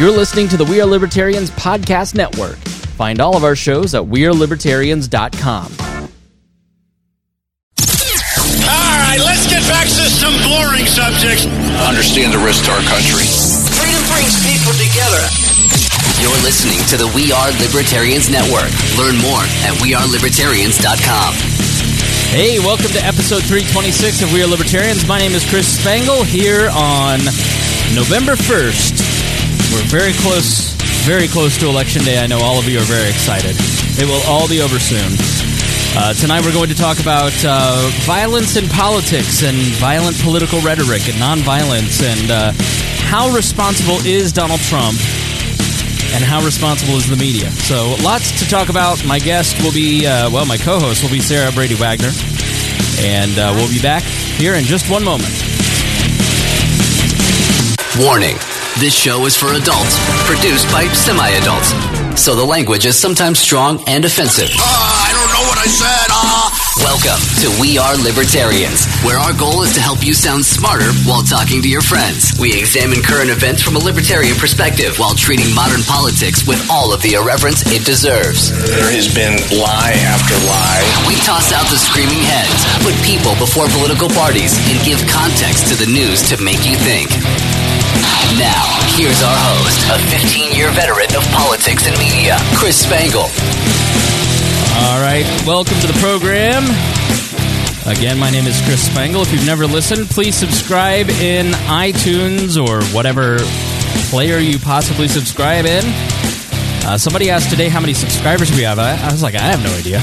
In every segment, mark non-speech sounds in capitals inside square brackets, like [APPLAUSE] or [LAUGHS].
You're listening to the We Are Libertarians Podcast Network. Find all of our shows at WeareLibertarians.com. All right, let's get back to some boring subjects. Understand the risk to our country. Freedom brings people together. You're listening to the We Are Libertarians Network. Learn more at WeareLibertarians.com. Hey, welcome to episode 326 of We Are Libertarians. My name is Chris Spangle here on November 1st. We're very close, very close to Election Day. I know all of you are very excited. It will all be over soon. Uh, tonight we're going to talk about uh, violence in politics and violent political rhetoric and nonviolence and uh, how responsible is Donald Trump and how responsible is the media. So lots to talk about. My guest will be, uh, well, my co-host will be Sarah Brady Wagner, and uh, we'll be back here in just one moment. Warning this show is for adults, produced by semi adults. So the language is sometimes strong and offensive. Ah, I don't know what I said. Ah. Welcome to We Are Libertarians, where our goal is to help you sound smarter while talking to your friends. We examine current events from a libertarian perspective while treating modern politics with all of the irreverence it deserves. There has been lie after lie. We toss out the screaming heads, put people before political parties, and give context to the news to make you think. Now, here's our host, a 15 year veteran of politics and media, Chris Spangle. All right, welcome to the program. Again, my name is Chris Spangle. If you've never listened, please subscribe in iTunes or whatever player you possibly subscribe in. Uh, somebody asked today how many subscribers we have. I, I was like, I have no idea.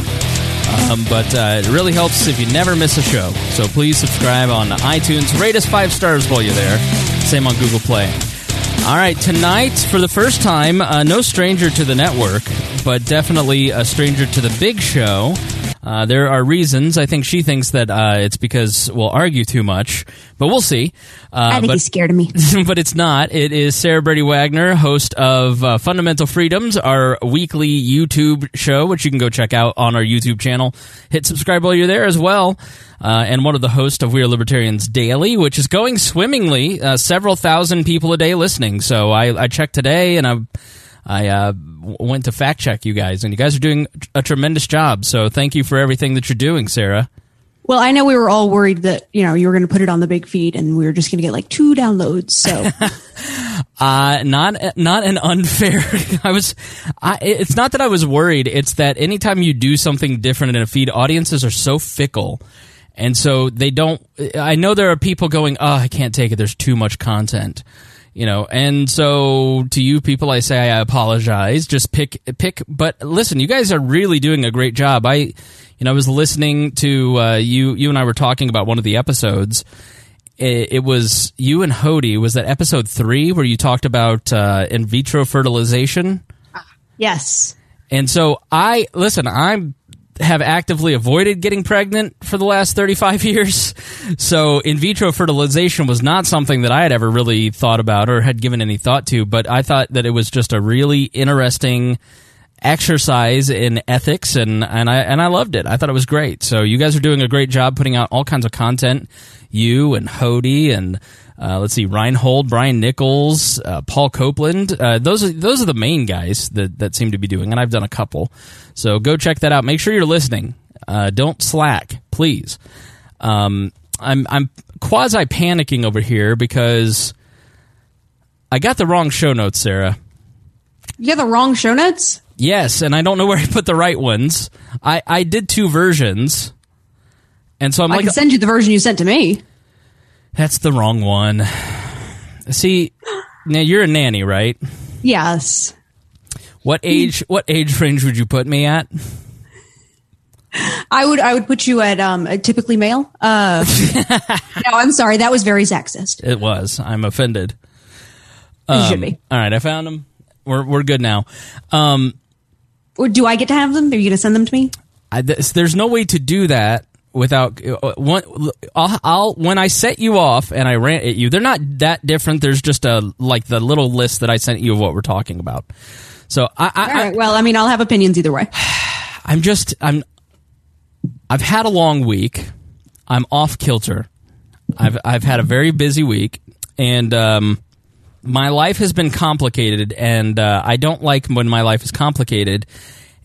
Um, but uh, it really helps if you never miss a show. So please subscribe on iTunes. Rate us five stars while you're there. Same on Google Play. All right, tonight, for the first time, uh, no stranger to the network, but definitely a stranger to the big show. Uh, there are reasons. I think she thinks that uh, it's because we'll argue too much, but we'll see. Uh, I think but, he's scared of me. [LAUGHS] but it's not. It is Sarah Brady Wagner, host of uh, Fundamental Freedoms, our weekly YouTube show, which you can go check out on our YouTube channel. Hit subscribe while you're there as well. Uh, and one of the hosts of We Are Libertarians Daily, which is going swimmingly. Uh, several thousand people a day listening. So I, I checked today, and I I uh, went to fact check you guys, and you guys are doing a tremendous job. So thank you for everything that you're doing, Sarah. Well, I know we were all worried that you know you were going to put it on the big feed, and we were just going to get like two downloads. So, [LAUGHS] uh, not not an unfair. [LAUGHS] I was. I, it's not that I was worried. It's that anytime you do something different in a feed, audiences are so fickle, and so they don't. I know there are people going, "Oh, I can't take it. There's too much content." You know and so to you people i say i apologize just pick pick but listen you guys are really doing a great job i you know i was listening to uh, you you and i were talking about one of the episodes it, it was you and Hody. Was that episode three where you talked about uh, in vitro fertilization? yes, And so I listen. I'm have actively avoided getting pregnant for the last 35 [LAUGHS] years. So in vitro fertilization was not something that I had ever really thought about or had given any thought to, but I thought that it was just a really interesting exercise in ethics and, and I and I loved it. I thought it was great. So you guys are doing a great job putting out all kinds of content. You and Hody and uh, let's see, Reinhold, Brian Nichols, uh, Paul Copeland. Uh, those are those are the main guys that that seem to be doing, and I've done a couple. So go check that out. Make sure you're listening. Uh, don't slack, please. Um, I'm I'm quasi panicking over here because I got the wrong show notes, Sarah. you have the wrong show notes. Yes, and I don't know [LAUGHS] where I put the right ones. I I did two versions, and so I'm I like, can send you the version you sent to me. That's the wrong one. See, now you're a nanny, right? Yes, What age? What age range would you put me at? I would. I would put you at um typically male. Uh, [LAUGHS] no, I'm sorry. That was very sexist. It was. I'm offended. You should Um, be. All right, I found them. We're we're good now. Um, Or do I get to have them? Are you going to send them to me? I, th- there's no way to do that without uh, one. I'll, I'll when I set you off and I rant at you. They're not that different. There's just a like the little list that I sent you of what we're talking about. So I, I, All right. Well, I mean, I'll have opinions either way. [SIGHS] I'm just I'm I've had a long week. I'm off kilter. I've I've had a very busy week, and um, my life has been complicated, and uh, I don't like when my life is complicated.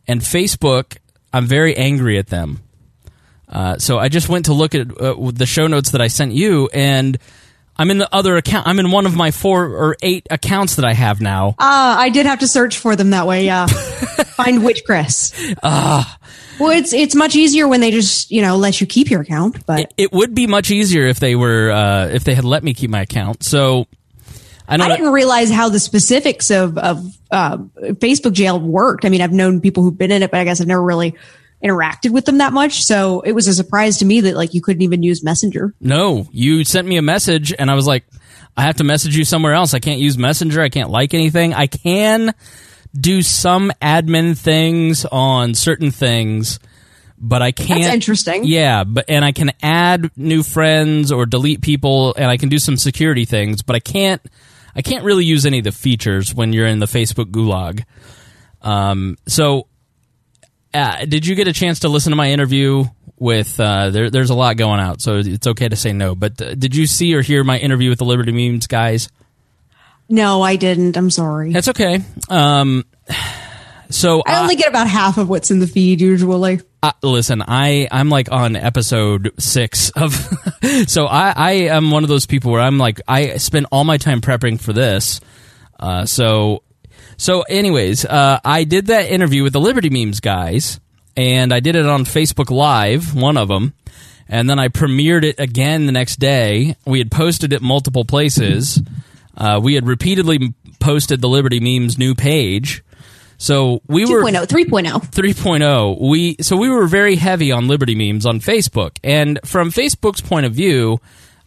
And Facebook, I'm very angry at them. Uh, so I just went to look at uh, the show notes that I sent you, and I'm in the other account. I'm in one of my four or eight accounts that I have now. Uh, I did have to search for them that way. Yeah, [LAUGHS] find which Chris. Ah. well, it's it's much easier when they just you know let you keep your account. But It, it would be much easier if they were uh, if they had let me keep my account. So I I didn't realize how the specifics of of uh, Facebook jail worked. I mean, I've known people who've been in it, but I guess I've never really interacted with them that much. So it was a surprise to me that like you couldn't even use Messenger. No, you sent me a message, and I was like, I have to message you somewhere else. I can't use Messenger. I can't like anything. I can do some admin things on certain things, but I can't. That's interesting. Yeah, but and I can add new friends or delete people, and I can do some security things, but I can't. I can't really use any of the features when you're in the Facebook gulag. Um, so uh, did you get a chance to listen to my interview with uh, there, there's a lot going out so it's okay to say no but uh, did you see or hear my interview with the liberty memes guys No, I didn't. I'm sorry. that's okay um, so I only get about half of what's in the feed usually. Listen i i'm like on episode six of [LAUGHS] so i i am one of those people where i'm like i spend all my time prepping for this uh, so so anyways uh, i did that interview with the liberty memes guys and i did it on facebook live one of them and then i premiered it again the next day. We had posted it multiple places. Uh, we had repeatedly posted the liberty memes new page. So we were 2.0, 3.0. 3.0 we so we were very heavy on liberty memes on facebook. And from facebook's point of view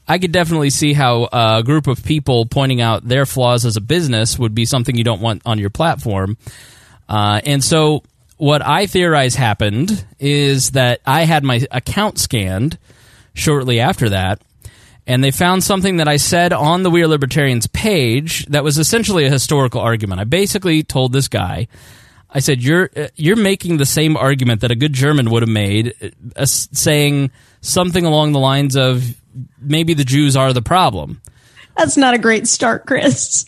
i could definitely see how a group of people pointing out their flaws as a business would be something you don't want on your platform uh, and so what i theorize happened is that i had my account scanned shortly after that and they found something that I said on the We Are Libertarians page that was essentially a historical argument. I basically told this guy, I said, "You're uh, you're making the same argument that a good German would have made, uh, saying something along the lines of maybe the Jews are the problem." That's not a great start, Chris.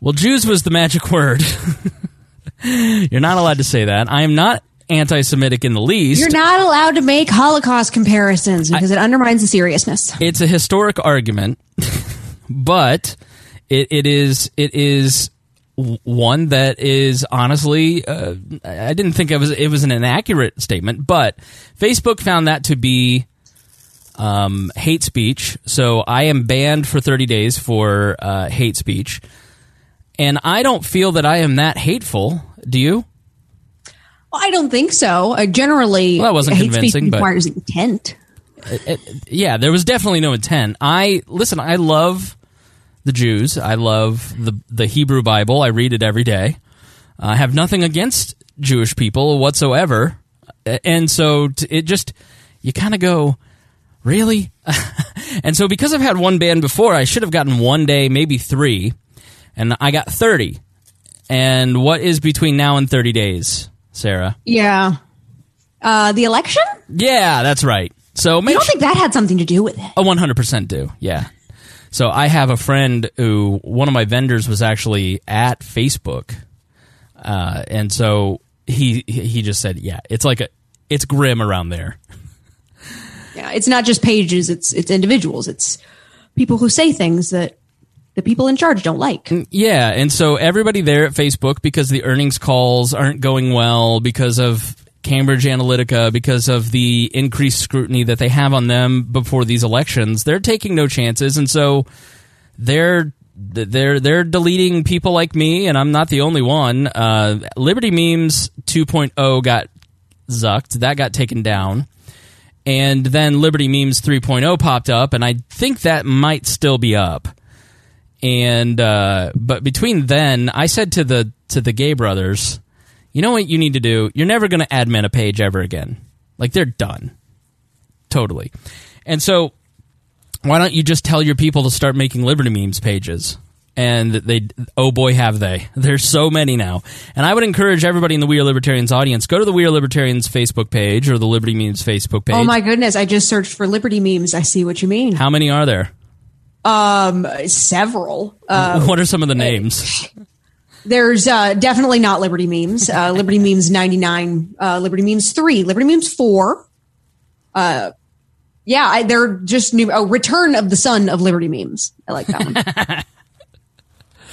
Well, Jews was the magic word. [LAUGHS] you're not allowed to say that. I am not anti-Semitic in the least. You're not allowed to make Holocaust comparisons because it undermines the seriousness. it's a historic argument, [LAUGHS] but it, it is it is one that is honestly uh, I didn't think it was it was an inaccurate statement, but Facebook found that to be um, hate speech. So I am banned for 30 days for uh, hate speech, and I don't feel that I am that hateful. Do you? Well, I don't think so. Uh, generally, Well, that wasn't hate speech convincing, but- requires intent. yeah, there was definitely no intent. I listen. I love the Jews. I love the the Hebrew Bible. I read it every day. I have nothing against Jewish people whatsoever, and so t- it just you kind of go, really. [LAUGHS] and so because I've had one band before, I should have gotten one day, maybe three, and I got thirty. And what is between now and thirty days, Sarah? Yeah. Uh, the election? Yeah, that's right. So I make don't sure- think that had something to do with it. A one hundred percent do, yeah. So I have a friend who one of my vendors was actually at Facebook, uh, and so he he just said, yeah, it's like a it's grim around there. It's not just pages; it's it's individuals. It's people who say things that the people in charge don't like. Yeah, and so everybody there at Facebook because the earnings calls aren't going well because of Cambridge Analytica because of the increased scrutiny that they have on them before these elections, they're taking no chances and so they're they're they're deleting people like me and I'm not the only one. Uh, Liberty Memes 2.0 got zucked. That got taken down. And then Liberty Memes 3.0 popped up and I think that might still be up. And uh, but between then i said to the to the gay brothers you know what you need to do? You're never going to admin a page ever again. Like they're done. Totally. And so why don't you just tell your people to start making liberty memes pages and they oh boy have they [LAUGHS] there's so many now and i would encourage everybody in the we are libertarians audience go to the we are libertarians facebook page or the liberty memes facebook page Oh my goodness! I just searched for Liberty memes. I see what you mean. how many are there Um, several. Uh, [LAUGHS] what are some of the names? [LAUGHS] there's uh, definitely not Liberty memes. Uh, Liberty memes 99, uh, Liberty memes 3, Liberty memes 4. Uh, yeah, I, they're just new. Oh, Return of the Son of Liberty memes. I like that one.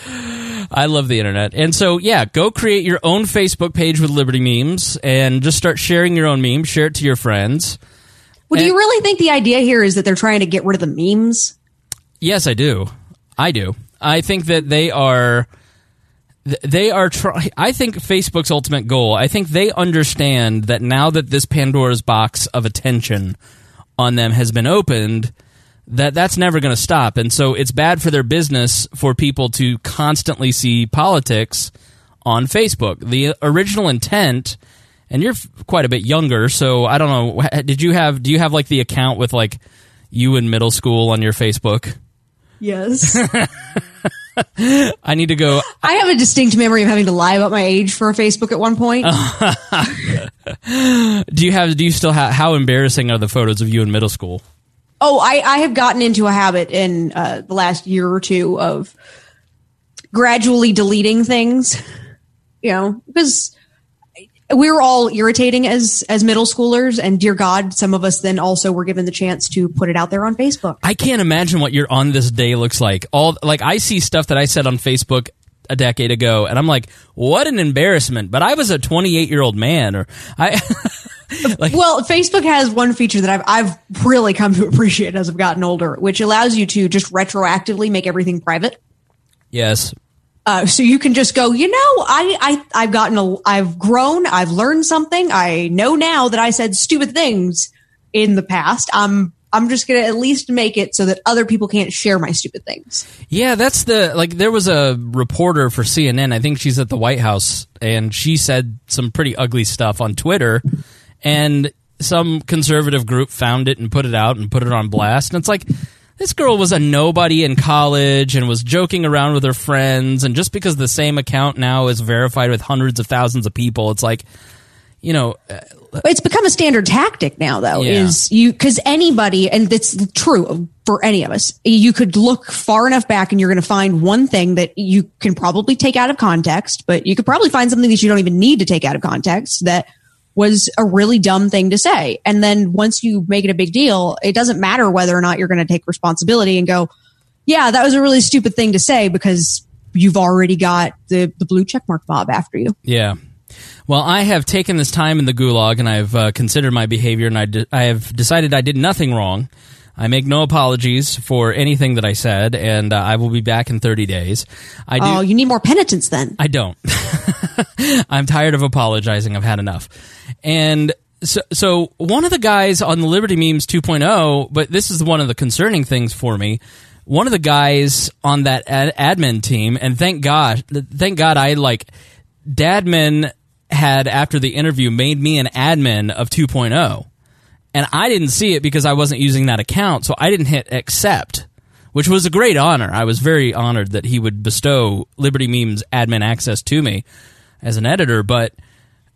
I love the internet. And so, yeah, go create your own Facebook page with Liberty memes and just start sharing your own memes. Share it to your friends. well, do you really think the idea here is that they're trying to get rid of the memes? Yes, I do. I do. I think that they are. They are trying. I think Facebook's ultimate goal. I think they understand that now that this Pandora's box of attention on them has been opened, that that's never going to stop, and so it's bad for their business for people to constantly see politics on Facebook. The original intent, and you're quite a bit younger, so I don't know. Did you have? Do you have like the account with like you in middle school on your Facebook? Yes. [LAUGHS] [LAUGHS] I need to go. I have a distinct memory of having to lie about my age for a Facebook at one point. [LAUGHS] Do you have? Do you still have? How embarrassing are the photos of you in middle school? Oh, I, I have gotten into a habit in uh, the last year or two of gradually deleting things. You know, because we were all irritating as as middle schoolers, and dear God, some of us then also were given the chance to put it out there on Facebook. I can't imagine what your on this day looks like. All like I see stuff that I said on Facebook a decade ago, and I'm like, what an embarrassment. But I was a 28 year old man, or I. [LAUGHS] like, Well, Facebook has one feature that I've I've really come to appreciate as I've gotten older, which allows you to just retroactively make everything private. yes, Uh, so you can just go, you know, I, I, I've gotten a, I've grown, I've learned something. I know now that I said stupid things in the past. I'm, I'm just going to at least make it so that other people can't share my stupid things. Yeah, that's the like. There was a reporter for CNN. I think she's at the White House, and she said some pretty ugly stuff on Twitter, and some conservative group found it and put it out and put it on blast. And it's like this girl was a nobody in college and was joking around with her friends, and just because the same account now is verified with hundreds of thousands of people, it's like, you know, But it's become a standard tactic now, though, Yeah. is you, cause anybody, and that's true for any of us, you could look far enough back and you're going to find one thing that you can probably take out of context, but you could probably find something that you don't even need to take out of context that was a really dumb thing to say. And then once you make it a big deal, it doesn't matter whether or not you're going to take responsibility and go, yeah, that was a really stupid thing to say because you've already got the, the blue checkmark mob after you. Yeah. Well, I have taken this time in the gulag and I've uh, considered my behavior and I, de- I have decided I did nothing wrong. I make no apologies for anything that I said, and uh, I will be back in 30 days. I do. Oh, you need more penitence then. I don't. [LAUGHS] I'm tired of apologizing. I've had enough. And so, so one of the guys on the Liberty Memes 2.0, but this is one of the concerning things for me. One of the guys on that ad- admin team, and thank God, thank God I like, Dadman had after the interview made me an admin of 2.0 and I didn't see it because I wasn't using that account, so I didn't hit accept, which was a great honor. I was very honored that he would bestow Liberty Memes admin access to me as an editor, but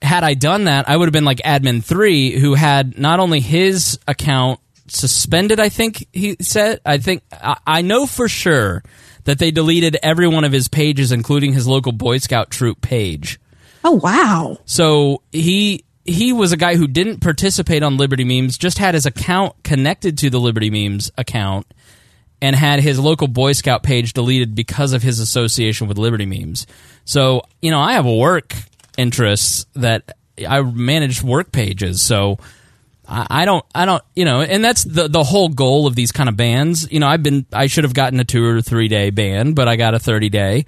had I done that, I would have been like admin 3 who had not only his account suspended, I think he said, I think I, I know for sure that they deleted every one of his pages including his local Boy Scout troop page. Oh, wow. So he he was a guy who didn't participate on Liberty Memes, just had his account connected to the Liberty Memes account and had his local Boy Scout page deleted because of his association with Liberty Memes. So, you know, I have work interests that I manage work pages, so I don't, I don't, you know, and that's the the whole goal of these kind of bans. You know, I've been, I should have gotten a two or three day ban, but I got a thirty day,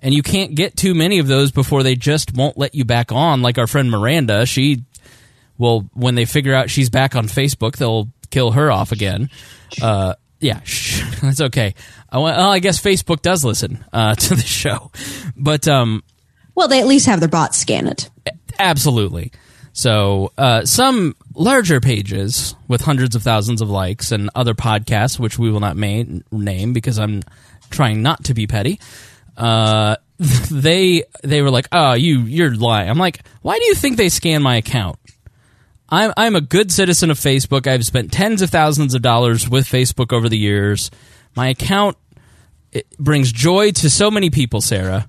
and you can't get too many of those before they just won't let you back on. Like our friend Miranda, she, well, when they figure out she's back on Facebook, they'll kill her off again. Uh, yeah, shh, [LAUGHS] that's okay. I, well, I guess Facebook does listen uh, [LAUGHS] to the show, but um, Well, they at least have their bots scan it. Absolutely. So, uh, some larger pages with hundreds of thousands of likes and other podcasts, which we will not ma- name because I'm trying not to be petty. Uh, [LAUGHS] they they were like, "Oh, you you're lying." I'm like, "Why do you think they scan my account?" I'm I'm a good citizen of Facebook. I've spent tens of thousands of dollars with Facebook over the years. My account it brings joy to so many people, Sarah.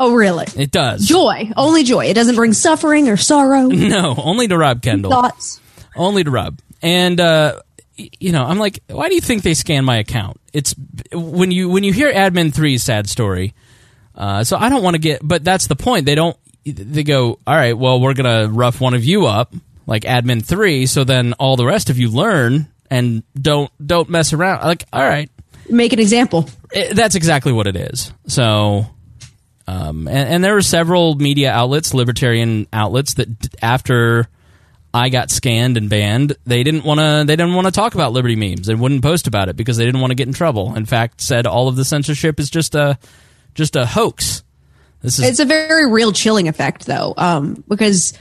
Oh, really? It does. Joy, only joy. It doesn't bring suffering or sorrow. [LAUGHS] No, only to Rob Kendall. Thoughts. Only to Rob. And uh, you know, I'm like, why do you think they scan my account? It's when you when you hear Admin 3's sad story. Uh, so I don't want to get, but that's the point. They don't. They go, all right. Well, we're gonna rough one of you up, like Admin 3, so then all the rest of you learn and don't don't mess around. Like, all right, Make an example. it, that's exactly what it is. So, um, and, and there were several media outlets, libertarian outlets, that after I got scanned and banned, they didn't want to. They didn't want to talk about liberty memes. They wouldn't post about it because they didn't want to get in trouble. In fact, said all of the censorship is just a just a hoax. This is It's a very real chilling effect, though, um, because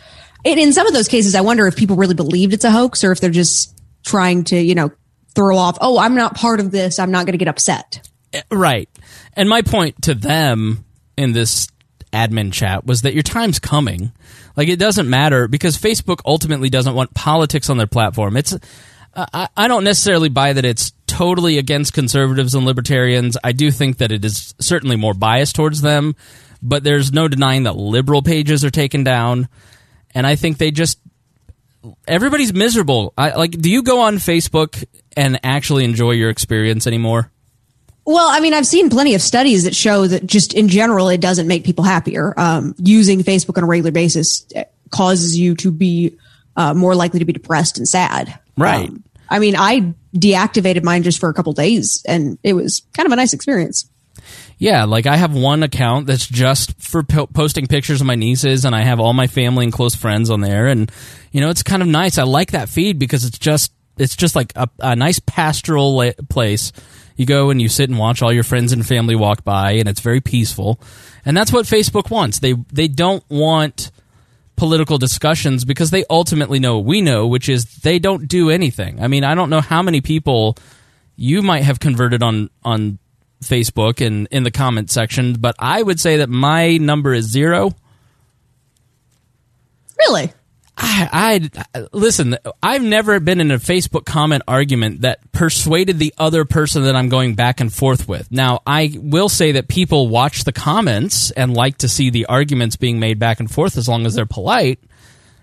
in, in some of those cases, I wonder if people really believed it's a hoax or if they're just trying to, you know, throw off. Oh, I'm not part of this. I'm not going to get upset. Right. And my point to them in this admin chat was that your time's coming. Like it doesn't matter because Facebook ultimately doesn't want politics on their platform. It's I, I don't necessarily buy that it's totally against conservatives and libertarians. I do think that it is certainly more biased towards them, but there's no denying that liberal pages are taken down. And I think they just everybody's miserable. I like do you go on Facebook and actually enjoy your experience anymore? Well, I mean, I've seen plenty of studies that show that just in general, it doesn't make people happier. Um, using Facebook on a regular basis eh, causes you to be uh, more likely to be depressed and sad. Right. Um, I mean, I deactivated mine just for a couple days, and it was kind of a nice experience. Yeah, like I have one account that's just for po- posting pictures of my nieces, and I have all my family and close friends on there, and you know it's kind of nice. I like that feed because it's just it's just like a, a nice pastoral la- place. You go and you sit and watch all your friends and family walk by, and it's very peaceful. And that's what Facebook wants. They they don't want political discussions because they ultimately know what we know, which is they don't do anything. I mean, I don't know how many people you might have converted on on Facebook and in the comment section, but I would say that my number is zero. Really? I, I listen. I've never been in a Facebook comment argument that persuaded the other person that I'm going back and forth with. Now, I will say that people watch the comments and like to see the arguments being made back and forth as long as they're polite,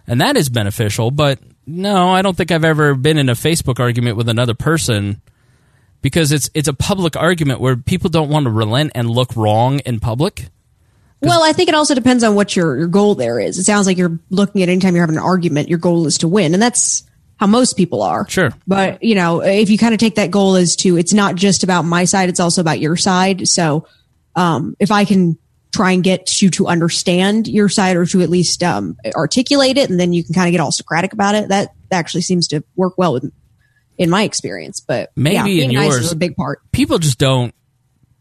and that is beneficial. But no, I don't think I've ever been in a Facebook argument with another person because it's it's a public argument where people don't want to relent and look wrong in public. Well, I think it also depends on what your, your goal there is. It sounds like you're looking at anytime you're having an argument, your goal is to win. And that's how most people are. Sure. But, you know, if you kind of take that goal as to, it's not just about my side, it's also about your side. So, um, if I can try and get you to understand your side or to at least, um, articulate it and then you can kind of get all Socratic about it, that actually seems to work well with, in my experience. But Maybe yeah, in being nice yours- is a big part. people just don't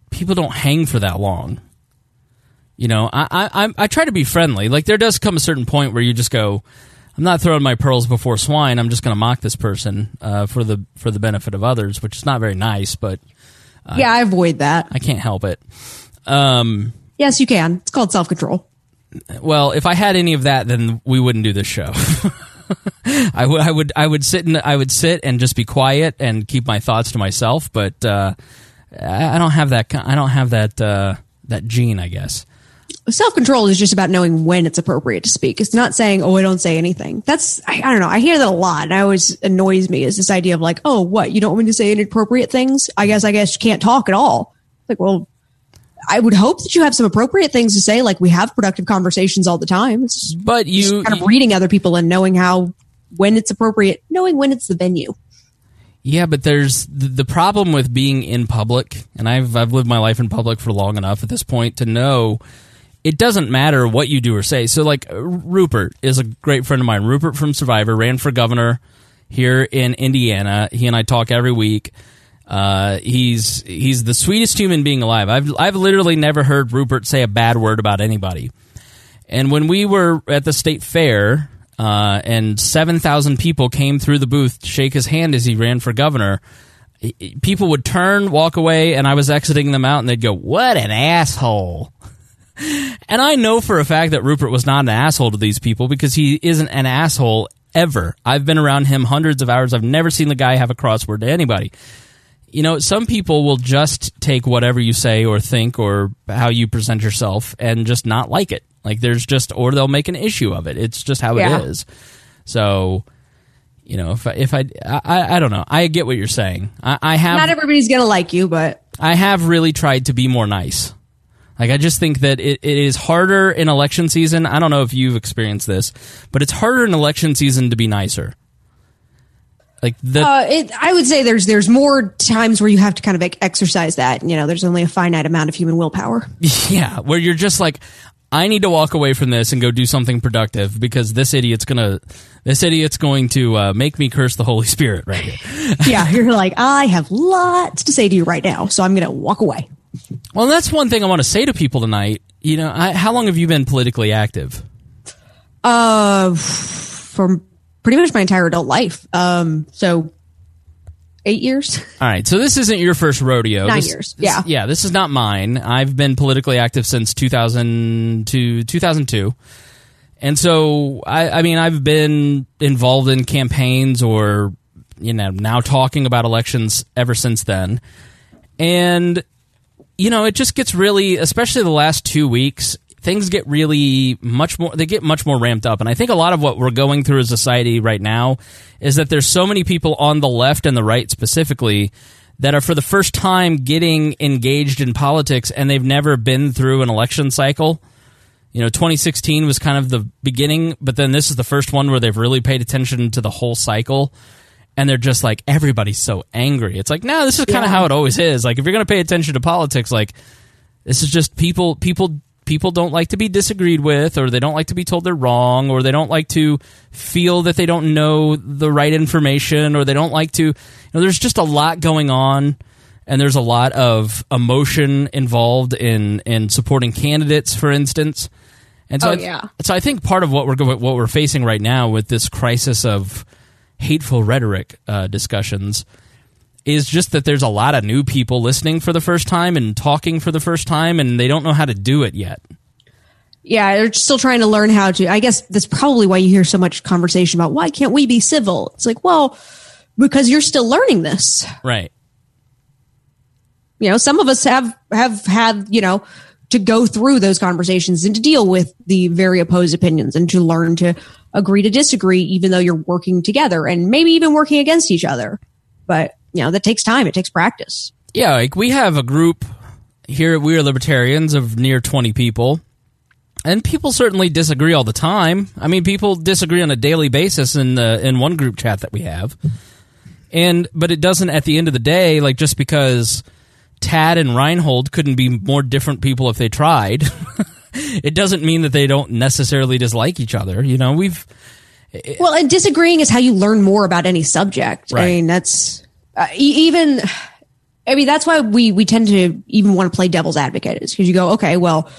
people don't hang for that long. You know, I, I I- try to be friendly. Like there does come a certain point where you just go, I'm not throwing my pearls before swine. I'm just going to mock this person uh, for the for the benefit of others, which is not very nice, but yeah, I avoid that. I can't help it. Um, Yes, you can. It's called self control. well, if I had any of that, then we wouldn't do this show. [LAUGHS] I would, I would, I would sit and I would sit and just be quiet and keep my thoughts to myself. But uh, I I don't have that. I don't have that uh, that gene. I guess. Self control is just about knowing when it's appropriate to speak. It's not saying, "Oh, I don't say anything." That's I, I don't know. I hear that a lot, and it always annoys me. Is this idea of like, "Oh, what you don't want me to say inappropriate things?" I guess I guess you can't talk at all. Like, well, I would hope that you have some appropriate things to say. Like we have productive conversations all the time. It's just But you, kind of reading other people and knowing how when it's appropriate, knowing when it's the venue. yeah, but there's the, the problem with being in public, and I've I've lived my life in public for long enough at this point to know it doesn't matter what you do or say. So, like uh, Rupert is a great friend of mine. Rupert from Survivor ran for governor here in Indiana. He and I talk every week. Uh, he's he's the sweetest human being alive. I've I've literally never heard Rupert say a bad word about anybody. And when we were at the state fair, uh, and seven thousand people came through the booth to shake his hand as he ran for governor, people would turn, walk away, and I was exiting them out, and they'd go, "What an asshole!" [LAUGHS] And I know for a fact that Rupert was not an asshole to these people because he isn't an asshole ever. I've been around him hundreds of hours. I've never seen the guy have a crossword to anybody. you know, some people will just take whatever you say or think or how you present yourself and just not like it. Like there's just, or they'll make an issue of it. It's just how Yeah. it is. So, you know, if I, if I, I, I don't know. I get what you're saying. I, I have, Not everybody's gonna like you, but I have really tried to be more nice. Like I just think that it, it is harder in election season. I don't know if you've experienced this, but it's harder in election season to be nicer. Like the uh, it, I would say there's there's more times where you have to kind of ex- exercise that. You know, there's only a finite amount of human willpower. [LAUGHS] Yeah, where you're just like, I need to walk away from this and go do something productive because this idiot's gonna, this idiot's going to uh, make me curse the Holy Spirit right here. [LAUGHS] yeah, [LAUGHS] you're like, I have lots to say to you right now, so I'm gonna walk away. Well, that's one thing I want to say to people tonight. You know, I, how long have you been politically active? Uh, for pretty much my entire adult life. Um, so eight years. All right, so this isn't your first rodeo. Nine This- years, this- yeah. yeah. This is not mine. I've been politically active since 2000 to 2002, and so I, I mean, I've been involved in campaigns or you know now talking about elections ever since then, and you know it just gets really, especially the last two weeks. Things get really much more. They get much more ramped up, and I think a lot of what we're going through as a society right now is that there's so many people on the left and the right specifically that are for the first time getting engaged in politics, and they've never been through an election cycle. You know, 2016 was kind of the beginning, but then this is the first one where they've really paid attention to the whole cycle. And they're just like, everybody's so angry. It's like, no, this is kind of Yeah. how it always is. Like, if you're going to pay attention to politics, like, this is just people, people, people don't like to be disagreed with, or they don't like to be told they're wrong, or they don't like to feel that they don't know the right information, or they don't like to, you know, there's just a lot going on and there's a lot of emotion involved in in supporting candidates, for instance. And so, Oh, I, yeah. so I think part of what we're what we're facing right now with this crisis of hateful rhetoric uh, discussions is just that there's a lot of new people listening for the first time and talking for the first time, and they don't know how to do it yet. Yeah, they're still trying to learn how to. I guess that's probably why you hear so much conversation about why can't we be civil? It's like, well, because you're still learning this. Right. You know, some of us have have had, you know, to go through those conversations and to deal with the very opposed opinions and to learn to agree to disagree even though you're working together and maybe even working against each other. But, you know, that takes time, it takes practice. Yeah, like we have a group here We Are Libertarians of near 20 people. And people certainly disagree all the time. I mean, people disagree on a daily basis in the in one group chat that we have. And but it doesn't at the end of the day like just because Tad and Reinhold couldn't be more different people if they tried. [LAUGHS] it doesn't mean that they don't necessarily dislike each other. You know, we've Well, and disagreeing is how you learn more about any subject. I mean, that's uh, even. I mean, that's why we we tend to even want to play devil's advocate is because you go, okay, well,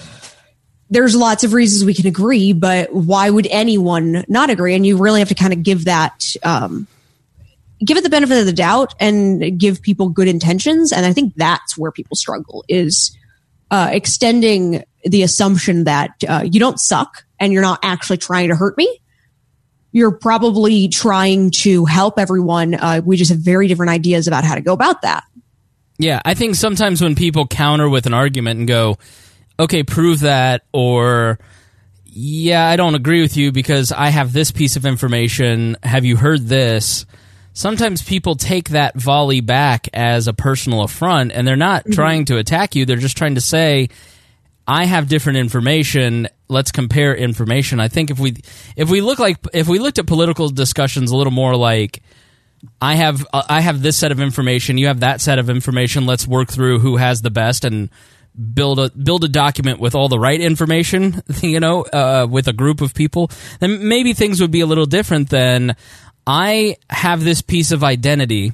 there's lots of reasons we can agree, but why would anyone not agree? And you really have to kind of give that, um, give it the benefit of the doubt and give people good intentions. And I think that's where people struggle is uh, extending the assumption that uh, you don't suck and you're not actually trying to hurt me you're probably trying to help everyone. Uh, we just have very different ideas about how to go about that. Yeah, I think sometimes when people counter with an argument and go, okay, prove that, or yeah, I don't agree with you because I have this piece of information. Have you heard this? Sometimes people take that volley back as a personal affront and they're not trying to attack you. They're just trying to say, I have different information. Let's compare information. I think if we if we look like if we looked at political discussions a little more like I have uh, I have this set of information, you have that set of information. Let's work through who has the best and build a build a document with all the right information. [LAUGHS] You know, uh, with a group of people, then maybe things would be a little different. Than I have this piece of identity,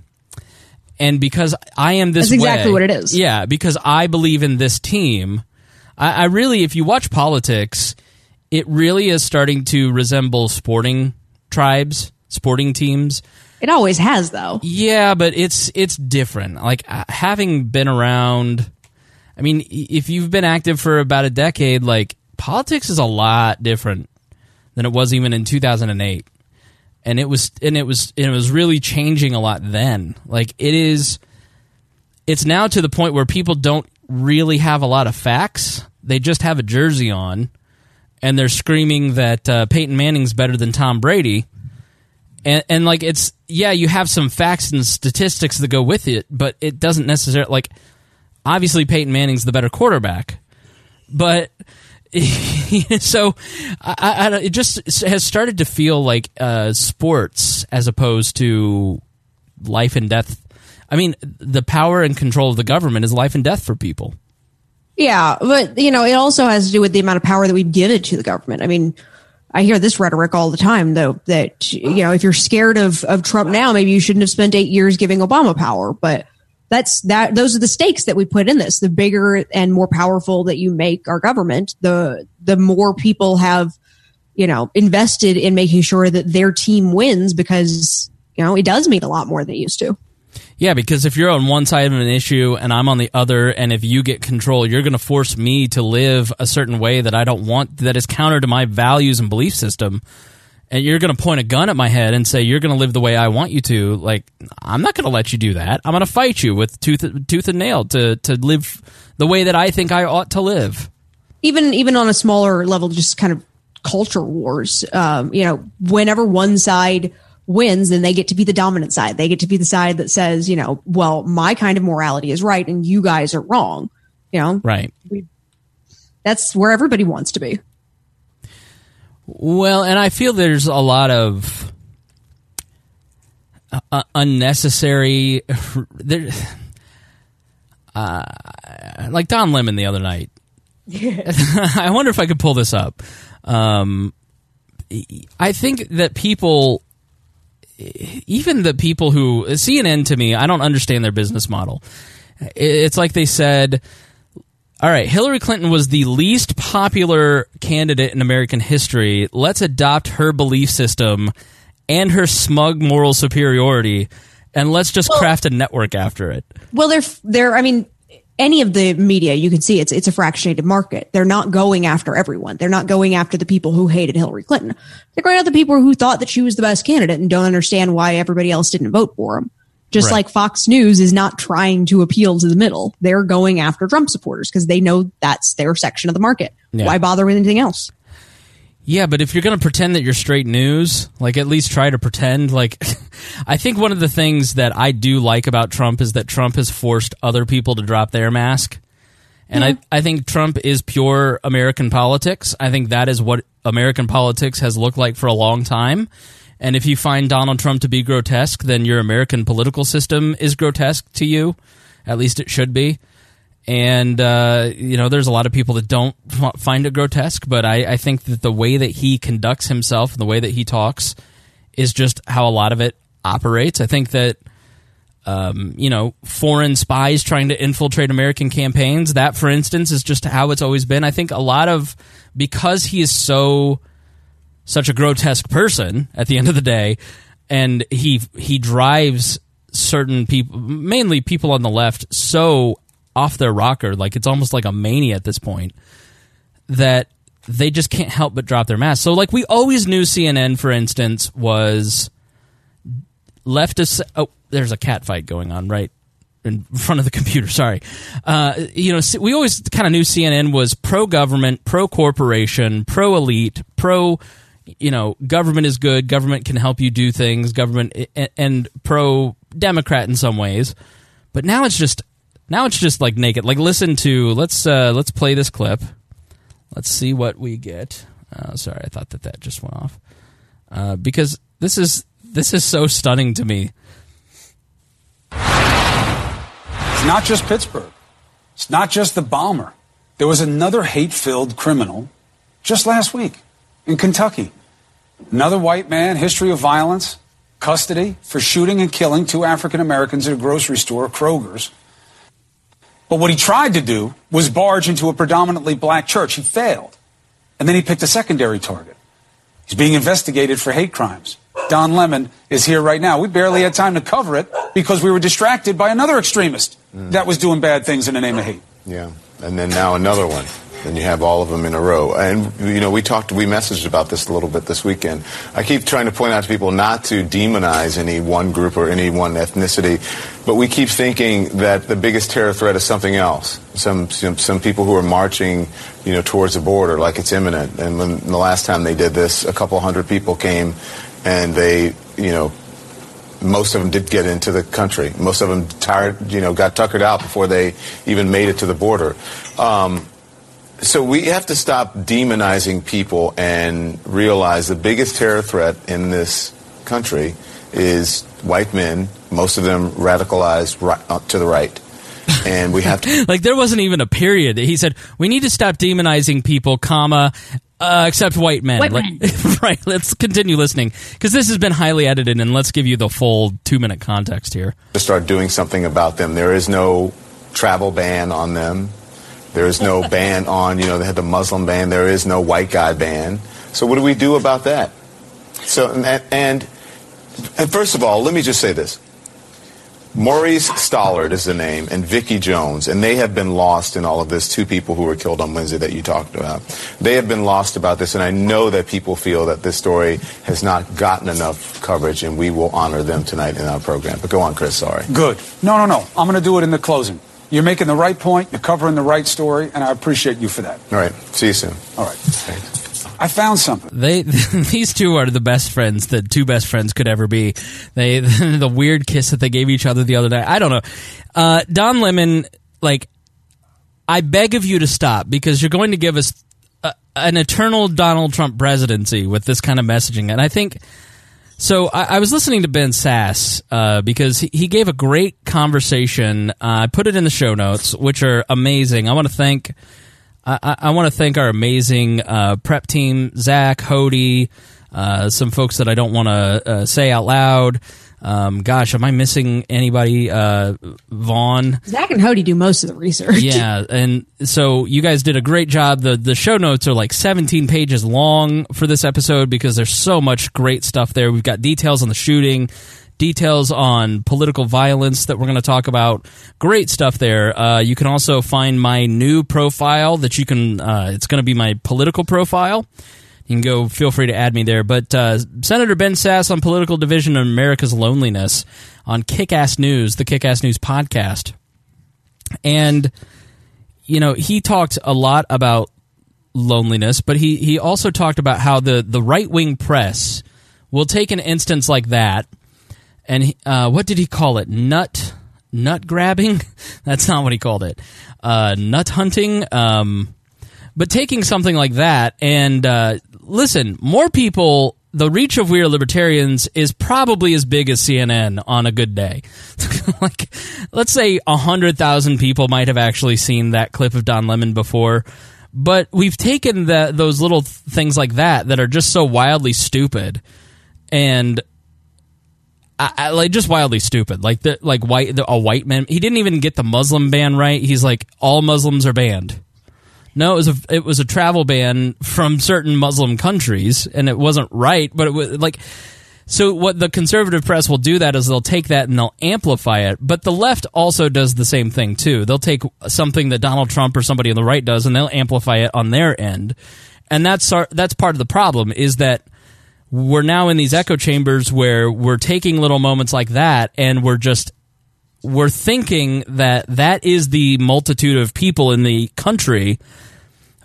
and because I am this That's exactly way- what it is. Yeah, because I believe in this team. I, I really, if you watch politics, it really is starting to resemble sporting tribes, sporting teams. It always has, though. Yeah, but it's it's different. Like uh, having been around, I mean, if you've been active for about a decade, like politics is a lot different than it was even in 2008. And it was and it was and it was really changing a lot then. Like it is it's now to the point where people don't really have a lot of facts. They just have a jersey on, and they're screaming that uh, Peyton Manning's better than Tom Brady. And, and like it's yeah, you have some facts and statistics that go with it, but it doesn't necessarily like. Obviously, Peyton Manning's the better quarterback, but [LAUGHS] so I, I, it just has started to feel like uh, sports as opposed to life and death. I mean, the power and control of the government is life and death for people. Yeah, but you know, it also has to do with the amount of power that we've given to the government. I mean, I hear this rhetoric all the time, though, that you know, if you're scared of of Trump now, maybe you shouldn't have spent eight years giving Obama power. But that's that those are the stakes that we put in this. The bigger and more powerful that you make our government the the more people have you know invested in making sure that their team wins because you know it does mean a lot more than it used to. Yeah, because if you're on one side of an issue and I'm on the other, and if you get control, you're going to force me to live a certain way that I don't want, that is counter to my values and belief system and you're going to point a gun at my head and say you're going to live the way I want you to, like I'm not going to let you do that. I'm going to fight you with tooth tooth and nail to to live the way that I think I ought to live. Even even on a smaller level, just kind of culture wars. Um, you know, whenever one side wins, then they get to be the dominant side. They get to be the side that says, you know, well, my kind of morality is right and you guys are wrong. You know, right? We, that's where everybody wants to be. Well, and I feel there's a lot of uh, unnecessary. [SIGHS] There, [SIGHS] uh, like Don Lemon the other night. Yeah. [LAUGHS] I wonder if I could pull this up. Um, I think that people, even the people who CNN to me, I don't understand their business model. It's like they said all right, Hillary Clinton was the least popular candidate in American history. Let's adopt her belief system and her smug moral superiority, and let's just well, craft a network after it. Well, they're they're. I mean, any of the media you can see it's it's a fractionated market. They're not going after everyone. They're not going after the people who hated Hillary Clinton. They're going after the people who thought that she was the best candidate and don't understand why everybody else didn't vote for him. Just right. like Fox News is not trying to appeal to the middle. They're going after Trump supporters because they know that's their section of the market. Yeah. Why bother with anything else? Yeah, but if you're going to pretend that you're straight news, like at least try to pretend. Like, [LAUGHS] I think one of the things that I do like about Trump is that Trump has forced other people to drop their mask. And yeah. I, I think Trump is pure American politics. I think that is what American politics has looked like for a long time. And if you find Donald Trump to be grotesque, then your American political system is grotesque to you. At least it should be. And, uh, you know, there's a lot of people that don't find it grotesque, but I, I think that the way that he conducts himself and the way that he talks is just how a lot of it operates. I think that, um, you know, foreign spies trying to infiltrate American campaigns, that, for instance, is just how it's always been. I think a lot of, because he is so such a grotesque person at the end of the day, and he he drives certain people, mainly people on the left, so off their rocker, like it's almost like a mania at this point, that they just can't help but drop their mask. So, like we always knew, CNN, for instance, was leftist. Oh, there's a cat fight going on right in front of the computer. [LAUGHS] Sorry. Uh, you know, we always kind of knew CNN was pro government, pro corporation, pro elite, pro you know, government is good. Government can help you do things. Government and pro Democrat in some ways, but now it's just now it's just like naked. Like listen to let's uh, let's play this clip. Let's see what we get. Uh, sorry, I thought that that just went off uh, because this is this is so stunning to me. It's not just Pittsburgh. It's not just the bomber. There was another hate-filled criminal just last week in Kentucky. Another white man, history of violence, custody for shooting and killing two African Americans at a grocery store, Kroger's. But what he tried to do was barge into a predominantly black church. He failed. And then he picked a secondary target. He's being investigated for hate crimes. Don Lemon is here right now. We barely had time to cover it because we were distracted by another extremist mm. that was doing bad things in the name of hate. Yeah. And then now another one. And you have all of them in a row. And you know, we talked, we messaged about this a little bit this weekend. I keep trying to point out to people not to demonize any one group or any one ethnicity, but we keep thinking that the biggest terror threat is something else. Some some, some people who are marching, you know, towards the border like it's imminent. And when the last time they did this, a couple hundred people came, and they, you know, most of them did get into the country. Most of them tired, you know, got tuckered out before they even made it to the border. Um, so we have to stop demonizing people and realize the biggest terror threat in this country is white men, most of them radicalized right, uh, to the right. And we have to [LAUGHS] like there wasn't even a period. He said we need to stop demonizing people, comma, uh, except white men. White Like- [LAUGHS] right. Let's continue listening because this has been highly edited, and let's give you the full two minute context here. to start doing something about them. There is no travel ban on them. There is no [LAUGHS] ban on, you know, they had the Muslim ban. There is no white guy ban. So what do we do about that? So, and, and, and first of all, let me just say this. Maurice Stallard is the name, and Vickie Jones, and they have been lost in all of this. Two people who were killed on Wednesday that you talked about. They have been lost about this, and I know that people feel that this story has not gotten enough coverage, and we will honor them tonight in our program. But go on, Chris, sorry. Good. No, no, no. I'm going to do it in the closing. You're making the right point. You're covering the right story, and I appreciate you for that. All right. See you soon. All right. I found something. They [LAUGHS] these two are the best friends that two best friends could ever be. They [LAUGHS] the weird kiss that they gave each other the other day. I don't know. Uh, Don Lemon, like, I beg of you to stop because you're going to give us a, an eternal Donald Trump presidency with this kind of messaging, and I think. So I, I was listening to Ben Sasse uh, because he, he gave a great conversation. Uh, I put it in the show notes, which are amazing. I want to thank I, I, want to thank our amazing uh, prep team, Zach, Hody, uh, some folks that I don't want to uh, say out loud. Um, gosh, am I missing anybody? Uh, Vaughn. Zach and Hody do most of the research. Yeah, and so you guys did a great job. The the show notes are like 17 pages long for this episode because there's so much great stuff there. We've got details on the shooting, details on political violence that we're going to talk about. Great stuff there. Uh, you can also find my new profile that you can. Uh, it's going to be my political profile. You can go. Feel free to add me there. But uh, Senator Ben Sasse on political division and America's loneliness on Kick-Ass News, the Kick-Ass News podcast, and you know he talked a lot about loneliness, but he he also talked about how the the right wing press will take an instance like that, and he, uh, what did he call it? Nut nut grabbing? [LAUGHS] That's not what he called it. Uh, nut hunting. Um, but taking something like that and uh, listen, more people. The reach of We Are Libertarians is probably as big as CNN on a good day. [LAUGHS] like, let's say a hundred thousand people might have actually seen that clip of Don Lemon before, but we've taken the, those little things like that that are just so wildly stupid, and I, I, like just wildly stupid. Like the like white the, a white man. He didn't even get the Muslim ban right. He's like all Muslims are banned. No, it was a it was a travel ban from certain Muslim countries, and it wasn't right. But it was like so. What the conservative press will do that is they'll take that and they'll amplify it. But the left also does the same thing too. They'll take something that Donald Trump or somebody on the right does, and they'll amplify it on their end. And that's our, that's part of the problem is that we're now in these echo chambers where we're taking little moments like that and we're just we're thinking that that is the multitude of people in the country.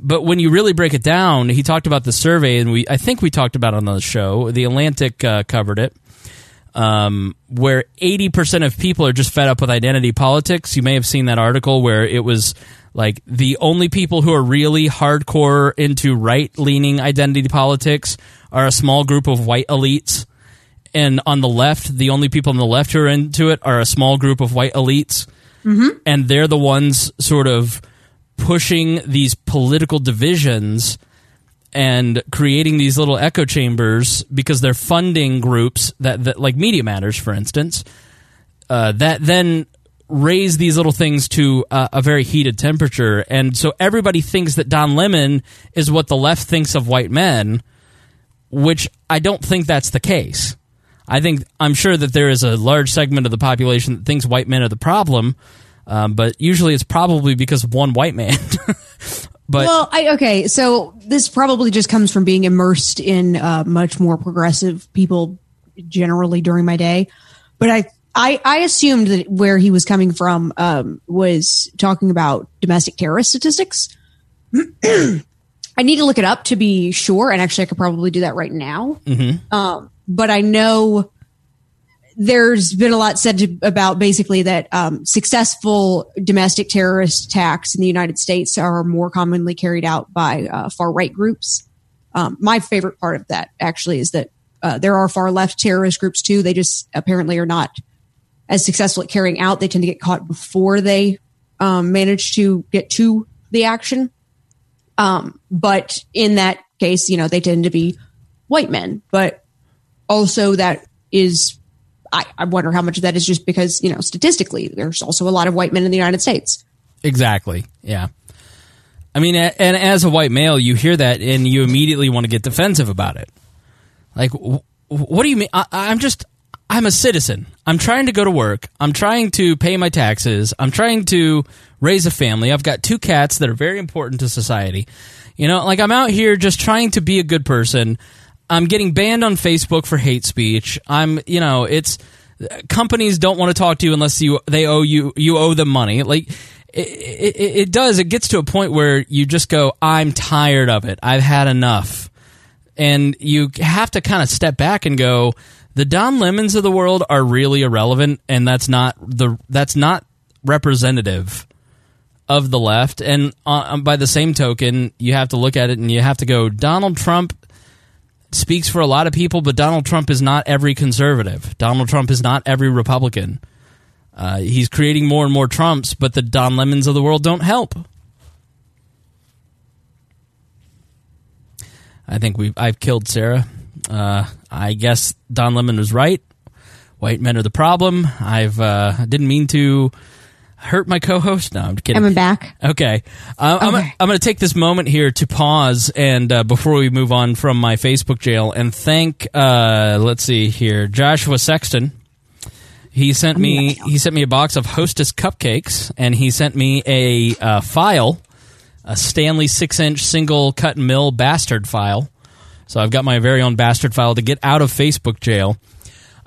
But when you really break it down he talked about the survey and we i think we talked about it on the show. The atlantic uh, covered it um, where 80% of people are just fed up with identity politics. You may have seen that article where it was like the only people who are really hardcore into right leaning identity politics are a small group of white elites and on the left, the only people on the left who are into it are a small group of white elites, mm-hmm. and they're the ones sort of pushing these political divisions and creating these little echo chambers because they're funding groups that, that like Media Matters, for instance, uh, that then raise these little things to uh, a very heated temperature, and so everybody thinks that Don Lemon is what the left thinks of white men, which I don't think that's the case. I think I'm sure that there is a large segment of the population that thinks white men are the problem, um, but usually it's probably because of one white man. [LAUGHS] But well, I, okay, so this probably just comes from being immersed in uh, much more progressive people generally during my day. But I, I, I assumed that where he was coming from um, was talking about domestic terrorist statistics. [CLEARS THROAT] I need to look it up to be sure, and actually, I could probably do that right now. Um, but I know there's been a lot said to, about basically that um, successful domestic terrorist attacks in the United States are more commonly carried out by uh, far right groups. Um, my favorite part of that actually is that uh, there are far left terrorist groups too. They just apparently are not as successful at carrying out. They tend to get caught before they um, manage to get to the action. Um, but in that case, you know, they tend to be white men. But also, that is, I, I wonder how much of that is just because, you know, statistically, there's also a lot of white men in the United States. Exactly. Yeah. I mean, and as a white male, you hear that and you immediately want to get defensive about it. Like, what do you mean? I, I'm just, I'm a citizen. I'm trying to go to work. I'm trying to pay my taxes. I'm trying to raise a family. I've got two cats that are very important to society. You know, like I'm out here just trying to be a good person. I'm getting banned on Facebook for hate speech. I'm, you know, it's companies don't want to talk to you unless you they owe you you owe them money. Like it, it, it does. It gets to a point where you just go, I'm tired of it. I've had enough and you have to kind of step back and go the don lemons of the world are really irrelevant and that's not the that's not representative of the left and uh, by the same token you have to look at it and you have to go donald trump speaks for a lot of people but donald trump is not every conservative donald trump is not every republican uh, he's creating more and more trumps but the don lemons of the world don't help I think we I've killed Sarah. Uh, I guess Don Lemon was right. White men are the problem. I've uh, didn't mean to hurt my co-host. No, I'm kidding. Coming back. Okay, uh, I'm, Okay. I'm going to take this moment here to pause and uh, before we move on from my Facebook jail and thank. Uh, let's see here, Joshua Sexton. He sent me he sent me a box of Hostess cupcakes and he sent me a uh, file, a Stanley six inch single cut and mill bastard file. So I've got my very own bastard file to get out of Facebook jail.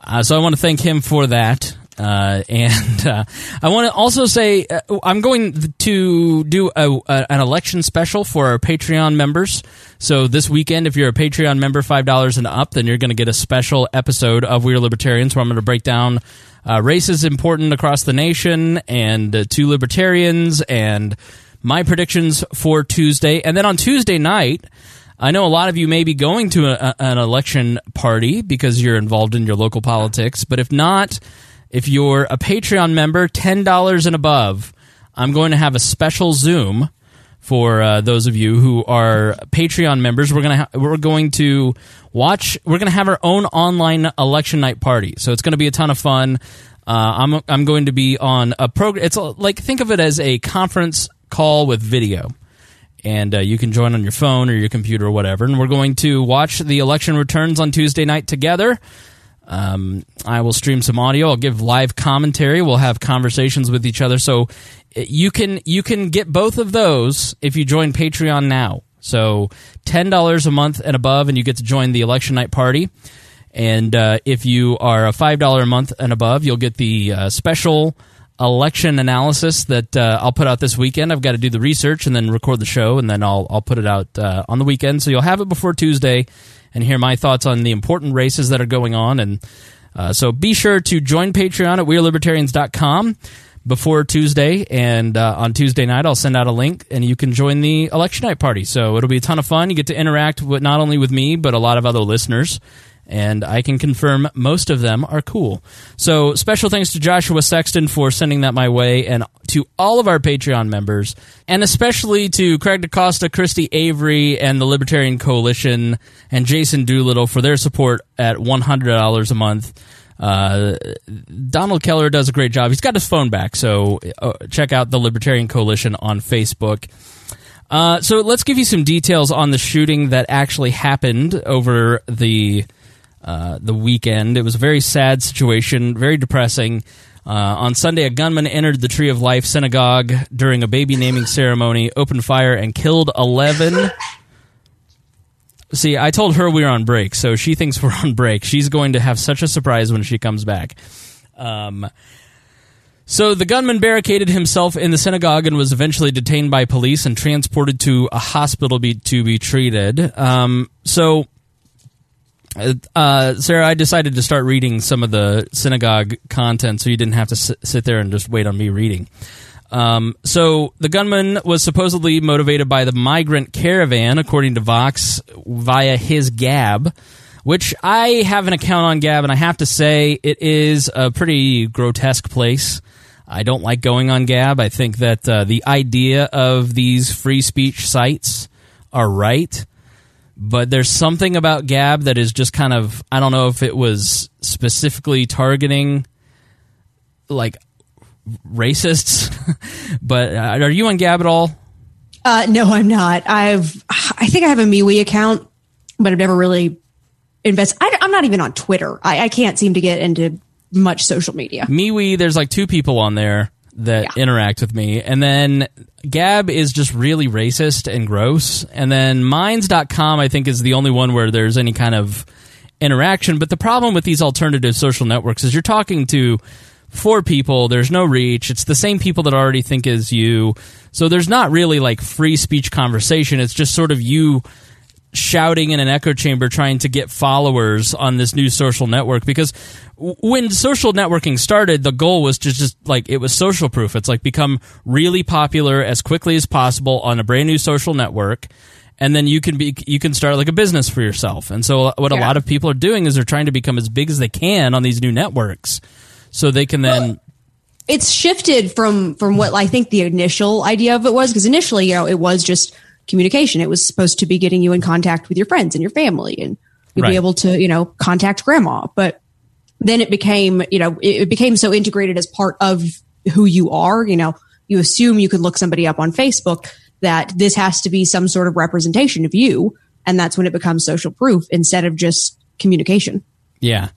Uh, so I want to thank him for that. Uh, and uh, I want to also say uh, I'm going to do a, a, an election special for our Patreon members. So this weekend, if you're a Patreon member, five dollars and up, then you're going to get a special episode of We're Libertarians, where I'm going to break down uh, races important across the nation and uh, two libertarians and my predictions for Tuesday. And then on Tuesday night. I know a lot of you may be going to a- an election party because you're involved in your local politics, but if not, if you're a Patreon member, $10 and above, I'm going to have a special Zoom for uh, those of you who are Patreon members. We're going to ha- we're going to watch we're to have our own online election night party. So it's going to be a ton of fun. Uh, I'm I'm going to be on a program. It's a, like think of it as a conference call with video and uh, you can join on your phone or your computer or whatever. And we're going to watch the election returns on Tuesday night together. Um, I will stream some audio. I'll give live commentary. We'll have conversations with each other. So uh, you can you can get both of those if you join Patreon now. So ten dollars a month and above, and you get to join the election night party. And uh, if you are a five dollar a month and above, you'll get the uh, special election analysis that uh, I'll put out this weekend. I've got to do the research and then record the show, and then I'll I'll put it out uh, on the weekend. So you'll have it before Tuesday, and hear my thoughts on the important races that are going on. And uh, so be sure to join Patreon at WeareLibertarians.com before Tuesday, and uh, on Tuesday night I'll send out a link, and you can join the election night party. So it'll be a ton of fun. You get to interact with not only with me but a lot of other listeners and I can confirm most of them are cool. So special thanks to Joshua Sexton for sending that my way, and to all of our Patreon members, and especially to Craig DaCosta, Christy Avery, and the Libertarian Coalition, and Jason Doolittle for their support at $100 a month. Uh, Donald Keller does a great job. He's got his phone back, so uh, check out the Libertarian Coalition on Facebook. Uh, so let's give you some details on the shooting that actually happened over the uh, the weekend. It was a very sad situation, very depressing. Uh, on Sunday, a gunman entered the Tree of Life synagogue during a baby naming ceremony, opened fire, and killed 11. See, I told her we were on break, so she thinks we're on break. She's going to have such a surprise when she comes back. Um, so the gunman barricaded himself in the synagogue and was eventually detained by police and transported to a hospital be, to be treated. Um, so, uh, Sarah, I decided to start reading some of the synagogue content so you didn't have to sit, sit there and just wait on me reading. Um, so the gunman was supposedly motivated by the migrant caravan, according to Vox, via his Gab, which I have an account on Gab, and I have to say it is a pretty grotesque place. I don't like going on Gab. I think that uh, the idea of these free speech sites are right, but there's something about Gab that is just kind of I don't know if it was specifically targeting like racists, [LAUGHS] but uh, are you on Gab at all? Uh, no, I'm not. I've, I think I have a MeWe account, but I've never really invest. I, am not even on Twitter. I, I, can't seem to get into much social media. MeWe, there's like two people on there that yeah. interact with me. And then Gab is just really racist and gross. And then Minds.com, I think, is the only one where there's any kind of interaction. But the problem with these alternative social networks is you're talking to four people. There's no reach. It's the same people that already think as you. So there's not really like free speech conversation. It's just sort of you shouting in an echo chamber trying to get followers on this new social network because when social networking started the goal was to just like it was social proof it's like become really popular as quickly as possible on a brand new social network and then you can be you can start like a business for yourself and so uh, what yeah. a lot of people are doing is they're trying to become as big as they can on these new networks so they can then well, it's shifted from from what I think the initial idea of it was because initially, you know, it was just communication. It was supposed to be getting you in contact with your friends and your family and you'd right. be able to, you know, contact grandma. But then it became, you know, it, it became so integrated as part of who you are, you know, you assume you could look somebody up on Facebook that this has to be some sort of representation of you. And that's when it becomes social proof instead of just communication. Yeah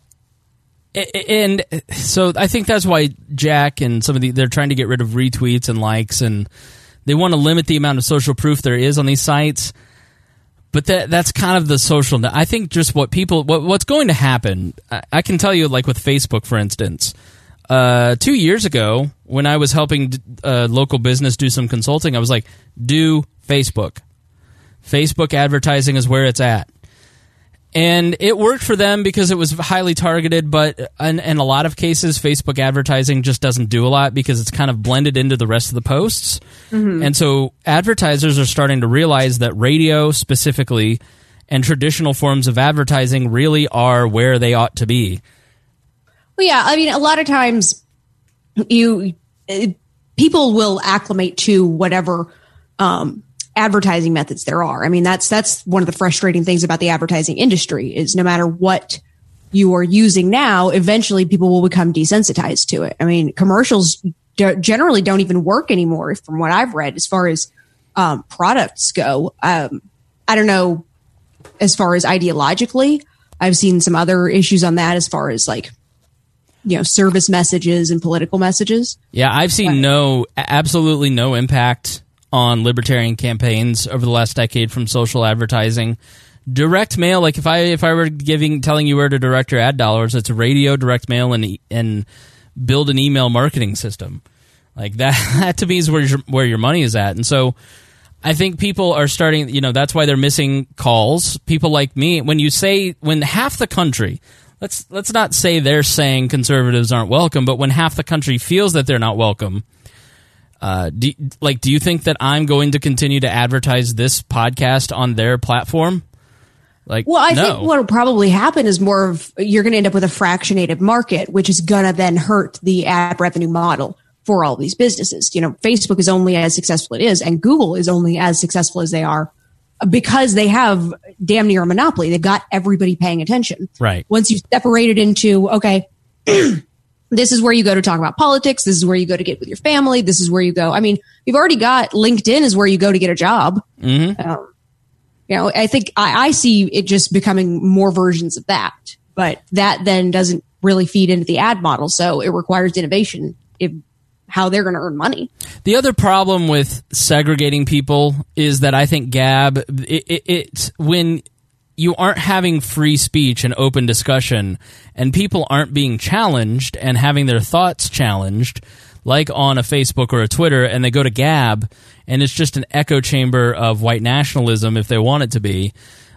and so I think that's why Jack and some of the they're trying to get rid of retweets and likes and they want to limit the amount of social proof there is on these sites. But that that's kind of the social. I think just what people what, what's going to happen. I, I, can tell you, like with Facebook, for instance. Uh, two years ago, when I was helping a uh, local business do some consulting, I was like, "Do Facebook. Facebook advertising is where it's at." And it worked for them because it was highly targeted but in, in, a lot of cases facebook advertising just doesn't do a lot because it's kind of blended into the rest of the posts mm-hmm. and so advertisers are starting to realize that radio specifically and traditional forms of advertising really are where they ought to be well yeah i mean a lot of times you people will acclimate to whatever um, advertising methods there are. I mean, that's that's one of the frustrating things about the advertising industry is no matter what you are using now, eventually people will become desensitized to it. I mean, commercials generally don't even work anymore, from what I've read, as far as um, products go. Um, I don't know as far as ideologically. I've seen some other issues on that as far as like you know service messages and political messages. Yeah, I've seen but, no absolutely no impact on libertarian campaigns over the last decade from social advertising. Direct mail, like if I if I were giving telling you where to direct your ad dollars, it's radio, direct mail, and and build an email marketing system. Like [LAUGHS] that, that to me is where your, where your money is at. And so, I think people are starting. You know, that's why they're missing calls. People like me, when you say when half the country, let's let's not say they're saying conservatives aren't welcome, but when half the country feels that they're not welcome, uh, do, like, do you think that I'm going to continue to advertise this podcast on their platform? Like, well, I no. think what will probably happen is more of you're going to end up with a fractionated market, which is going to then hurt the ad revenue model for all these businesses. You know, Facebook is only as successful it is, and Google is only as successful as they are because they have damn near a monopoly. They've got everybody paying attention. Right. Once you separate it into, okay, [CLEARS THROAT] this is where you go to talk about politics. This is where you go to get with your family. This is where you go. I mean, you've already got LinkedIn is where you go to get a job. Mm-hmm. Um, you know, I think I, I see it just becoming more versions of that, but that then doesn't really feed into the ad model. So it requires innovation if how they're going to earn money. The other problem with segregating people is that I think Gab, it, it, it's when you aren't having free speech and open discussion, and people aren't being challenged and having their thoughts challenged, like on a Facebook or a Twitter, and they go to Gab, and it's just an echo chamber of white nationalism if they want it to be,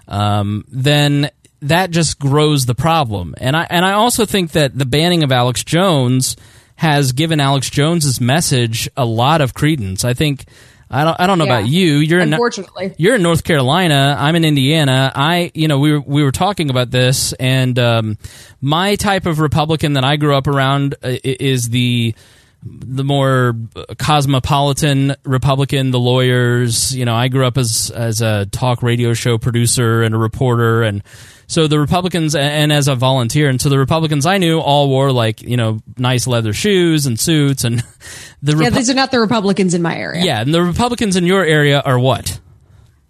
um, then that just grows the problem. And I and I also think that the banning of Alex Jones has given Alex Jones's message a lot of credence. I think I don't I don't know Yeah. about you. You're in Unfortunately. you're in North Carolina. I'm in Indiana. I, you know, we were, we were talking about this, and um, my type of Republican that I grew up around uh, is the the more cosmopolitan Republican, the lawyers. You know, I grew up as as a talk radio show producer and a reporter, and so the Republicans, and as a volunteer, and so the Republicans I knew all wore like you know nice leather shoes and suits, and [LAUGHS] the Yeah, Repu- these are not the Republicans in my area. yeah, and the Republicans in your area are what?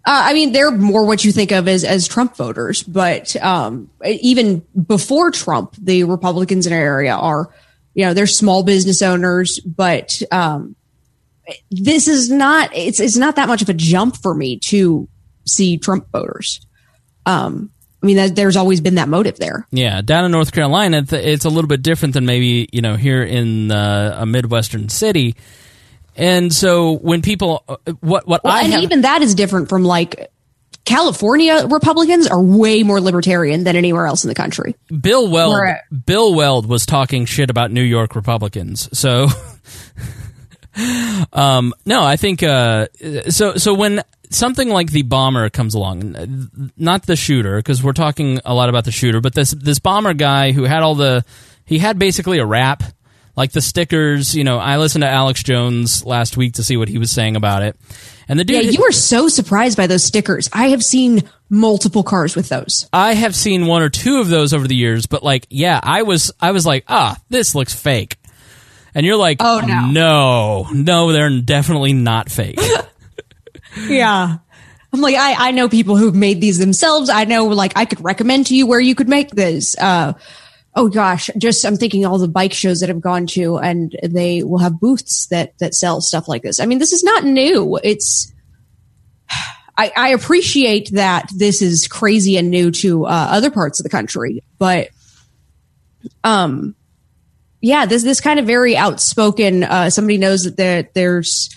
Uh, I mean, they're more what you think of as, as Trump voters, but um, even before Trump, the Republicans in our area are, you know, they're small business owners, but um, this is not, it's, it's not that much of a jump for me to see Trump voters. Um, I mean, there's always been that motive there. Yeah, down in North Carolina, it's a little bit different than maybe you know here in uh, a midwestern city. And so when people, uh, what what Well, I and have, even that is different from like California Republicans are way more libertarian than anywhere else in the country. Bill Weld, Where- Bill Weld was talking shit about New York Republicans. So, [LAUGHS] um, no, I think uh, so. So when something like the bomber comes along, not the shooter, because we're talking a lot about the shooter, but this this bomber guy who had all the, he had basically a rap. Like the stickers, you know, I listened to Alex Jones last week to see what he was saying about it. And the dude, Yeah, you were so surprised by those stickers. I have seen multiple cars with those. I have seen one or two of those over the years, but like, yeah, I was, I was like, ah, this looks fake. And you're like, Oh, no. no, no, they're definitely not fake. [LAUGHS] Yeah. I'm like, I, I know people who've made these themselves. I know, like, I could recommend to you where you could make this. Uh, oh gosh, just I'm thinking all the bike shows that I've gone to, and they will have booths that that sell stuff like this. I mean, this is not new. It's [SIGHS] I, I appreciate that this is crazy and new to uh, other parts of the country, but um, yeah, this this kind of very outspoken. Uh, somebody knows that there, there's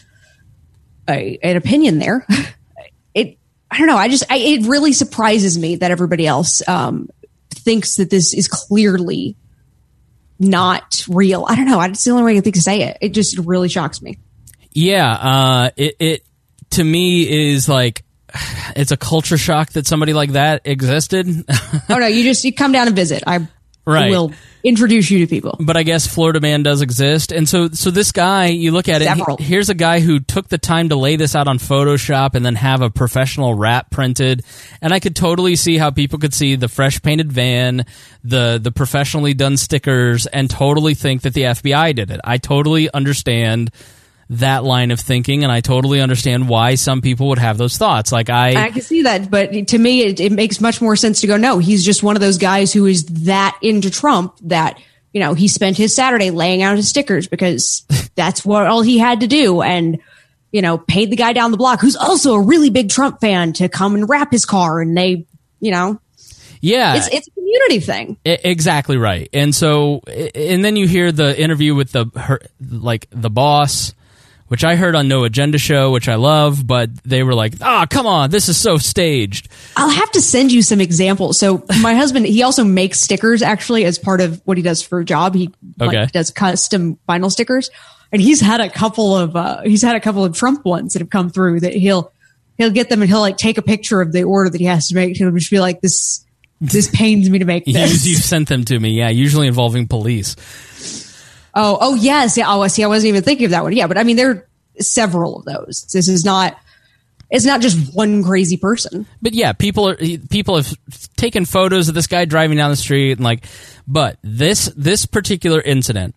a, an opinion there. [LAUGHS] it I don't know. I just I, it really surprises me that everybody else um, thinks that this is clearly not real. I don't know. It's the only way I think to say it. It just really shocks me. yeah, uh, it, it to me is like, [SIGHS] it's a culture shock that somebody like that existed. [LAUGHS] oh no, you just you come down and visit. I Right. will introduce you to people. but I guess Florida Man does exist, and so so this guy, you look at Several. it. he- here's a guy who took the time to lay this out on Photoshop and then have a professional wrap printed, and I could totally see how people could see the fresh painted van, the the professionally done stickers, and totally think that the FBI did it. I totally understand that line of thinking, and I totally understand why some people would have those thoughts. Like I, I can see that, but to me, it, it makes much more sense to go. No, he's just one of those guys who is that into Trump that you know he spent his Saturday laying out his stickers because [LAUGHS] that's what all he had to do, and you know paid the guy down the block who's also a really big Trump fan to come and wrap his car, and they, you know, yeah, it's it's a community thing. I- exactly right. And so, and then you hear the interview with the her, like the boss, which I heard on No Agenda Show, which I love, but they were like, "Ah, come on, this is so staged." I'll have to send you some examples. So my husband, he also makes stickers actually as part of what he does for a job. He like, Okay. does custom vinyl stickers and he's had a couple of, uh, he's had a couple of Trump ones that have come through that he'll, he'll get them and he'll like take a picture of the order that he has to make. He'll just be like, this, this pains me to make [LAUGHS] this. you sent them to me, yeah, usually involving police. Oh, oh yes. Yeah. Oh, see, I wasn't even thinking of that one. Yeah. But I mean, there are several of those. This is not, it's not just one crazy person. But yeah, people are people have taken photos of this guy driving down the street and like, but this this particular incident,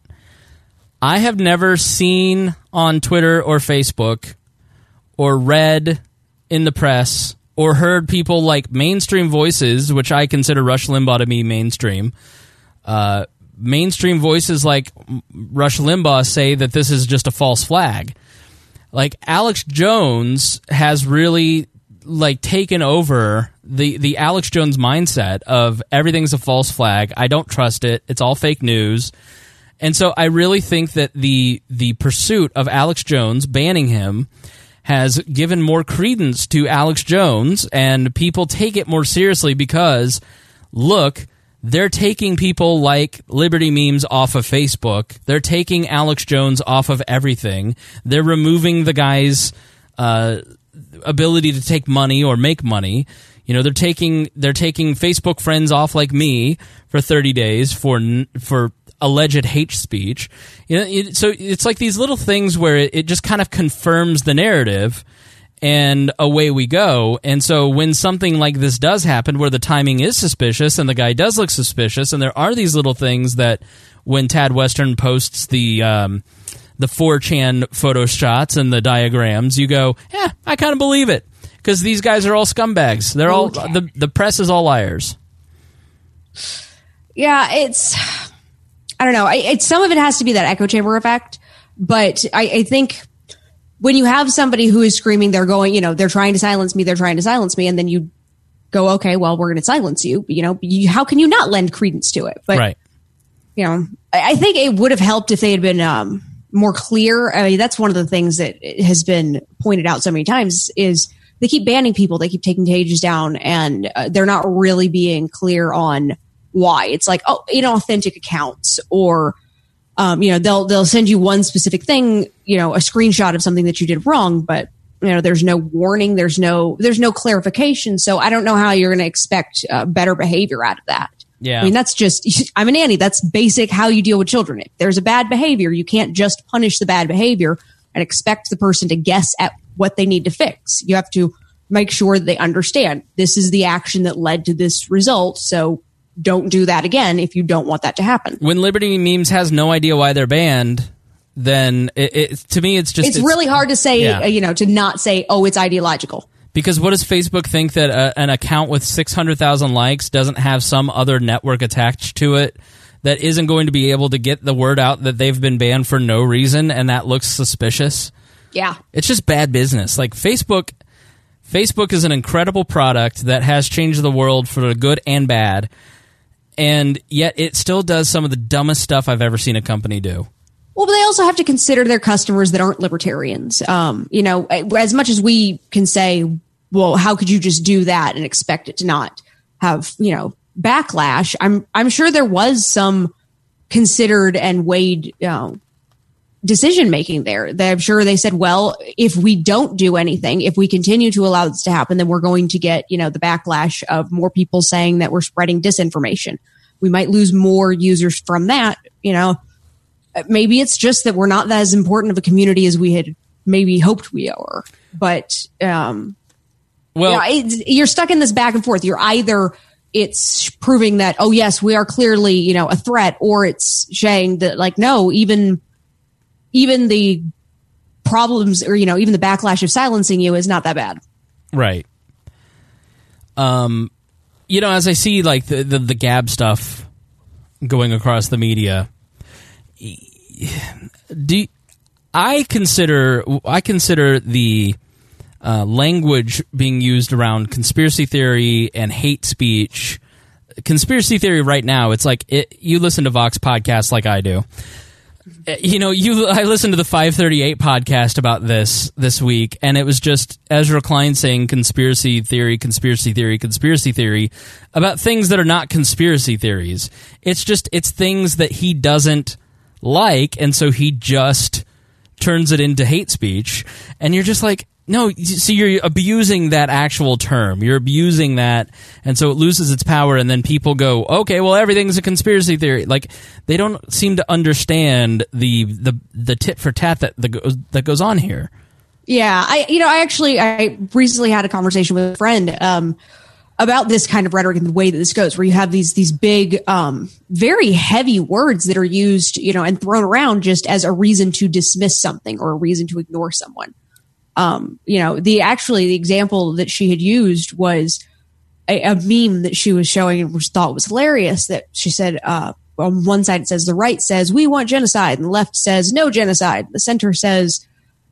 I have never seen on Twitter or Facebook, or read in the press, or heard people like mainstream voices, which I consider Rush Limbaugh to be mainstream, uh, mainstream voices like Rush Limbaugh say that this is just a false flag. Like Alex Jones has really like taken over the the Alex Jones mindset of everything's a false flag. I don't trust it. It's all fake news. And so I really think that the the pursuit of Alex Jones banning him has given more credence to Alex Jones and people take it more seriously because look, they're taking people like Liberty Memes off of Facebook. They're taking Alex Jones off of everything. They're removing the guy's uh, ability to take money or make money. You know, they're taking they're taking Facebook friends off like me for 30 days for for alleged hate speech. You know, it, so it's like these little things where it, it just kind of confirms the narrative and away we go. And so when something like this does happen where the timing is suspicious and the guy does look suspicious and there are these little things that when Tad Western posts the um, the 4chan photo shots and the diagrams, you go, "Yeah, I kind of believe it." Because these guys are all scumbags. They're all Okay. the the press is all liars. Yeah, it's. I don't know. I, it, some of it has to be that echo chamber effect, but I, I think when you have somebody who is screaming, they're going, you know, they're trying to silence me, they're trying to silence me, and then you go, okay, well, we're going to silence you. You know, you, how can you not lend credence to it? But right. you know, I, I think it would have helped if they had been um, more clear. I mean, that's one of the things that has been pointed out so many times is they keep banning people, they keep taking pages down, and uh, they're not really being clear on why. It's like, oh, inauthentic accounts, or um, you know, they'll they'll send you one specific thing, you know, a screenshot of something that you did wrong, but you know, there's no warning, there's no there's no clarification. So I don't know how you're going to expect uh, better behavior out of that. Yeah. I mean, that's just, [LAUGHS] I'm a nanny. That's basic how you deal with children. If there's a bad behavior, you can't just punish the bad behavior and expect the person to guess at what they need to fix. You have to make sure that they understand this is the action that led to this result. So don't do that again if you don't want that to happen. When Liberty Memes has no idea why they're banned, then it, it to me it's just It's, really hard to say, Yeah. uh, you know, to not say, oh, it's ideological. Because what does Facebook think that a, an account with 600,000 likes doesn't have some other network attached to it that isn't going to be able to get the word out that they've been banned for no reason and that looks suspicious? Yeah. It's just bad business. Like Facebook Facebook is an incredible product that has changed the world for the good and bad. And yet it still does some of the dumbest stuff I've ever seen a company do. Well, but they also have to consider their customers that aren't libertarians. Um, you know, as much as we can say, well, how could you just do that and expect it to not have, you know, backlash? I'm, I'm sure there was some considered and weighed, you know, decision making there. That I'm sure they said, well, if we don't do anything, if we continue to allow this to happen, then we're going to get, you know, the backlash of more people saying that we're spreading disinformation. We might lose more users from that, you know maybe it's just that we're not as important of a community as we had maybe hoped we are. But um, Well, you know, you're stuck in this back and forth. You're either it's proving that oh yes we are clearly you know a threat, or it's saying that like no even even the problems or you know even the backlash of silencing you is not that bad. Right. Um, you know, as I see like the the, the Gab stuff going across the media, do I consider I consider the uh, language being used around conspiracy theory and hate speech. Conspiracy theory right now, it's like it, you listen to Vox podcasts like I do. Uh, You know, you I listened to the 538 podcast about this this week, and it was just Ezra Klein saying conspiracy theory, conspiracy theory, conspiracy theory about things that are not conspiracy theories. It's just it's things that he doesn't like, and so he just turns it into hate speech, and you're just like, no, see, you're abusing that actual term. You're abusing that, and so it loses its power. And then people go, okay, well, everything's a conspiracy theory. Like they don't seem to understand the the the tit for tat that that goes, that goes on here. Yeah, I you know I actually I recently had a conversation with a friend um, about this kind of rhetoric and the way that this goes, where you have these these big, um, very heavy words that are used, you know, and thrown around just as a reason to dismiss something or a reason to ignore someone. Um, you know, the actually the example that she had used was a, a meme that she was showing and which thought was hilarious. That she said, uh, on one side it says the right says we want genocide and the left says no genocide. The center says,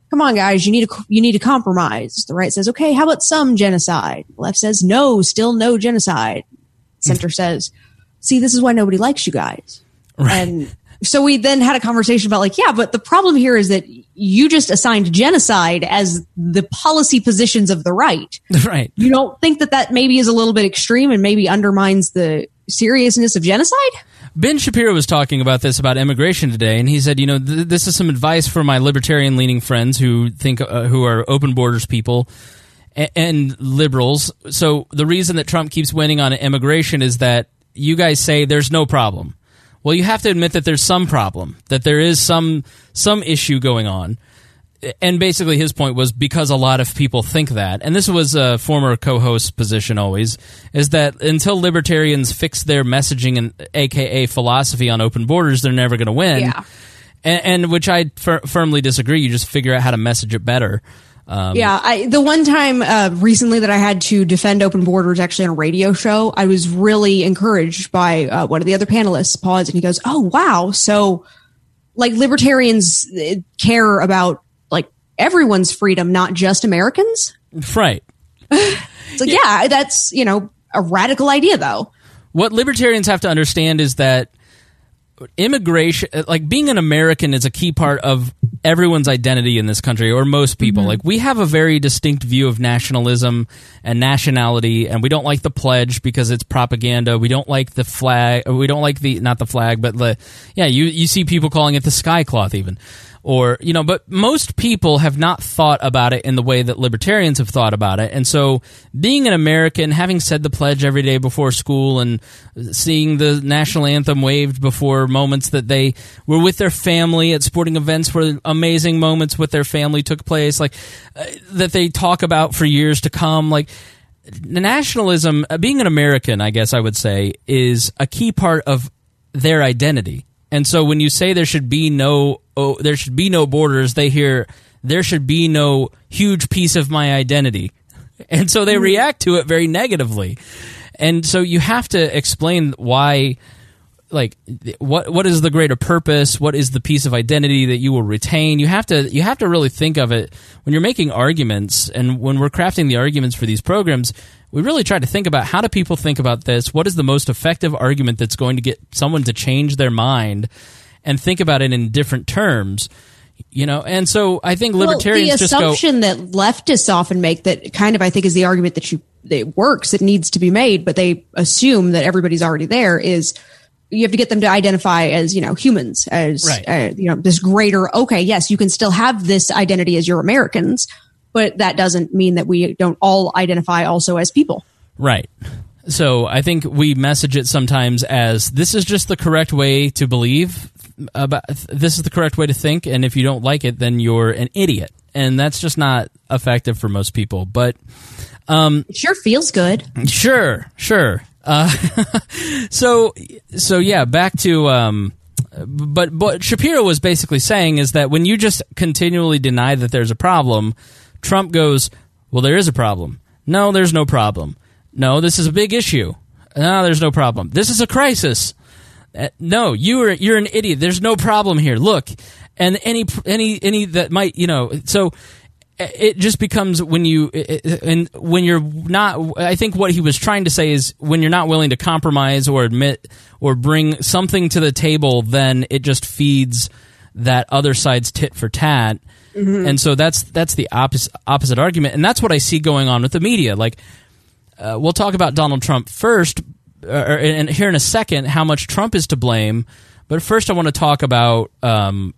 come on guys, you need a you need a compromise. The right says, okay, how about some genocide? The left says no, still no genocide. Center says, see, this is why nobody likes you guys. And so we then had a conversation about like, yeah, but the problem here is that you just assigned genocide as the policy positions of the right. [LAUGHS] right. You don't think that that maybe is a little bit extreme and maybe undermines the seriousness of genocide? Ben Shapiro was talking about this about immigration today, and he said, you know, th- this is some advice for my libertarian-leaning friends who think uh, who are open borders people and, and liberals. So the reason that Trump keeps winning on immigration is that you guys say there's no problem. Well, you have to admit that there's some problem, that there is some some issue going on. And basically, his point was because a lot of people think that, and this was a former co-host position always, is that until libertarians fix their messaging and AKA philosophy on open borders, they're never going to win. Yeah. And, and which I fir- firmly disagree. You just figure out how to message it better. Um, yeah, I, the one time uh, recently that I had to defend open borders actually on a radio show, I was really encouraged by uh, one of the other panelists, pause, and he goes, "Oh wow, so like libertarians uh, care about like everyone's freedom, not just Americans." Right. [LAUGHS] It's like, yeah, that's you know a radical idea though. What libertarians have to understand is that immigration uh, like being an american is a key part of everyone's identity in this country or most people. Mm-hmm. Like we have a very distinct view of nationalism and nationality and we don't like the pledge because it's propaganda. We don't like the flag uh, we don't like the not the flag but the yeah you you see people calling it the sky cloth even or you know but most people have not thought about it in the way that libertarians have thought about it. And so being an american having said the pledge every day before school and seeing the national anthem waved before moments that they were with their family at sporting events where amazing moments with their family took place like uh, that they talk about for years to come like nationalism uh, being an american i guess i would say is a key part of their identity. And so when you say there should be no oh, there should be no borders, they hear there should be no huge piece of my identity. [LAUGHS] And so they mm-hmm. react to it very negatively. And so you have to explain why like what what is the greater purpose? What is the piece of identity that you will retain? You have to you have to really think of it. When you're making arguments and when we're crafting the arguments for these programs we really try to think about how do people think about this? What is the most effective argument that's going to get someone to change their mind and think about it in different terms you know and so i think libertarians well, the just go assumption that leftists often make that kind of I think is the argument that you that works, it needs to be made, but they assume that everybody's already there is you have to get them to identify as you know humans as Right. uh, you know this greater okay yes you can still have this identity as you're Americans but that doesn't mean that we don't all identify also as people Right. So I think we message it sometimes as this is just the correct way to believe about this is the correct way to think and if you don't like it then you're an idiot. And that's just not effective for most people. But it sure feels good sure, sure. Uh, [LAUGHS] so so yeah, back to um but what Shapiro was basically saying is that when you just continually deny that there's a problem, Trump goes, "Well, there is a problem." No, there's no problem. No, this is a big issue. No, there's no problem. This is a crisis. Uh, no, you are you're an idiot. There's no problem here. Look, and any any any that might you know so it just becomes when you and when you're not i think what he was trying to say is when you're not willing to compromise or admit or bring something to the table then it just feeds that other side's tit for tat and so that's that's the opposite opposite argument and that's what i see going on with the media like uh, we'll talk about donald trump first and here in a second how much trump is to blame but first i want to talk about um,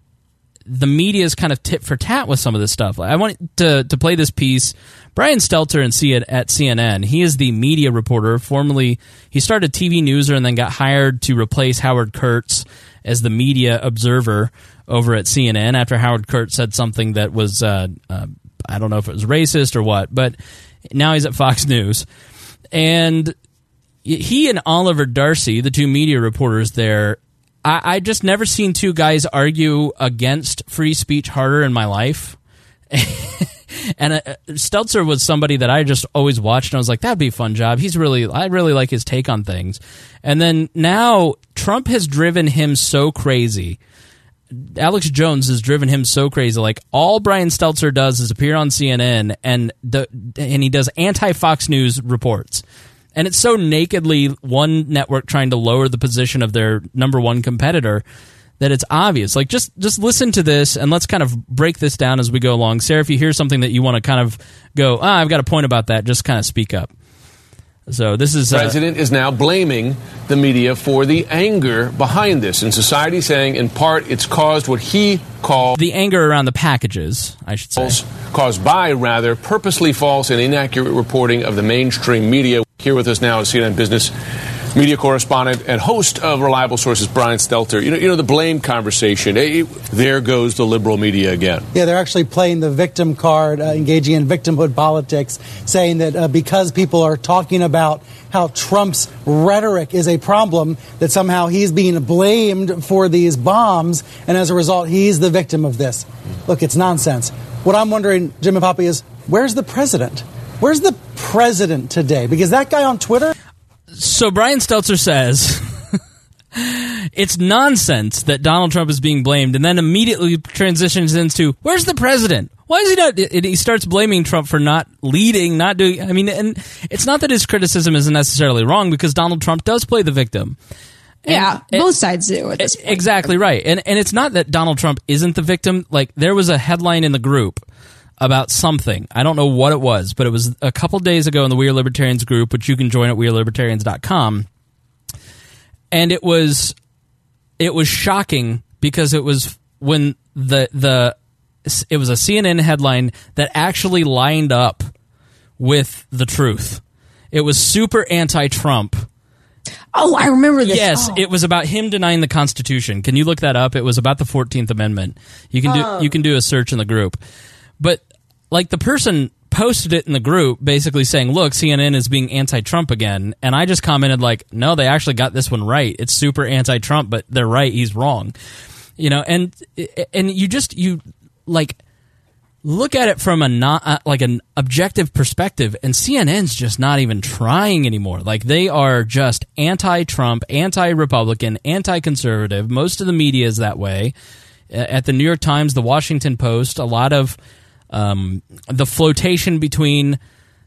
the media is kind of tit for tat with some of this stuff. I want to to play this piece. Brian Stelter and see it at CNN. He is the media reporter. Formerly, he started TV Newser and then got hired to replace Howard Kurtz as the media observer over at CNN after Howard Kurtz said something that was uh, uh, I don't know if it was racist or what, but now he's at Fox [LAUGHS] News and he and Oliver Darcy, the two media reporters there, I, I just never seen two guys argue against free speech harder in my life. [LAUGHS] and uh, Stelter was somebody that I just always watched, and I was like, that'd be a fun job. He's really, I really like his take on things. And then now Trump has driven him so crazy. Alex Jones has driven him so crazy. Like all Brian Stelter does is appear on CNN and the and he does anti Fox News reports. And it's so nakedly one network trying to lower the position of their number one competitor that it's obvious. Like just just listen to this and let's kind of break this down as we go along. Sarah, if you hear something that you want to kind of go, ah, I've got a point about that, just kind of speak up. So this is uh, president is now blaming the media for the anger behind this, and society saying in part it's caused what he called the anger around the packages. I should say caused by rather purposely false and inaccurate reporting of the mainstream media. Here with us now is CNN Business media correspondent and host of Reliable Sources, Brian Stelter. You know, you know the blame conversation. It, there goes the liberal media again. Yeah, they're actually playing the victim card, uh, engaging in victimhood politics, saying that uh, because people are talking about how Trump's rhetoric is a problem, that somehow he's being blamed for these bombs, and as a result, he's the victim of this. Look, it's nonsense. What I'm wondering, Jim and Poppy, is where's the president? Where's the president today? Because that guy on Twitter so Brian Stelter says [LAUGHS] it's nonsense that Donald Trump is being blamed, and then immediately transitions into where's the president? Why is he not? He starts blaming Trump for not leading, not doing. I mean, and it's not that his criticism isn't necessarily wrong because Donald Trump does play the victim. And yeah, both sides do at this point. Exactly right, and and it's not that Donald Trump isn't the victim. Like there was a headline in the group about something. I don't know what it was, but it was a couple days ago in the We Are Libertarians group, which you can join at wearelibertarians.com. And it was it was shocking because it was when the the it was a CNN headline that actually lined up with the truth. It was super anti-Trump. Oh, I remember this. Yes, oh. it was about him denying the Constitution. Can you look that up? It was about the Fourteenth Amendment. You can do oh. you can do a search in the group. But like the person posted it in the group basically saying, "Look, CNN is being anti-Trump again." And I just commented like, "No, they actually got this one right. It's super anti-Trump, but they're right. He's wrong." You know, and and you just you like look at it from a not uh, like an objective perspective and CNN's just not even trying anymore. Like they are just anti-Trump, anti-Republican, anti-conservative. Most of the media is that way. At the New York Times, the Washington Post, a lot of um, the flotation between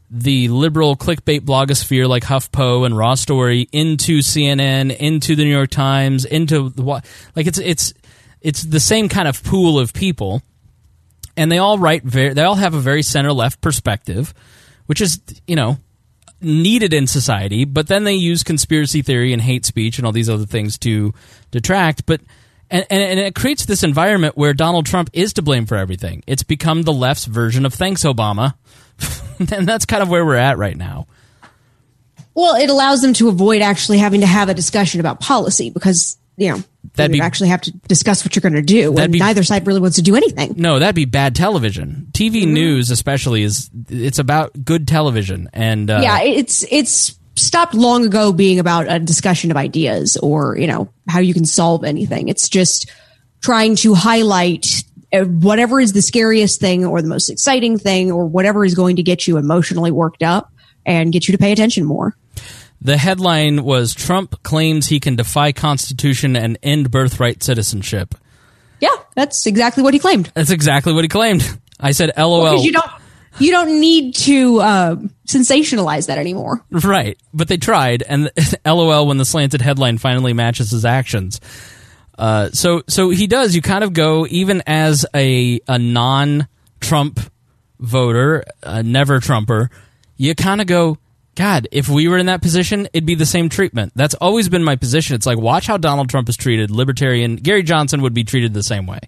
the liberal clickbait blogosphere like HuffPo and Raw Story into CNN, into the New York Times, into the what? like it's it's it's the same kind of pool of people, and they all write very they all have a very center left perspective, which is you know needed in society. But then they use conspiracy theory and hate speech and all these other things to detract, but and, and, and, it creates this environment where Donald Trump is to blame for everything. It's become the left's version of thanks, Obama. [LAUGHS] and that's kind of where we're at right now. Well, it allows them to avoid actually having to have a discussion about policy because, you know, that'd be, actually have to discuss what you're going to do be, neither side really wants to do anything. No, that'd be bad television. TV mm-hmm. news especially is it's about good television and uh, Yeah, it's it's stopped long ago being about a discussion of ideas or, you know, how you can solve anything. It's just trying to highlight uh, whatever is the scariest thing or the most exciting thing or whatever is going to get you emotionally worked up and get you to pay attention more. The headline was Trump claims he can defy Constitution and end birthright citizenship. Yeah, that's exactly what he claimed. That's exactly what he claimed. I said, "LOL." Well, you don't you don't need to uh, sensationalize that anymore. Right. But they tried, and [LAUGHS] LOL when the slanted headline finally matches his actions. Uh, so so he does. You kind of go even as a a non Trump voter, a never Trumper. You kind of go, God, if we were in that position, it'd be the same treatment. That's always been my position. It's like watch how Donald Trump is treated. Libertarian Gary Johnson would be treated the same way.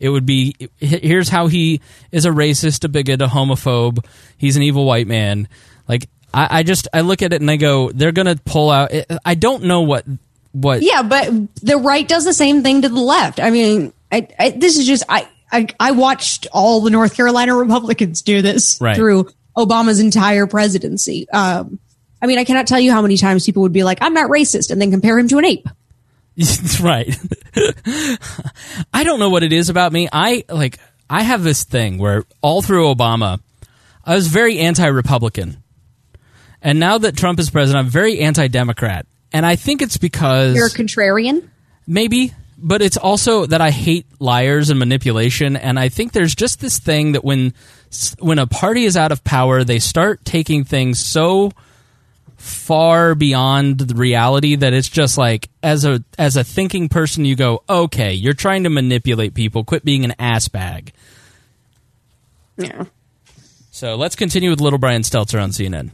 It would be here's how he is a racist, a bigot, a homophobe. He's an evil white man. Like I, I just I look at it and I go, they're gonna pull out. Eh, eh, I don't know what what. Yeah, but the right does the same thing to the left. I mean, I, I, this is just I, I I watched all the North Carolina Republicans do this right. through Obama's entire presidency. Um, I mean, I cannot tell you how many times people would be like, "I'm not racist," and then compare him to an ape. [LAUGHS] right. [LAUGHS] I don't know what it is about me. I like I have this thing where all through Obama, I was very anti-Republican, and now that Trump is president, I'm very anti-Democrat, and I think it's because You're a contrarian. maybe but it's also that i hate liars and manipulation and i think there's just this thing that when when a party is out of power they start taking things so far beyond the reality that it's just like as a as a thinking person you go okay you're trying to manipulate people. Quit being an ass bag. Yeah. so let's continue with little brian stelter on cnn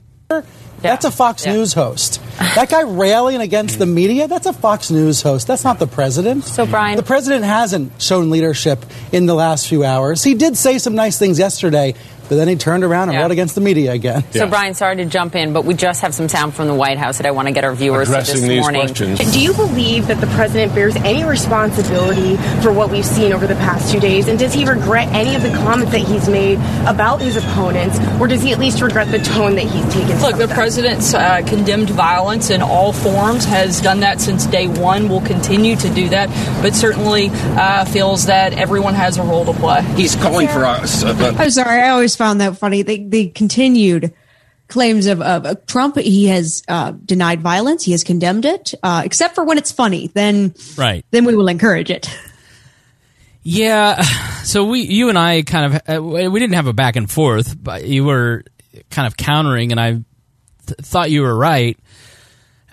That's a Fox News host. That guy railing against the media, that's a Fox News host. That's not the president. So, Brian- The president hasn't shown leadership in the last few hours. He did say some nice things yesterday, but then he turned around and Yeah. wrote against the media again. So, Brian, sorry to jump in, but we just have some sound from the White House that I want to get our viewers to Addressing this these morning. questions. Do you believe that the president bears any responsibility for what we've seen over the past two days? And does he regret any of the comments that he's made about his opponents? Or does he at least regret the tone that he's taken? Look, the them? president's uh, condemned violence in all forms, has done that since day one, will continue to do that, but certainly uh, feels that everyone has a role to play. He's calling for us. Uh, I'm sorry. I always found that funny. They the continued claims of, of uh, Trump. He has uh, denied violence. He has condemned it, uh, except for when it's funny. Then, right then we will encourage it. Yeah, so we, you and I, kind of, uh, we didn't have a back and forth, but you were kind of countering, and I th- thought you were right.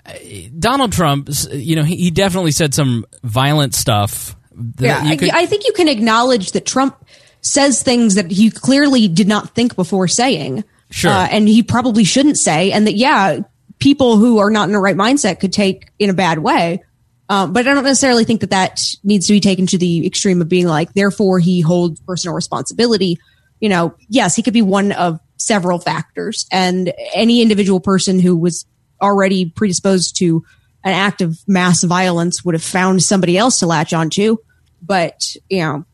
Uh, Donald Trump, you know, he, he definitely said some violent stuff. that Yeah, could- I, I think you can acknowledge that Trump says things that he clearly did not think before saying. Sure. Uh, and he probably shouldn't say. And that, yeah, people who are not in the right mindset could take in a bad way. Um, but I don't necessarily think that that needs to be taken to the extreme of being like, therefore he holds personal responsibility. You know, yes, he could be one of several factors and any individual person who was already predisposed to an act of mass violence would have found somebody else to latch onto. But, you know,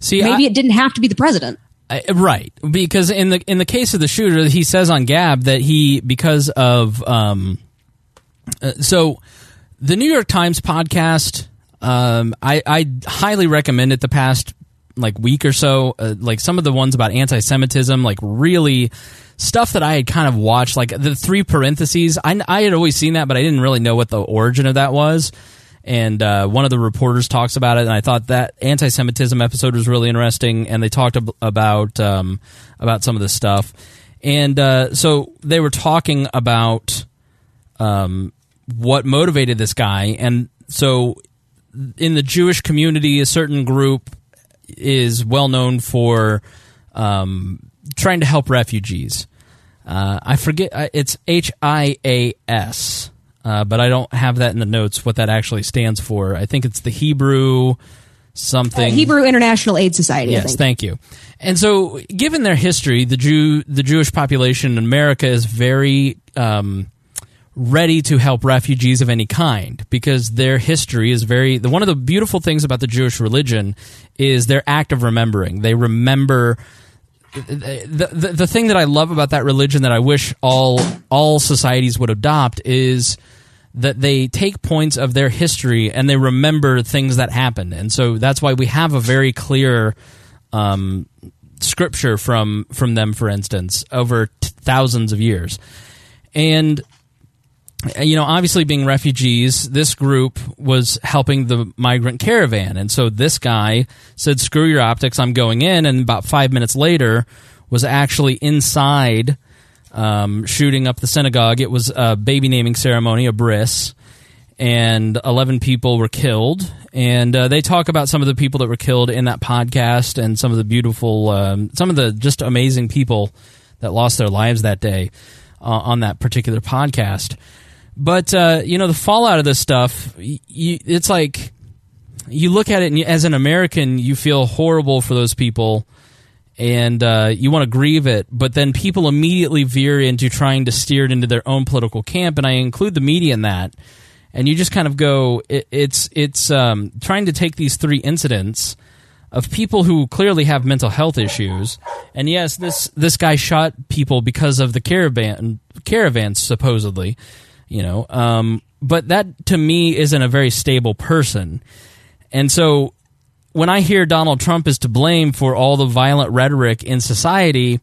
See, maybe I- it didn't have to be the president. I- right, because in the in the case of the shooter, he says on Gab that he because of um, uh, so the New York Times podcast. Um, I, I highly recommend it. The past like week or so, uh, like some of the ones about anti-Semitism, like really stuff that I had kind of watched, like the three parentheses. I I had always seen that, but I didn't really know what the origin of that was and uh, one of the reporters talks about it, and I thought that anti-Semitism episode was really interesting, and they talked ab- about um, about some of this stuff, and uh, so they were talking about um, what motivated this guy, and so in the Jewish community, a certain group is well known for um, trying to help refugees. Uh, I forget uh, it's H I A S, uh, but I don't have that in the notes. What that actually stands for? I think it's the Hebrew something. Hebrew International Aid Society. Yes, thank you. And so, given their history, the Jew, the Jewish population in America is very um, ready to help refugees of any kind because their history is very. The, one of the beautiful things about the Jewish religion is their act of remembering. They remember. The, the the thing that I love about that religion that I wish all all societies would adopt is that they take points of their history and they remember things that happened, and so that's why we have a very clear um, scripture from from them, for instance, over t- thousands of years, and you know, obviously being refugees, this group was helping the migrant caravan. And so this guy said, screw your optics, I'm going in. And about five minutes later, was actually inside um, shooting up the synagogue. It was a baby naming ceremony, a bris. And 11 people were killed. And uh, they talk about some of the people that were killed in that podcast and some of the beautiful, um, some of the just amazing people that lost their lives that day uh, on that particular podcast. But uh, you know, the fallout of this stuff, it's like you look at it, and as an American, you feel horrible for those people, and uh, you want to grieve it. But then people immediately veer into trying to steer it into their own political camp, and I include the media in that. And you just kind of go, it, it's it's um, trying to take these three incidents of people who clearly have mental health issues. And yes, this this guy shot people because of the caravan caravans supposedly, you know. Um, but that to me isn't a very stable person. And so when I hear Donald Trump is to blame for all the violent rhetoric in society,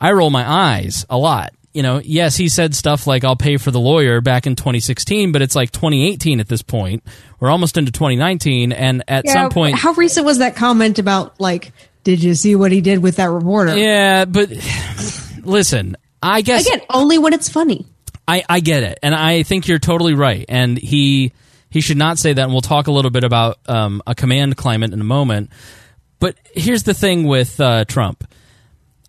I roll my eyes a lot. You know, yes, he said stuff like "I'll pay for the lawyer" back in 2016, but it's like 2018 at this point. We're almost into 2019, and at Yeah, some point, how recent was that comment about like, did you see what he did with that reporter? yeah. But listen, I guess Again, only when it's funny. I, I get it, and I think you're totally right. And he he should not say that. And we'll talk a little bit about um, a command climate in a moment. But here's the thing with uh, Trump.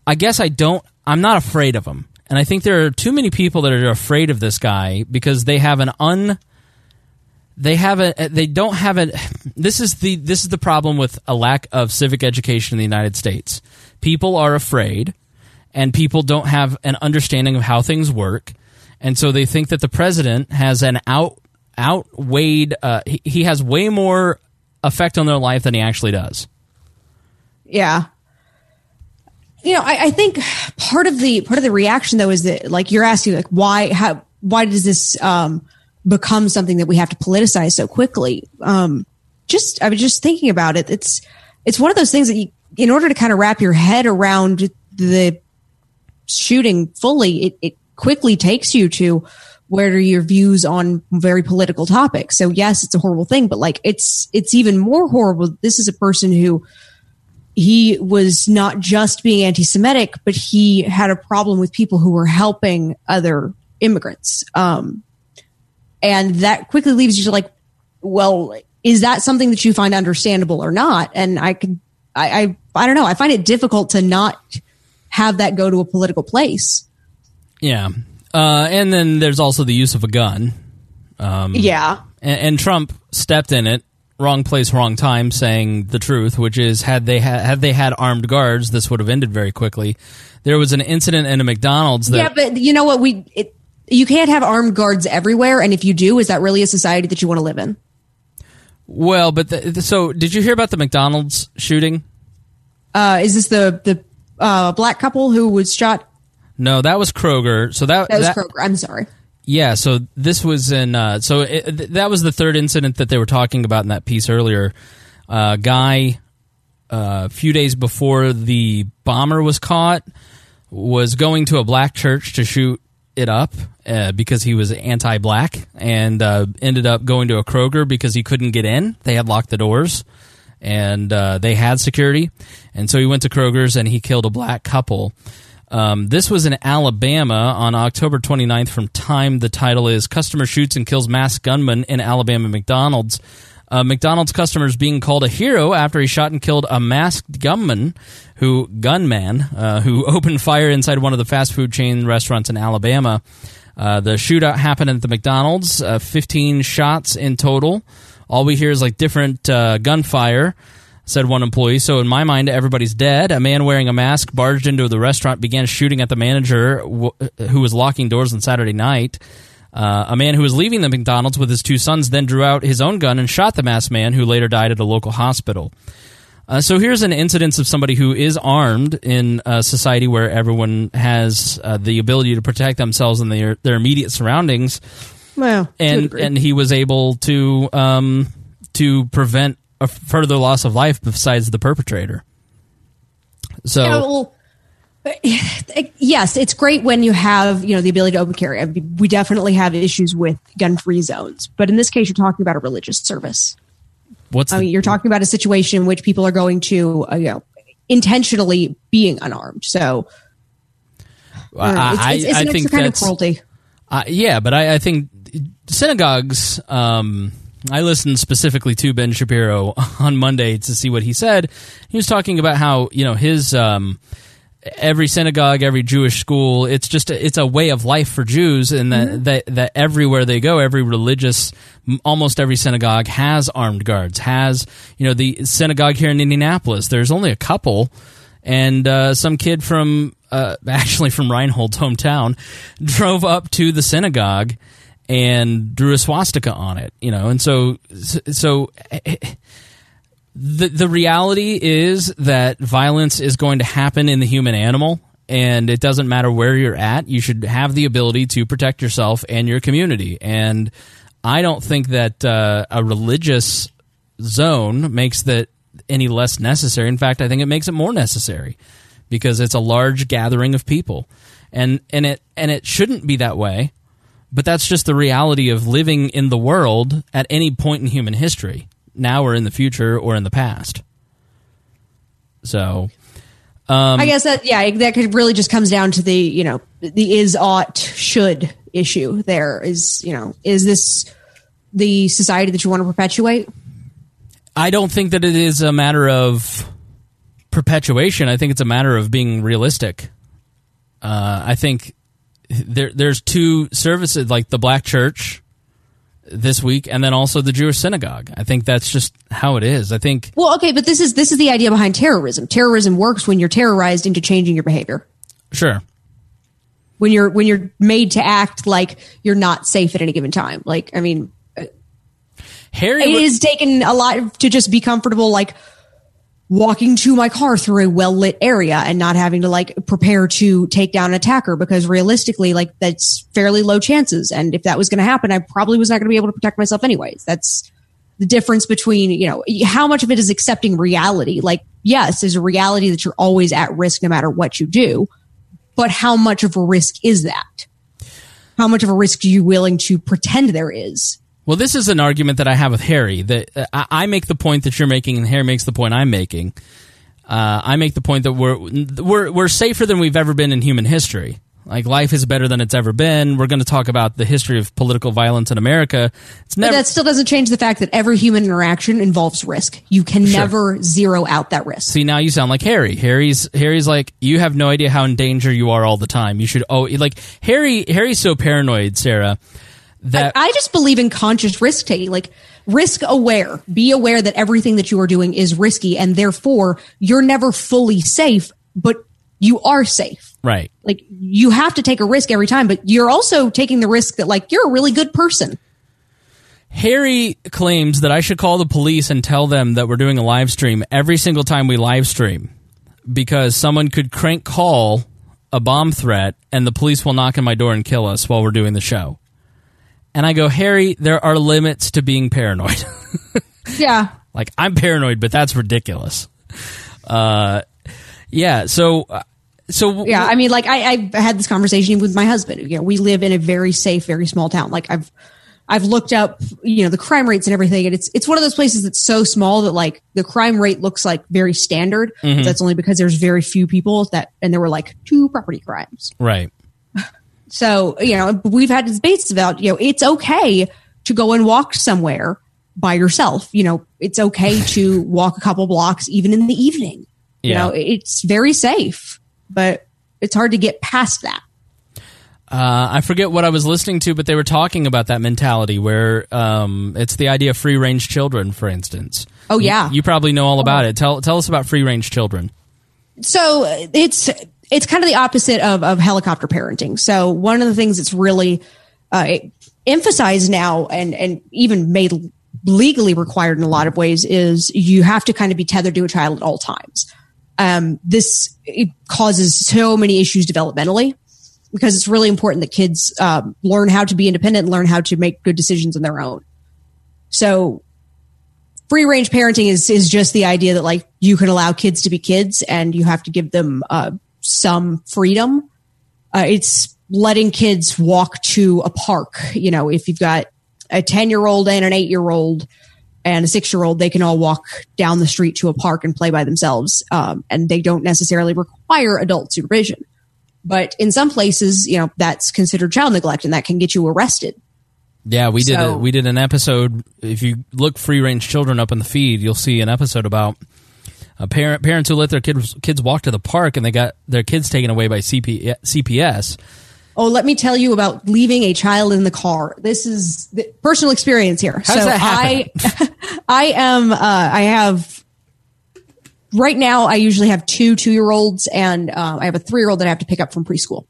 I guess I don't. I'm not afraid of him, and I think there are too many people that are afraid of this guy because they have an un. They have a. They don't have a. This is the. This is the problem with a lack of civic education in the United States. People are afraid, and people don't have an understanding of how things work, and so they think that the president has an out outweighed. Uh, he, he has way more effect on their life than he actually does. Yeah. You know, I, I think part of the part of the reaction though is that like you're asking like why how why does this um become something that we have to politicize so quickly? Um just I was just thinking about it. It's it's one of those things that you in order to kind of wrap your head around the shooting fully, it, it quickly takes you to where are your views on very political topics. So yes, it's a horrible thing, but like it's it's even more horrible. This is a person who he was not just being anti-Semitic, but he had a problem with people who were helping other immigrants. Um, and that quickly leaves you to like, well, is that something that you find understandable or not? And I could, I, I, I don't know. I find it difficult to not have that go to a political place. Yeah, uh, and then there's also the use of a gun. Um, Yeah. and, and Trump stepped in it. Wrong place, wrong time. Saying the truth, which is had they had had they had armed guards, this would have ended very quickly. There was an incident in a McDonald's that yeah, but you know what? We, it, you can't have armed guards everywhere. And if you do, is that really a society that you want to live in? well, but the- so did you hear about the McDonald's shooting? Uh, is this the, the, uh, black couple who was shot? No, that was Kroger. So that That was that- Kroger. I'm sorry. Yeah, so this was in. Uh, so it, th- that was the third incident that they were talking about in that piece earlier. Uh, guy, uh, a few days before the bomber was caught, was going to a black church to shoot it up uh, because he was anti-black, and uh, ended up going to a Kroger because he couldn't get in. They had locked the doors, and uh, they had security, and so he went to Kroger's and he killed a black couple. Um, this was in Alabama on October 29th from Time. The title is Customer Shoots and Kills Masked Gunman in Alabama McDonald's. Uh, McDonald's customers being called a hero after he shot and killed a masked gunman who gunman uh, who [LAUGHS] opened fire inside one of the fast food chain restaurants in Alabama. Uh, the shootout happened at the McDonald's. Uh, 15 shots in total. All we hear is like different uh, gunfire said one employee. So in my mind, everybody's dead. A man wearing a mask barged into the restaurant, began shooting at the manager w- who was locking doors on Saturday night. Uh, a man who was leaving the McDonald's with his two sons then drew out his own gun and shot the masked man, who later died at a local hospital. Uh, so here's an incidence of somebody who is armed in a society where everyone has uh, the ability to protect themselves and their their immediate surroundings Well, and and he was able to um, to prevent a further loss of life besides the perpetrator. So Yeah, well, [LAUGHS] yes, it's great when you have you know the ability to open carry. I mean, we definitely have issues with gun-free zones, but in this case, you're talking about a religious service. what's I the, mean, you're talking about a situation in which people are going to uh, you know intentionally being unarmed. So I, it's, I, it's, it's I an think extra kind of cruelty. Uh, yeah, but I, I think synagogues. Um, I listened specifically to Ben Shapiro [LAUGHS] on Monday to see what he said. He was talking about how you know his um, every synagogue, every Jewish school. It's just a, it's a way of life for Jews, and that, that that everywhere they go, every religious, almost every synagogue has armed guards. Has you know the synagogue here in Indianapolis? There's only a couple and uh, some kid from uh, [LAUGHS] actually from Reinhold's hometown drove up to the synagogue and drew a swastika on it. You know, and so so. The, the reality is that violence is going to happen in the human animal, and it doesn't matter where you're at. You should have the ability to protect yourself and your community. And I don't think that uh, a religious zone makes that any less necessary. In fact, I think it makes it more necessary because it's a large gathering of people, and and it and it shouldn't be that way. But that's just the reality of living in the world at any point in human history, now or in the future or in the past. So, um, I guess that yeah, that could really just comes down to the you know the is ought should issue. There is you know is this the society that you want to perpetuate? I don't think that it is a matter of perpetuation. I think it's a matter of being realistic. Uh, I think there there's two services like the black church this week and then also the Jewish synagogue. I think that's just how it is. I think Well, okay, but this is this is the idea behind terrorism. Terrorism works when you're terrorized into changing your behavior. sure. When you're when you're made to act like you're not safe at any given time. Like, I mean, Harry it wa- is taken a lot to just be comfortable like walking to my car through a well lit area and not having to like prepare to take down an attacker because realistically like that's fairly low chances. And if that was going to happen I probably was not going to be able to protect myself anyways. That's the difference between you know how much of it is accepting reality? Like yes there's a reality that you're always at risk no matter what you do but how much of a risk is that? How much of a risk are you willing to pretend there is Well, this is an argument that I have with Harry. That uh, I make the point that you're making, and Harry makes the point I'm making. Uh, I make the point that we're we're we're safer than we've ever been in human history. Like life is better than it's ever been. We're going to talk about the history of political violence in America. It's But that still doesn't change the fact that every human interaction involves risk. You can Sure. never zero out that risk. See, now you sound like Harry. Harry's Harry's like you have no idea how in danger you are all the time. You should oh like Harry. Harry's so paranoid, Sarah. That I just believe in conscious risk taking, like risk aware. Be aware that everything that you are doing is risky and therefore you're never fully safe, but you are safe. right. Like you have to take a risk every time, but you're also taking the risk that like you're a really good person. Harry claims that I should call the police and tell them that we're doing a live stream every single time we live stream because someone could crank call a bomb threat and the police will knock on my door and kill us while we're doing the show. And I go, Harry, there are limits to being paranoid. [LAUGHS] Yeah. like I'm paranoid, but that's ridiculous. Uh, yeah. So, uh, so Yeah, I mean, like I, I had this conversation with my husband. You know, we live in a very safe, very small town. Like I've, I've looked up, you know, the crime rates and everything, and it's it's one of those places that's so small that like the crime rate looks like very standard. Mhm. That's only because there's very few people that, and there were like two property crimes. right. So you know, we've had debates about you know it's okay to go and walk somewhere by yourself. You know, it's okay [LAUGHS] to walk a couple blocks even in the evening. You know, it's very safe, but it's hard to get past that. Uh, I forget what I was listening to, but they were talking about that mentality where um, it's the idea of free range children, for instance. Oh, yeah. you, probably know all about it. Tell tell us about free range children. so it's it's kind of the opposite of, of helicopter parenting. So one of the things that's really uh, emphasized now and and even made legally required in a lot of ways is you have to kind of be tethered to a child at all times. Um, this causes so many issues developmentally because it's really important that kids um, learn how to be independent and learn how to make good decisions on their own. So free range parenting is is just the idea that like you can allow kids to be kids and you have to give them uh, some freedom. Uh, it's letting kids walk to a park. You know, if you've got a ten year old and an eight year old and a six year old, they can all walk down the street to a park and play by themselves, um, and they don't necessarily require adult supervision. But in some places, you know, that's considered child neglect, and that can get you arrested. Yeah, we did a, we did an episode. If you look free range children up in the feed, you'll see an episode about a parent parents who let their kids kids walk to the park and they got their kids taken away by CP, CPS. Oh, let me tell you about leaving a child in the car. This is the personal experience here. How does that I, [LAUGHS] I am, uh, I have, right now, I usually have two two year olds and uh, I have a three year old that I have to pick up from preschool.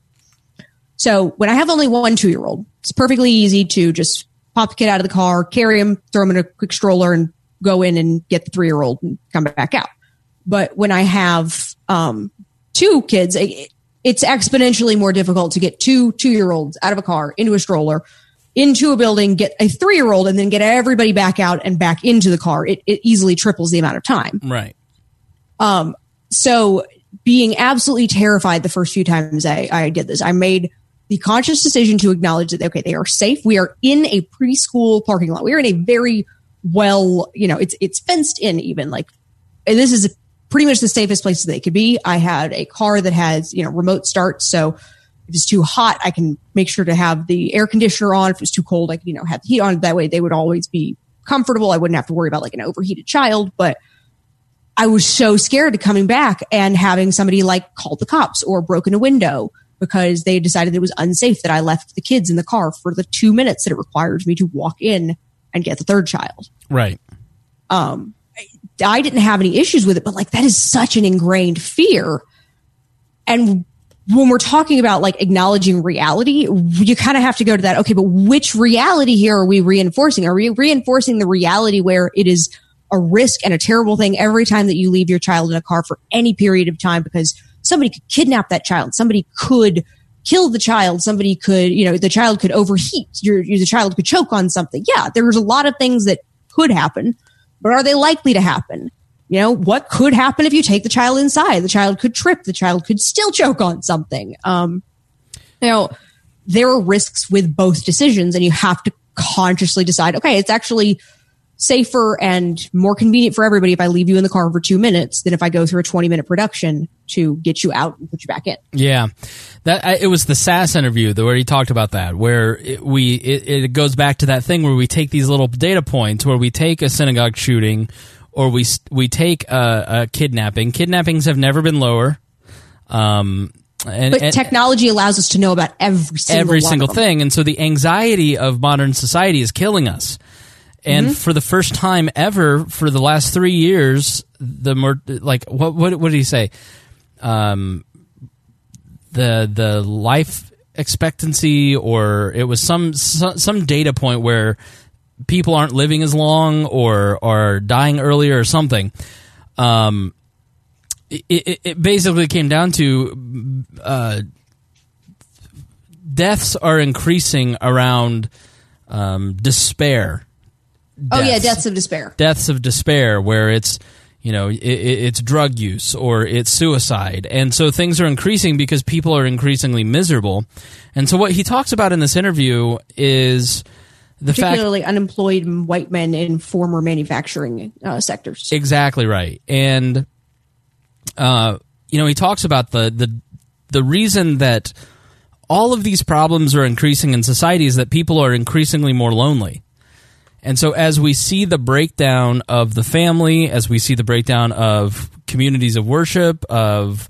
So when I have only one two year old, it's perfectly easy to just pop the kid out of the car, carry him, throw him in a quick stroller and go in and get the three year old and come back out. But when I have, um, two kids, it, it's exponentially more difficult to get two two year olds out of a car into a stroller, into a building, get a three year old, and then get everybody back out and back into the car. It, it easily triples the amount of time. Right. Um, so being absolutely terrified the first few times I, I did this, I made the conscious decision to acknowledge that, okay, they are safe. We are in a preschool parking lot. We are in a very well, you know, it's, it's fenced in even like, and this is pretty much the safest place that they could be. I had a car that has, you know, remote start. So if it's too hot, I can make sure to have the air conditioner on. If it's too cold, I can, you know, have the heat on. That way they would always be comfortable. I wouldn't have to worry about like an overheated child, but I was so scared of coming back and having somebody like called the cops or broken a window because they decided it was unsafe that I left the kids in the car for the two minutes that it required me to walk in and get the third child. Right. Um, I didn't have any issues with it, but like that is such an ingrained fear. And when we're talking about like acknowledging reality, you kind of have to go to that. Okay, but which reality here are we reinforcing? Are we reinforcing the reality where it is a risk and a terrible thing every time that you leave your child in a car for any period of time because somebody could kidnap that child, somebody could kill the child, somebody could, you know, the child could overheat, your, the child could choke on something. Yeah, there's a lot of things that could happen, but are they likely to happen? You know, what could happen if you take the child inside? The child could trip. The child could still choke on something. Um, you know, there are risks with both decisions and you have to consciously decide, okay, it's actually safer and more convenient for everybody if I leave you in the car for two minutes than if I go through a 20 minute production to get you out and put you back in. Yeah, that I, it was the Sasse interview where he talked about that, where it, we it, it goes back to that thing where we take these little data points, where we take a synagogue shooting, or we we take a, a kidnapping. Kidnappings have never been lower. Um, and, but and technology allows us to know about every single every single thing, and so the anxiety of modern society is killing us. And Mm-hmm. for the first time ever, for the last three years, the more like what what what did he say? Um, the the life expectancy, or it was some some, data point where people aren't living as long or are dying earlier or something. Um, it, it, it basically came down to uh, deaths are increasing around um, despair. Oh yeah, deaths of despair. Deaths of despair, where it's you know it, it- it's drug use or it's suicide, and so things are increasing because people are increasingly miserable. And so what he talks about in this interview is the fact Particularly unemployed white men in former manufacturing uh, sectors. Exactly right. And uh, you know, he talks about the the the reason that all of these problems are increasing in society is that people are increasingly more lonely. And so as we see the breakdown of the family, as we see the breakdown of communities of worship, of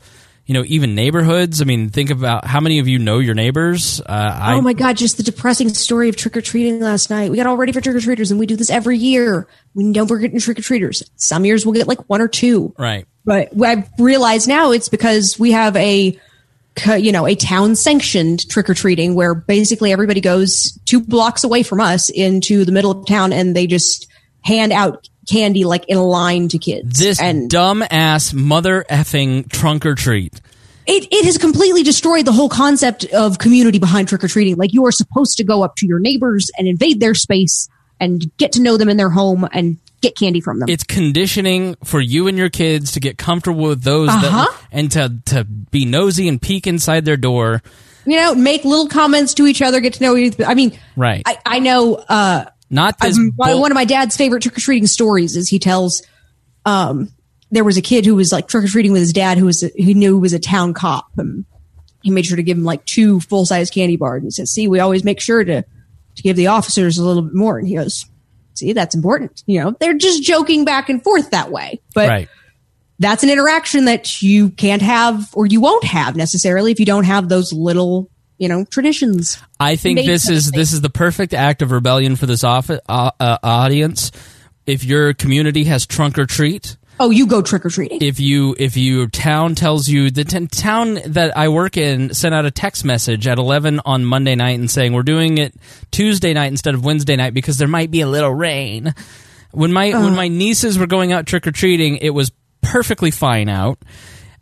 you know, even neighborhoods. I mean, think about how many of you know your neighbors. Uh, I, oh my god, just the depressing story of trick or treating last night. We got all ready for trick or treaters, and we do this every year. We know we're getting trick or treaters. Some years we'll get like one or two. right. But I've realized now it's because we have a, you know, a town sanctioned trick or treating where basically everybody goes two blocks away from us into the middle of town and they just hand out candy like in a line to kids. This and dumb ass mother effing trunk or treat. it, it has completely destroyed the whole concept of community behind trick or treating. Like you are supposed to go up to your neighbors and invade their space and get to know them in their home and get candy from them. It's conditioning for you and your kids to get comfortable with those Uh-huh. that, and to to be nosy and peek inside their door. you know, make little comments to each other, get to know each. I mean, Right. I, I know. Uh, Not. Um, bull- one of my dad's favorite trick or treating stories is he tells, um, there was a kid who was like trick or treating with his dad who was, he knew was a town cop. And he made sure to give him like two full size candy bars. And he says, see, we always make sure to, to give the officers a little bit more. And he goes, see, that's important. You know, they're just joking back and forth that way. But right. that's an interaction that you can't have or you won't have necessarily if you don't have those little, you know, traditions. I think this is this is the perfect act of rebellion for this off, uh, uh, audience. If your community has trunk or treat, Oh, you go trick or treating. if you if your town tells you the t- town that I work in sent out a text message at 11 on Monday night and saying we're doing it Tuesday night instead of Wednesday night because there might be a little rain. When my when my uh. nieces were going out trick or treating, it was perfectly fine out.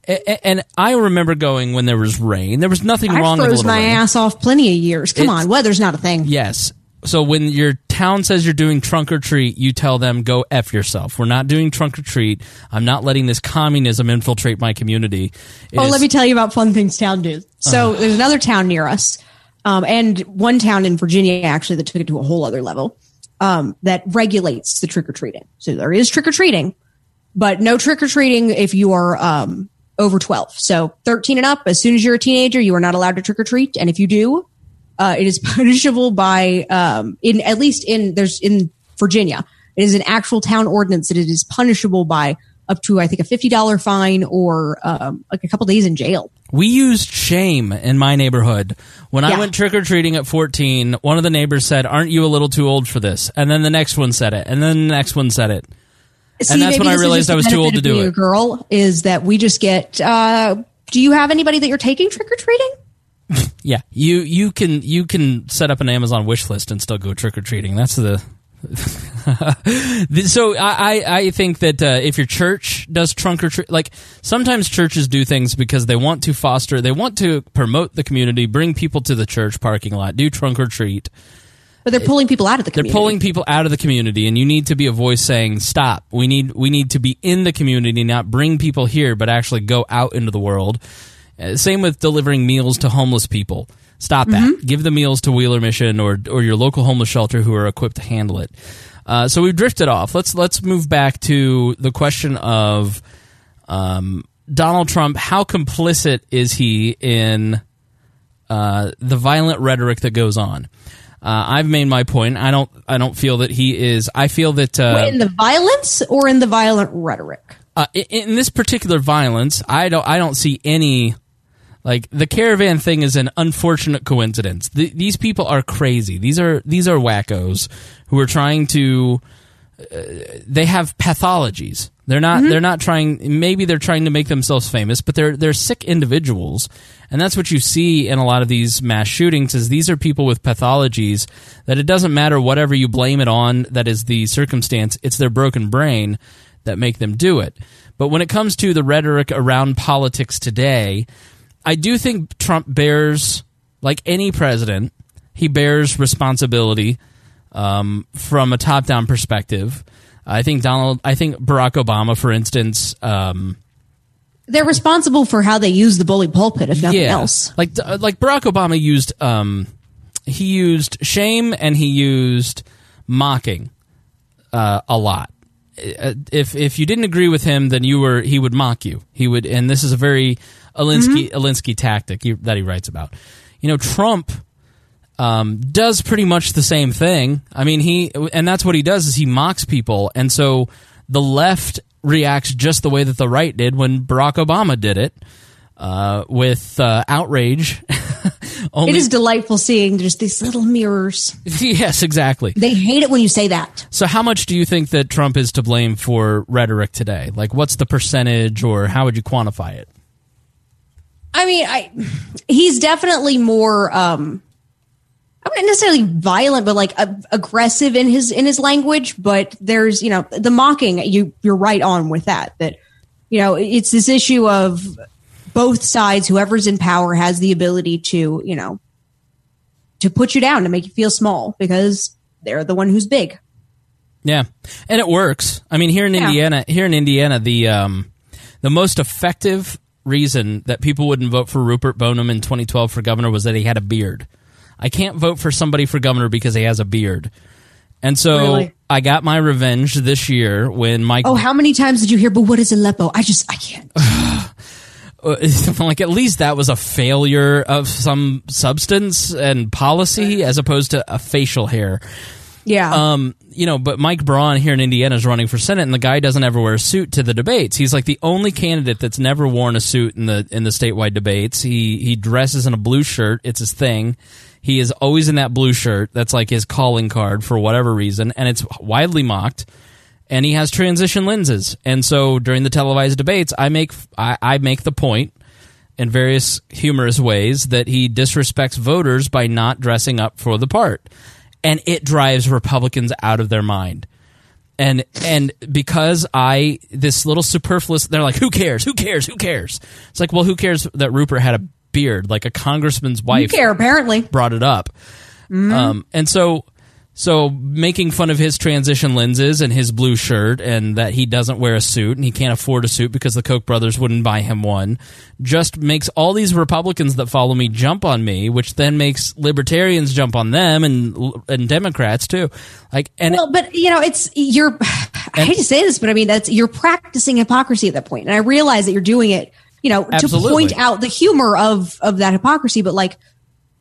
A- And I remember going when there was rain. There was nothing I wrong with a froze little my rain. ass off plenty of years. Come It's- on, weather's not a thing. Yes. So when your town says you're doing trunk or treat, you tell them go f yourself. We're not doing trunk or treat. I'm not letting this communism infiltrate my community. It oh, is- let me tell you about fun things town do. So Uh. there's another town near us, um, and one town in Virginia actually that took it to a whole other level um, that regulates the trick or treating. So there is trick or treating, but no trick or treating if you are um, over 12. So 13 and up, as soon as you're a teenager, you are not allowed to trick or treat, and if you do, uh, it is [LAUGHS] punishable by um, in at least in there's in Virginia, it is an actual town ordinance that it is punishable by up to I think a fifty dollar fine or um, like a couple days in jail. We used shame in my neighborhood. When I went trick or treating at 14, one of the neighbors said, Aren't you a little too old for this? And then the next one said it. And then the next one said it. See, and that's when I realized I was too old to do it. Girl is that we just get. Uh, do you have anybody that you're taking trick or treating? [LAUGHS] Yeah, you you can you can set up an Amazon wish list and still go trick or treating. That's the. [LAUGHS] so I, I think that uh, if your church does trunk or treat, like sometimes churches do things because they want to foster, they want to promote the community, bring people to the church parking lot, do trunk or treat. But they're pulling people out of the They're community. pulling people out of the community, and you need to be a voice saying, "Stop! We need we need to be in the community, not bring people here, but actually go out into the world." Uh, same with delivering meals to homeless people. Stop that. Mm-hmm. Give the meals to Wheeler Mission or or your local homeless shelter who are equipped to handle it. Uh, so we've drifted off. Let's let's move back to the question of um, Donald Trump. How complicit is he in uh, the violent rhetoric that goes on? Uh, I've made my point. I don't. I don't feel that he is. I feel that uh, in the violence or in the violent rhetoric. uh, in, in this particular violence, I don't. I don't see any. Like the caravan thing is an unfortunate coincidence. Th- these people are crazy. These are these are wackos who are trying to. Uh, they have pathologies. They're not. They're not trying. Maybe they're trying to make themselves famous, but they're they're sick individuals, and that's what you see in a lot of these mass shootings. Is these are people with pathologies that it doesn't matter whatever you blame it on. That is the circumstance. It's their broken brain that make them do it. But when it comes to the rhetoric around politics today, I do think Trump bears, like any president, he bears responsibility um, from a top-down perspective. I think Donald, I think Barack Obama, for instance, um, They're responsible for how they use the bully pulpit, if nothing yeah, else. like like Barack Obama used, um, he used shame and he used mocking uh, a lot. Uh, If if you didn't agree with him, then you were he would mock you. He would, and this is a very Alinsky Alinsky tactic that he writes about. You know, Trump um, does pretty much the same thing. I mean, he and that's what he does is he mocks people, and so the left reacts just the way that the right did when Barack Obama did it uh, with uh, outrage. [LAUGHS] Only, it is delightful seeing just these little mirrors. [LAUGHS] yes, exactly. They hate it when you say that. So, how much do you think that Trump is to blame for rhetoric today? Like, what's the percentage, or how would you quantify it? I mean, I he's definitely more um I'm not necessarily violent, but like a, aggressive in his in his language. But there's you know the mocking. You you're right on with that. That you know it's this issue of both sides. Whoever's in power has the ability to you know to put you down to make you feel small because they're the one who's big. Yeah, and it works. I mean, here in Yeah. Indiana, here in Indiana, the um, the most effective reason that people wouldn't vote for Rupert Boneham in 2012 for governor was that he had a beard. I can't vote for somebody for governor because he has a beard, and so Really? I got my revenge this year when Mike. Oh, how many times did you hear? But what is Aleppo? I just I can't. [SIGHS] like at least that was a failure of some substance and policy as opposed to a facial hair. Yeah. Um, you know, but Mike Braun here in Indiana is running for senate, and the guy doesn't ever wear a suit to the debates. He's like the only candidate that's never worn a suit in the in the statewide debates. He he dresses in a blue shirt; it's his thing. He is always in that blue shirt. That's like his calling card for whatever reason, and it's widely mocked. And he has transition lenses, and so during the televised debates, I make I, I make the point in various humorous ways that he disrespects voters by not dressing up for the part. And it drives Republicans out of their mind. And and because I this little superfluous they're like, Who cares? Who cares? Who cares? It's like, well, who cares that Rupert had a beard? Like a congressman's You wife care apparently. brought it up. Um, and so So making fun of his transition lenses and his blue shirt and that he doesn't wear a suit and he can't afford a suit because the Koch brothers wouldn't buy him one just makes all these Republicans that follow me jump on me, which then makes libertarians jump on them and and Democrats too. Like and well, but you know, it's you're. I hate to say this, but I mean that's you're practicing hypocrisy at that point, and I realize that you're doing it. You know, Absolutely. to point out the humor of of that hypocrisy, but like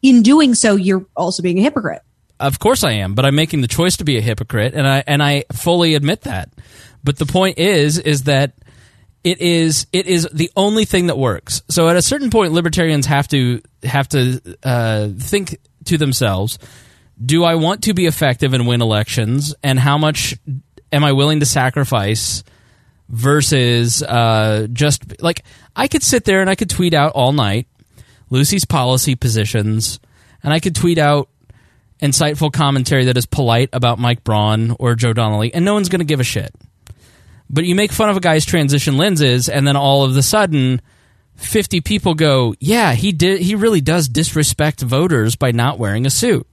in doing so, you're also being a hypocrite. Of course I am, but I'm making the choice to be a hypocrite and I and I fully admit that. But the point is is that it is it is the only thing that works. So at a certain point libertarians have to have to uh, think to themselves, do I want to be effective and win elections and how much am I willing to sacrifice versus uh, just like I could sit there and I could tweet out all night Lucy's policy positions and I could tweet out insightful commentary that is polite about Mike Braun or Joe Donnelly, and no one's going to give a shit. But you make fun of a guy's transition lenses, and then all of a sudden, fifty people go, "Yeah, he did. He really does disrespect voters by not wearing a suit."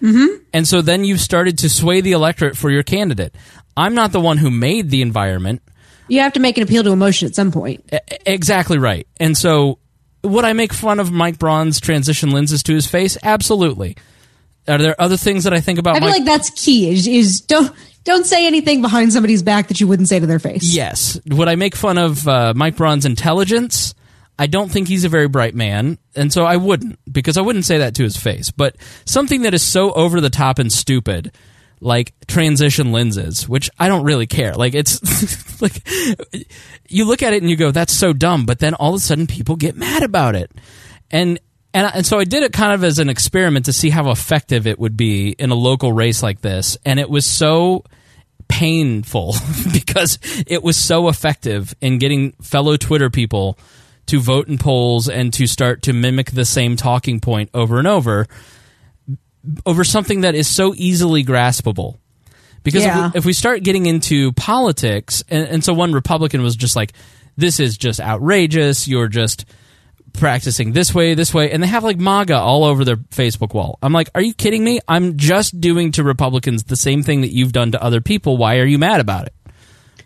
Mm-hmm. And so then you've started to sway the electorate for your candidate. I'm not the one who made the environment. You have to make an appeal to emotion at some point. E- Exactly right. And so, would I make fun of Mike Braun's transition lenses to his face? Absolutely. Are there other things that I think about? I feel Mike- like that's key. Is, is don't don't say anything behind somebody's back that you wouldn't say to their face. Yes. Would I make fun of uh, Mike Braun's intelligence? I don't think he's a very bright man, and so I wouldn't because I wouldn't say that to his face. But something that is so over the top and stupid, like transition lenses, which I don't really care. Like it's [LAUGHS] like you look at it and you go, "That's so dumb," but then all of a sudden people get mad about it, and and and so I did it kind of as an experiment to see how effective it would be in a local race like this, and it was so painful [LAUGHS] because it was so effective in getting fellow Twitter people to vote in polls and to start to mimic the same talking point over and over over something that is so easily graspable. Because Yeah. if, we, if we start getting into politics, and, and so one Republican was just like, this is just outrageous. You're just practicing this way, this way. And they have like MAGA all over their Facebook wall. I'm like, are you kidding me? I'm just doing to Republicans the same thing that you've done to other people. Why are you mad about it?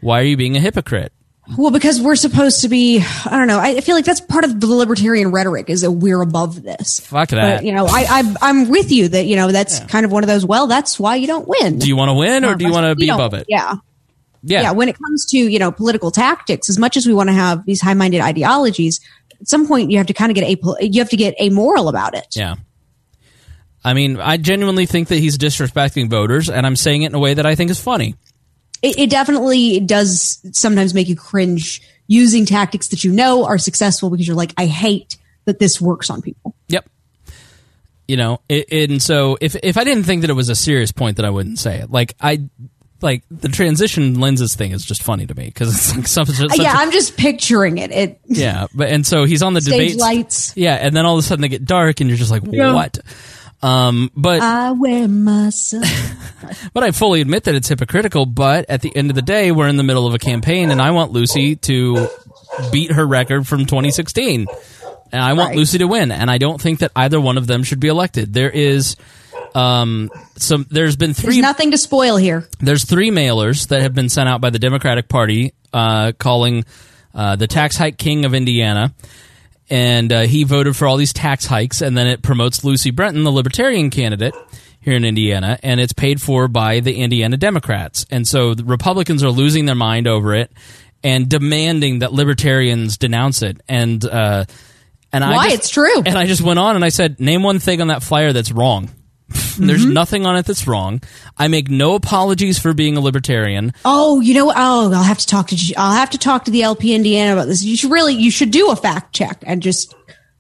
Why are you being a hypocrite? Well, because we're supposed to be, I don't know. I feel like that's part of the libertarian rhetoric is that we're above this. Fuck that. But, you know, I, I, I'm with you that, you know, that's kind of one of those, well, that's why you don't win. Do you want to win or do you want to be above it? Yeah. Yeah. Yeah. When it comes to, you know, political tactics, as much as we want to have these high minded ideologies, at some point you have to kind of get a, you have to get amoral about it. Yeah. I mean, I genuinely think that he's disrespecting voters, and I'm saying it in a way that I think is funny. It, it definitely does sometimes make you cringe using tactics that you know are successful because you're like, I hate that this works on people. Yep. You know, it, and so if if I didn't think that it was a serious point, that I wouldn't say it. Like I, like the transition lenses thing is just funny to me because it's like something. Yeah, I'm just picturing it. It yeah, but and so he's on the stage debate. lights. Yeah, and then all of a sudden they get dark, and you're just like, Yeah. what? Um, but I wear myself. [LAUGHS] But I fully admit that it's hypocritical. But at the end of the day, we're in the middle of a campaign, and I want Lucy to beat her record from 2016, and I want Right. Lucy to win. And I don't think that either one of them should be elected. There is um, some. There's been There's three. nothing to spoil here. There's three mailers that have been sent out by the Democratic Party uh, calling uh, the tax hike king of Indiana. And uh, he voted for all these tax hikes, and then it promotes Lucy Brenton, the Libertarian candidate here in Indiana, and it's paid for by the Indiana Democrats. And so the Republicans are losing their mind over it and demanding that Libertarians denounce it. And uh, and I Why? just- It's true. And I just went on and I said, name one thing on that flyer that's wrong. There's mm-hmm. nothing on it that's wrong. I make no apologies for being a libertarian. Oh, you know, oh, I'll have to talk to I'll have to talk to the LP Indiana about this. You should really you should do a fact check and just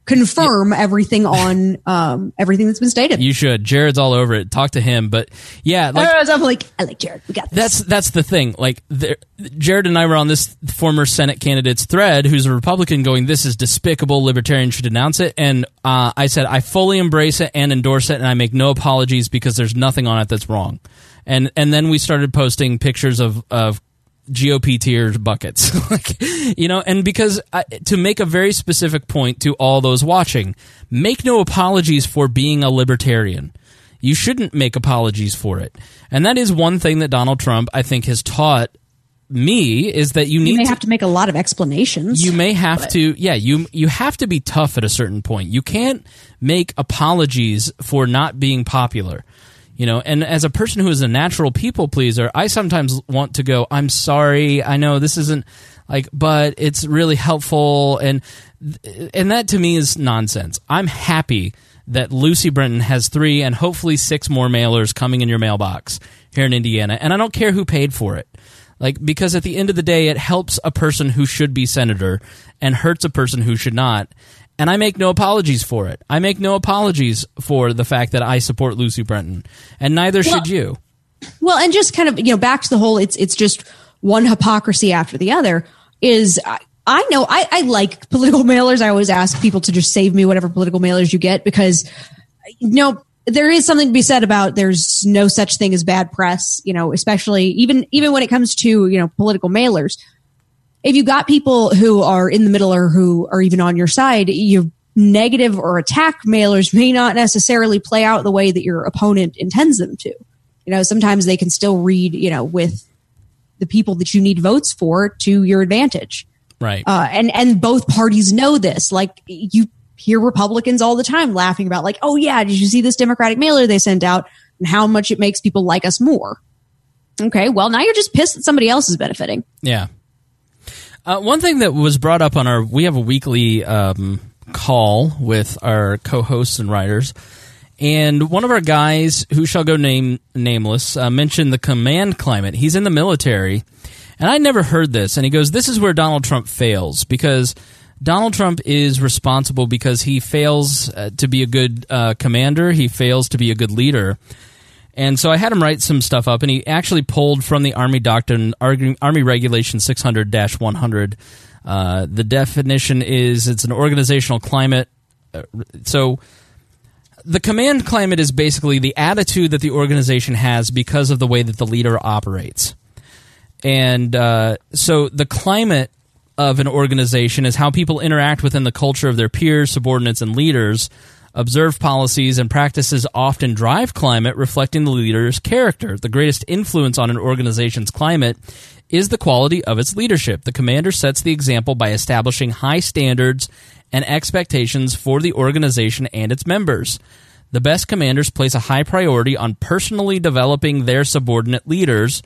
confirm everything on um everything that's been stated. You should. Jared's all over it. Talk to him. But yeah, like I'm like, I like Jared. We got this. that's that's the thing. Like there, Jared and I were on this former Senate candidate's thread, who's a Republican, going, "This is despicable. Libertarians should denounce it." And uh, I said, I fully embrace it and endorse it, and I make no apologies because there's nothing on it that's wrong. And and then we started posting pictures of of GOP tears buckets, [LAUGHS] like you know, and because I, to make a very specific point to all those watching, make no apologies for being a libertarian. you shouldn't make apologies for it. And that is one thing that Donald Trump, I think, has taught me is that you need You may to, have to make a lot of explanations. you may have but- to yeah you you have to be tough at a certain point you can't make apologies for not being popular you know and as a person who is a natural people pleaser i sometimes want to go i'm sorry i know this isn't like but it's really helpful and and that to me is nonsense. I'm happy that lucy brenton has three and hopefully six more mailers coming in your mailbox here in indiana and i don't care who paid for it. Like because at the end of the day it helps a person who should be senator and hurts a person who should not and i make no apologies for it i make no apologies for the fact that i support lucy brenton and neither should you Well, and just kind of, you know, back to the whole it's it's just one hypocrisy after the other is I, I know I, I like political [LAUGHS] mailers. I always ask people to just save me whatever political mailers you get because you know there is something to be said about there's no such thing as bad press, you know, especially even even when it comes to, you know, political mailers. If you got people who are in the middle or who are even on your side, your negative or attack mailers may not necessarily play out the way that your opponent intends them to. You know sometimes they can still read you know with the people that you need votes for to your advantage. Right. Uh, and and both parties know this. Like you hear republicans all the time laughing about like oh yeah did you see this democratic mailer they sent out and how much it makes people like us more? Okay well now you're just pissed that somebody else is benefiting. Yeah. Uh, one thing that was brought up on our, we have a weekly um, call with our co-hosts and writers, and one of our guys, who shall go name nameless, uh, mentioned the command climate. He's in the military, and I never heard this. And he goes, "This is where Donald Trump fails because." Donald Trump is responsible because he fails uh, to be a good uh, commander. He fails to be a good leader. And so I had him write some stuff up, and he actually pulled from the Army Doctrine, Army Regulation 600 100. Uh, the definition is it's an organizational climate. Uh, so the command climate is basically the attitude that the organization has because of the way that the leader operates. And uh, so the climate of an organization is how people interact within the culture of their peers, subordinates, and leaders. Observed policies and practices often drive climate, reflecting the leader's character. The greatest influence on an organization's climate is the quality of its leadership. The commander sets the example by establishing high standards and expectations for the organization and its members. The best commanders place a high priority on personally developing their subordinate leaders,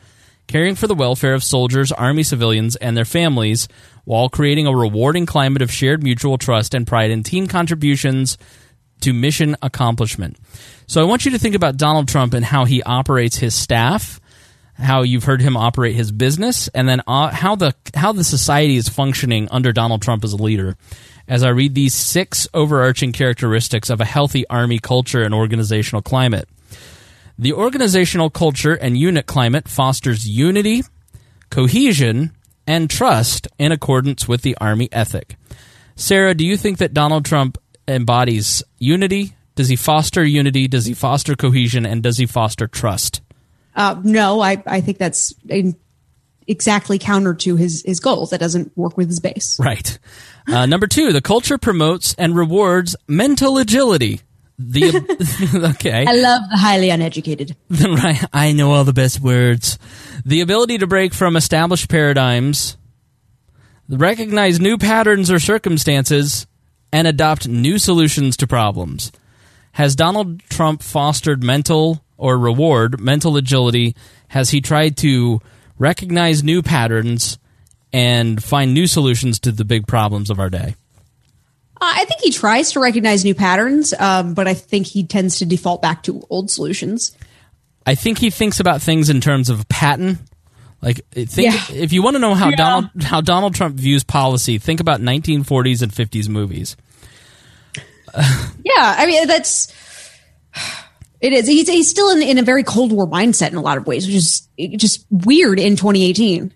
caring for the welfare of soldiers, army civilians, and their families, while creating a rewarding climate of shared mutual trust and pride in team contributions to mission accomplishment. So I want you to think about Donald Trump and how he operates his staff, how you've heard him operate his business, and then uh, how the how the society is functioning under Donald Trump as a leader. As I read these six overarching characteristics of a healthy army culture and organizational climate. The organizational culture and unit climate fosters unity, cohesion, and trust in accordance with the Army ethic. Sarah, do you think that Donald Trump embodies unity? Does he foster unity? Does he foster cohesion? And does he foster trust? uh, no I, I think that's in, exactly counter to his his goals that doesn't work with his base Right. Uh, number two, the culture promotes and rewards mental agility. The [LAUGHS] okay, i love the highly uneducated [LAUGHS] right. I know all the best words. The ability to break from established paradigms, recognize new patterns or circumstances, and adopt new solutions to problems. Has Donald Trump fostered mental or reward mental agility? Has he tried to recognize new patterns and find new solutions to the big problems of our day? Uh, I think he tries to recognize new patterns, um, but I think he tends to default back to old solutions. I think he thinks about things in terms of pattern. Like think Yeah. if you want to know how Yeah. Donald how Donald Trump views policy, think about 1940s and 50s movies. Yeah, I mean that's it is. He's he's still in in a very Cold War mindset in a lot of ways, which is just weird in 2018.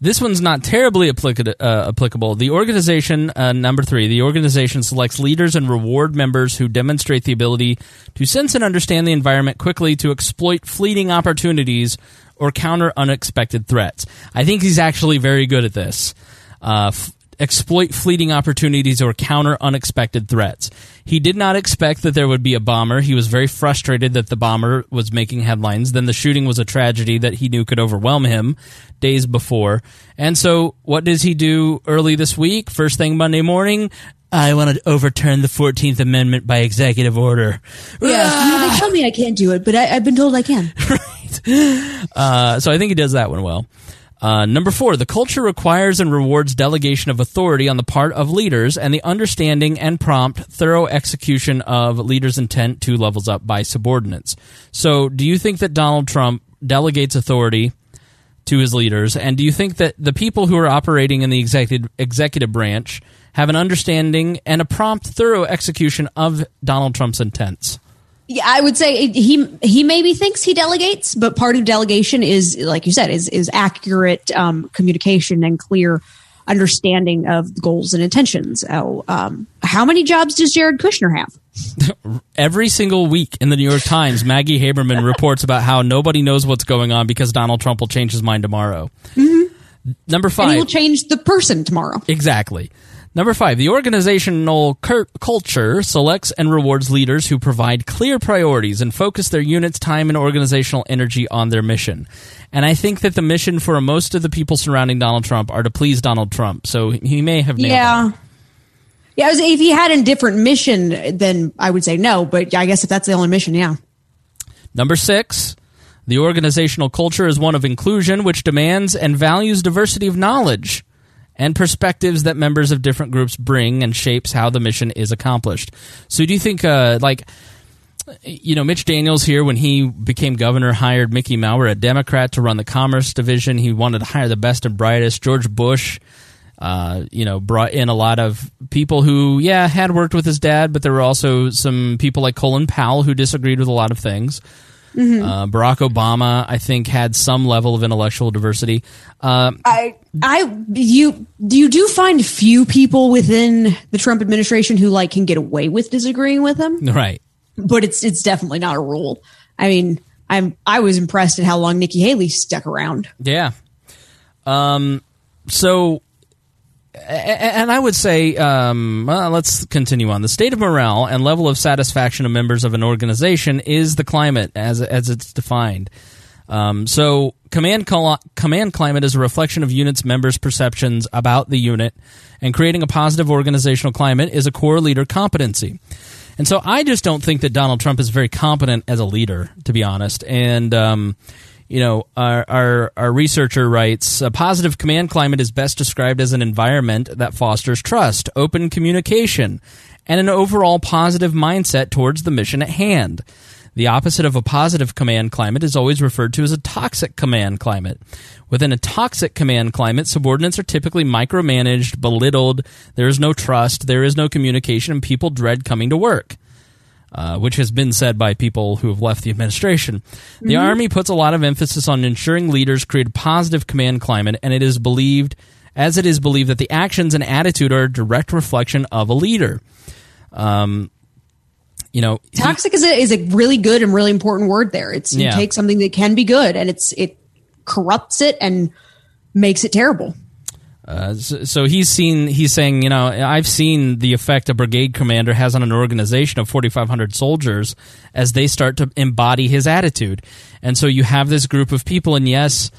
This one's not terribly applica- uh, applicable. The organization, uh, number three, the organization selects leaders and reward members who demonstrate the ability to sense and understand the environment quickly to exploit fleeting opportunities or counter unexpected threats. I think he's actually very good at this. Uh, f- exploit fleeting opportunities or counter unexpected threats. He did not expect that there would be a bomber. He was very frustrated that the bomber was making headlines. Then the shooting was a tragedy that he knew could overwhelm him days before. And so, what does he do early this week? First thing Monday morning, I want to overturn the 14th Amendment by executive order. Yeah, you know, they tell me I can't do it, but I, I've been told I can. [LAUGHS] [LAUGHS] Uh, so I think he does that one well. Uh, number four, the culture requires and rewards delegation of authority on the part of leaders and the understanding and prompt, thorough execution of leaders' intent two levels up by subordinates. So, do you think that Donald Trump delegates authority to his leaders? And do you think that the people who are operating in the executive, executive branch have an understanding and a prompt, thorough execution of Donald Trump's intents? Yeah, I would say he he maybe thinks he delegates, but part of delegation is, like you said, is is accurate um, communication and clear understanding of goals and intentions. Oh, um, how many jobs does Jared Kushner have? [LAUGHS] Every single week in the New York Times, Maggie Haberman [LAUGHS] reports about how nobody knows what's going on because Donald Trump will change his mind tomorrow. Number five. And he will change the person tomorrow. Exactly. Number five, the organizational cur- culture selects and rewards leaders who provide clear priorities and focus their unit's time and organizational energy on their mission. And I think that the mission for most of the people surrounding Donald Trump are to please Donald Trump. So he may have nailed Yeah. that. Yeah, was- if he had a different mission, then I would say no. But I guess if that's the only mission, yeah. Number six, the organizational culture is one of inclusion, which demands and values diversity of knowledge and perspectives that members of different groups bring and shapes how the mission is accomplished. So, do you think, uh, like, you know, Mitch Daniels here, when he became governor, hired Mickey Maurer, a Democrat, to run the Commerce Division. He wanted to hire the best and brightest. George Bush, uh, you know, brought in a lot of people who, yeah, had worked with his dad, but there were also some people like Colin Powell who disagreed with a lot of things. Mhm. Uh, Barack Obama, I think, had some level of intellectual diversity. Uh, I, I, you, you do find few people within the Trump administration who like can get away with disagreeing with him, right. but it's it's definitely not a rule. I mean, I'm I was impressed at how long Nikki Haley stuck around. Yeah. Um. So, and I would say, um, well, let's continue on. The state of morale and level of satisfaction of members of an organization is the climate as as it's defined. Um, so, command col- command climate is a reflection of units' members' perceptions about the unit, and creating a positive organizational climate is a core leader competency. And so, I just don't think that Donald Trump is very competent as a leader, to be honest. And um, you know, our, our, our researcher writes a positive command climate is best described as an environment that fosters trust, open communication, and an overall positive mindset towards the mission at hand. The opposite of a positive command climate is always referred to as a toxic command climate. Within a toxic command climate, subordinates are typically micromanaged, belittled, there is no trust, there is no communication, and people dread coming to work uh, which has been said by people who have left the administration. The Mhm. Army puts a lot of emphasis on ensuring leaders create a positive command climate, and it is believed, as it is believed, that the actions and attitude are a direct reflection of a leader. Um, you know, he- Toxic is a is a really good and really important word there. It's you Yeah. take something that can be good and it's it corrupts it and makes it terrible. Uh, so, so he's seen. He's saying, you know, I've seen the effect a brigade commander has on an organization of 4,500 soldiers as they start to embody his attitude. And so you have this group of people, and yes,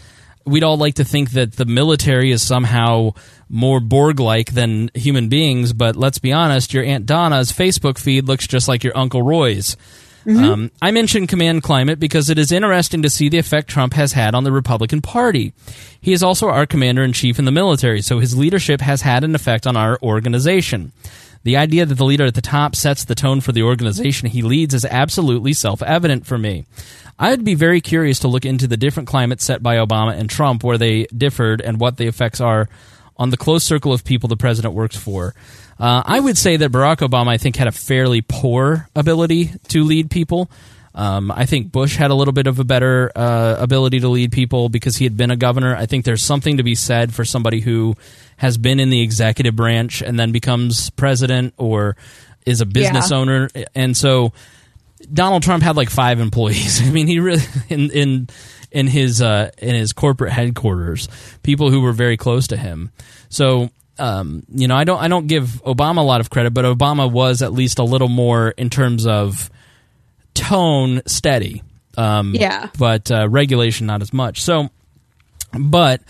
we'd all like to think that the military is somehow more Borg-like than human beings. But let's be honest, your Aunt Donna's Facebook feed looks just like your Uncle Roy's. Um, I mentioned command climate because it is interesting to see the effect Trump has had on the Republican Party. He is also our commander in chief in the military, so his leadership has had an effect on our organization. The idea that the leader at the top sets the tone for the organization he leads is absolutely self evident for me. I'd be very curious to look into the different climates set by Obama and Trump, where they differed, and what the effects are on the close circle of people the president works for. Uh, I would say that Barack Obama, I think, had a fairly poor ability to lead people. Um, I think Bush had a little bit of a better uh, ability to lead people because he had been a governor. I think there's something to be said for somebody who has been in the executive branch and then becomes president or is a business Yeah. owner. And so Donald Trump had like five employees. [LAUGHS] I mean, he really in in in his uh, in his corporate headquarters, people who were very close to him. So um, you know, I don't I don't give Obama a lot of credit, but Obama was at least a little more in terms of tone steady. Um, Yeah. But uh, regulation not as much. So, but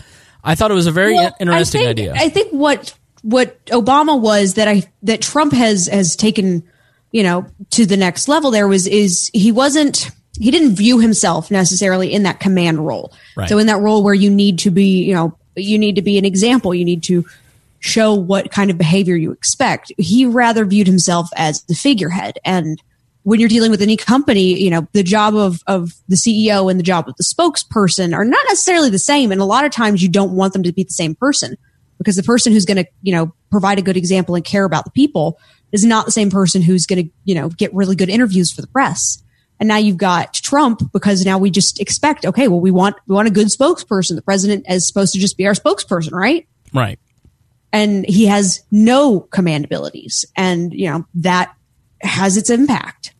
I thought it was a very Well, interesting I think, idea. I think what what Obama was that I that Trump has has taken, you know, to the next level. There was is he wasn't he didn't view himself necessarily in that command role. Right. So in that role where you need to be, you know, you need to be an example. You need to show what kind of behavior you expect. He rather viewed himself as the figurehead and when you're dealing with any company, you know, the job of, of the CEO and the job of the spokesperson are not necessarily the same. And a lot of times you don't want them to be the same person because the person who's going to, you know, provide a good example and care about the people is not the same person who's going to, you know, get really good interviews for the press. And now you've got Trump because now we just expect, okay, well, we want, we want a good spokesperson. The president is supposed to just be our spokesperson, right? right. And he has no command abilities. And, you know, that has its impact.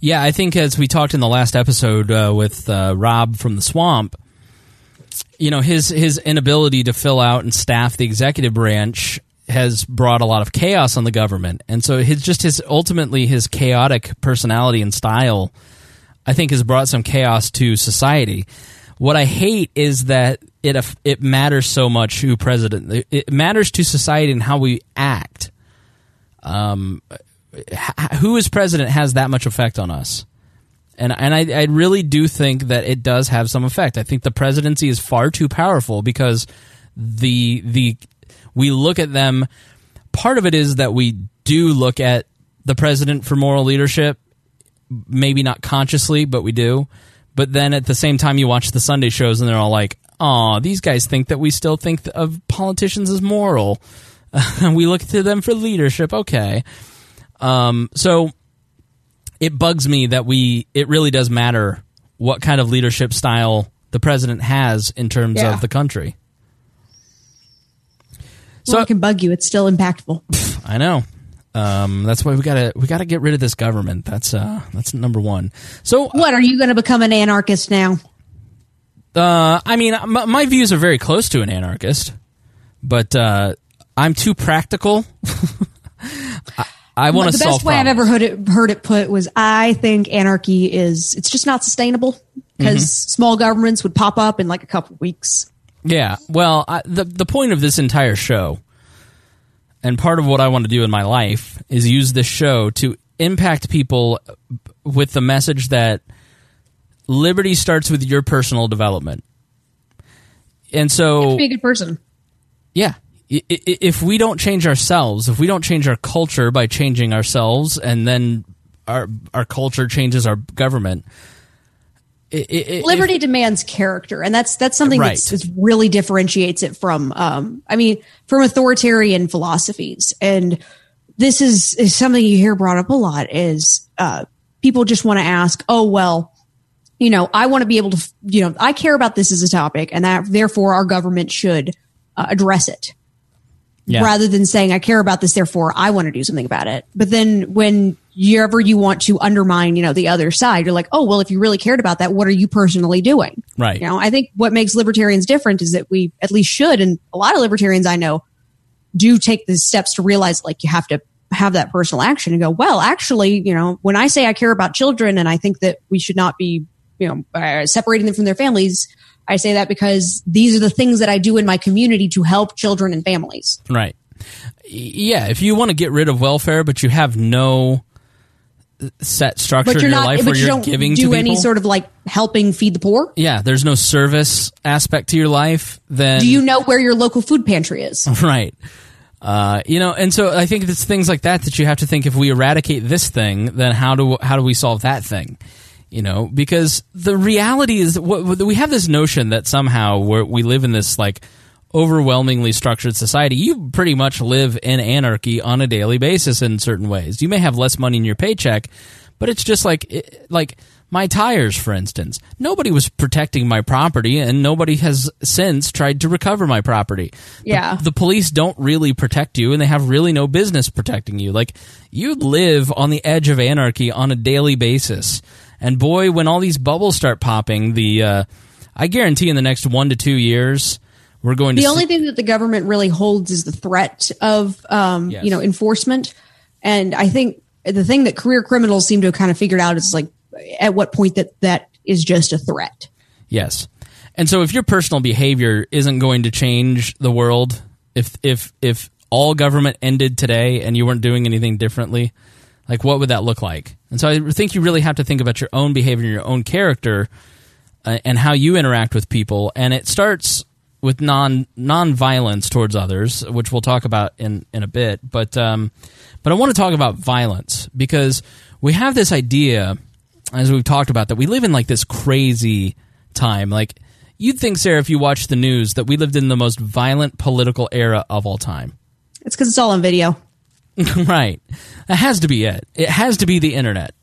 Yeah, I think as we talked in the last episode uh, with uh, Rob from the Swamp, you know his his inability to fill out and staff the executive branch has brought a lot of chaos on the government, and so his just his ultimately his chaotic personality and style, I think, has brought some chaos to society. What I hate is that it it matters so much who president. It- matters to society and how we act. Um, who is president has that much effect on us. And and I, I really do think that it does have some effect. I think the presidency is far too powerful because the the we look at them. Part of it is that we do look at the president for moral leadership, maybe not consciously, but we do. But then at the same time, you watch the Sunday shows and they're all like, "Oh, these guys think that we still think of politicians as moral. [LAUGHS] we look to them for leadership." Okay, um, so it bugs me that we it really does matter what kind of leadership style the president has in terms Yeah. of the country. So it can bug you. It's still impactful. [LAUGHS] I know. Um, that's why we gotta we gotta get rid of this government. That's uh that's number one. So What are you going to become an anarchist now? Uh, I mean, my, my views are very close to an anarchist, but uh, I'm too practical. [LAUGHS] I, I want to the best way I've ever heard it heard it put was I think anarchy is it's just not sustainable because Mhm. small governments would pop up in like a couple weeks. Yeah. Well, I, the the point of this entire show, and part of what I want to do in my life, is use this show to impact people with the message that liberty starts with your personal development. And so, Be a good person. yeah. If we don't change ourselves, if we don't change our culture by changing ourselves, and then our our culture changes our government, i- i- i- Liberty demands character, and that's that's something Right. that's really differentiates it from, um, I mean, from authoritarian philosophies. And this is, is something you hear brought up a lot. Is uh, people just want to ask, oh well, you know, I want to be able to, you know, I care about this as a topic, and that therefore our government should uh, address it Yeah. rather than saying I care about this, therefore I want to do something about it. But then when you ever you want to undermine, you know, the other side, you're like, oh well, if you really cared about that, what are you personally doing? Right. You know, I think what makes libertarians different is that we at least should, and a lot of libertarians I know do take the steps to realize like you have to have that personal action and go, well, actually, you know, when I say I care about children and I think that we should not be, you know, uh, separating them from their families, I say that because these are the things that I do in my community to help children and families. Right. Yeah, if you want to get rid of welfare, but you have no set structure but in your not, life but where you you're don't giving do any sort of like helping feed the poor. yeah, there's no service aspect to your life. Then do you know where your local food pantry is? [LAUGHS] right? Uh, you know, and so I think it's things like that that you have to think. If we eradicate this thing, then how do how do we solve that thing? You know, because the reality is, we have this notion that somehow we're, we live in this like overwhelmingly structured society. You pretty much live in anarchy on a daily basis in certain ways. You may have less money in your paycheck, but it's just like it, like my tires, for instance. Nobody was protecting my property, and nobody has since tried to recover my property. The- Yeah. the, police don't really protect you, and they have really no business protecting you. Like you live on the edge of anarchy on a daily basis, and boy, when all these bubbles start popping, the uh, I guarantee in the next one to two years We're going to the only thing that the government really holds is the threat of um, Yes. you know enforcement and i think the thing that career criminals seem to have kind of figured out is like at what point that that is just a threat Yes. And so if your personal behavior isn't going to change the world, if if if all government ended today and you weren't doing anything differently, like what would that look like? And so I think you really have to think about your own behavior, and your own character, uh, and how you interact with people. And it starts with non non-violence towards others, which we'll talk about in in a bit. But um, but I want to talk about violence because we have this idea, as we've talked about, that we live in like this crazy time. Like you'd think, Sarah, if you watched the news, that we lived in the most violent political era of all time. it's because it's all on video [LAUGHS] right. That has to be it. It has to be the internet.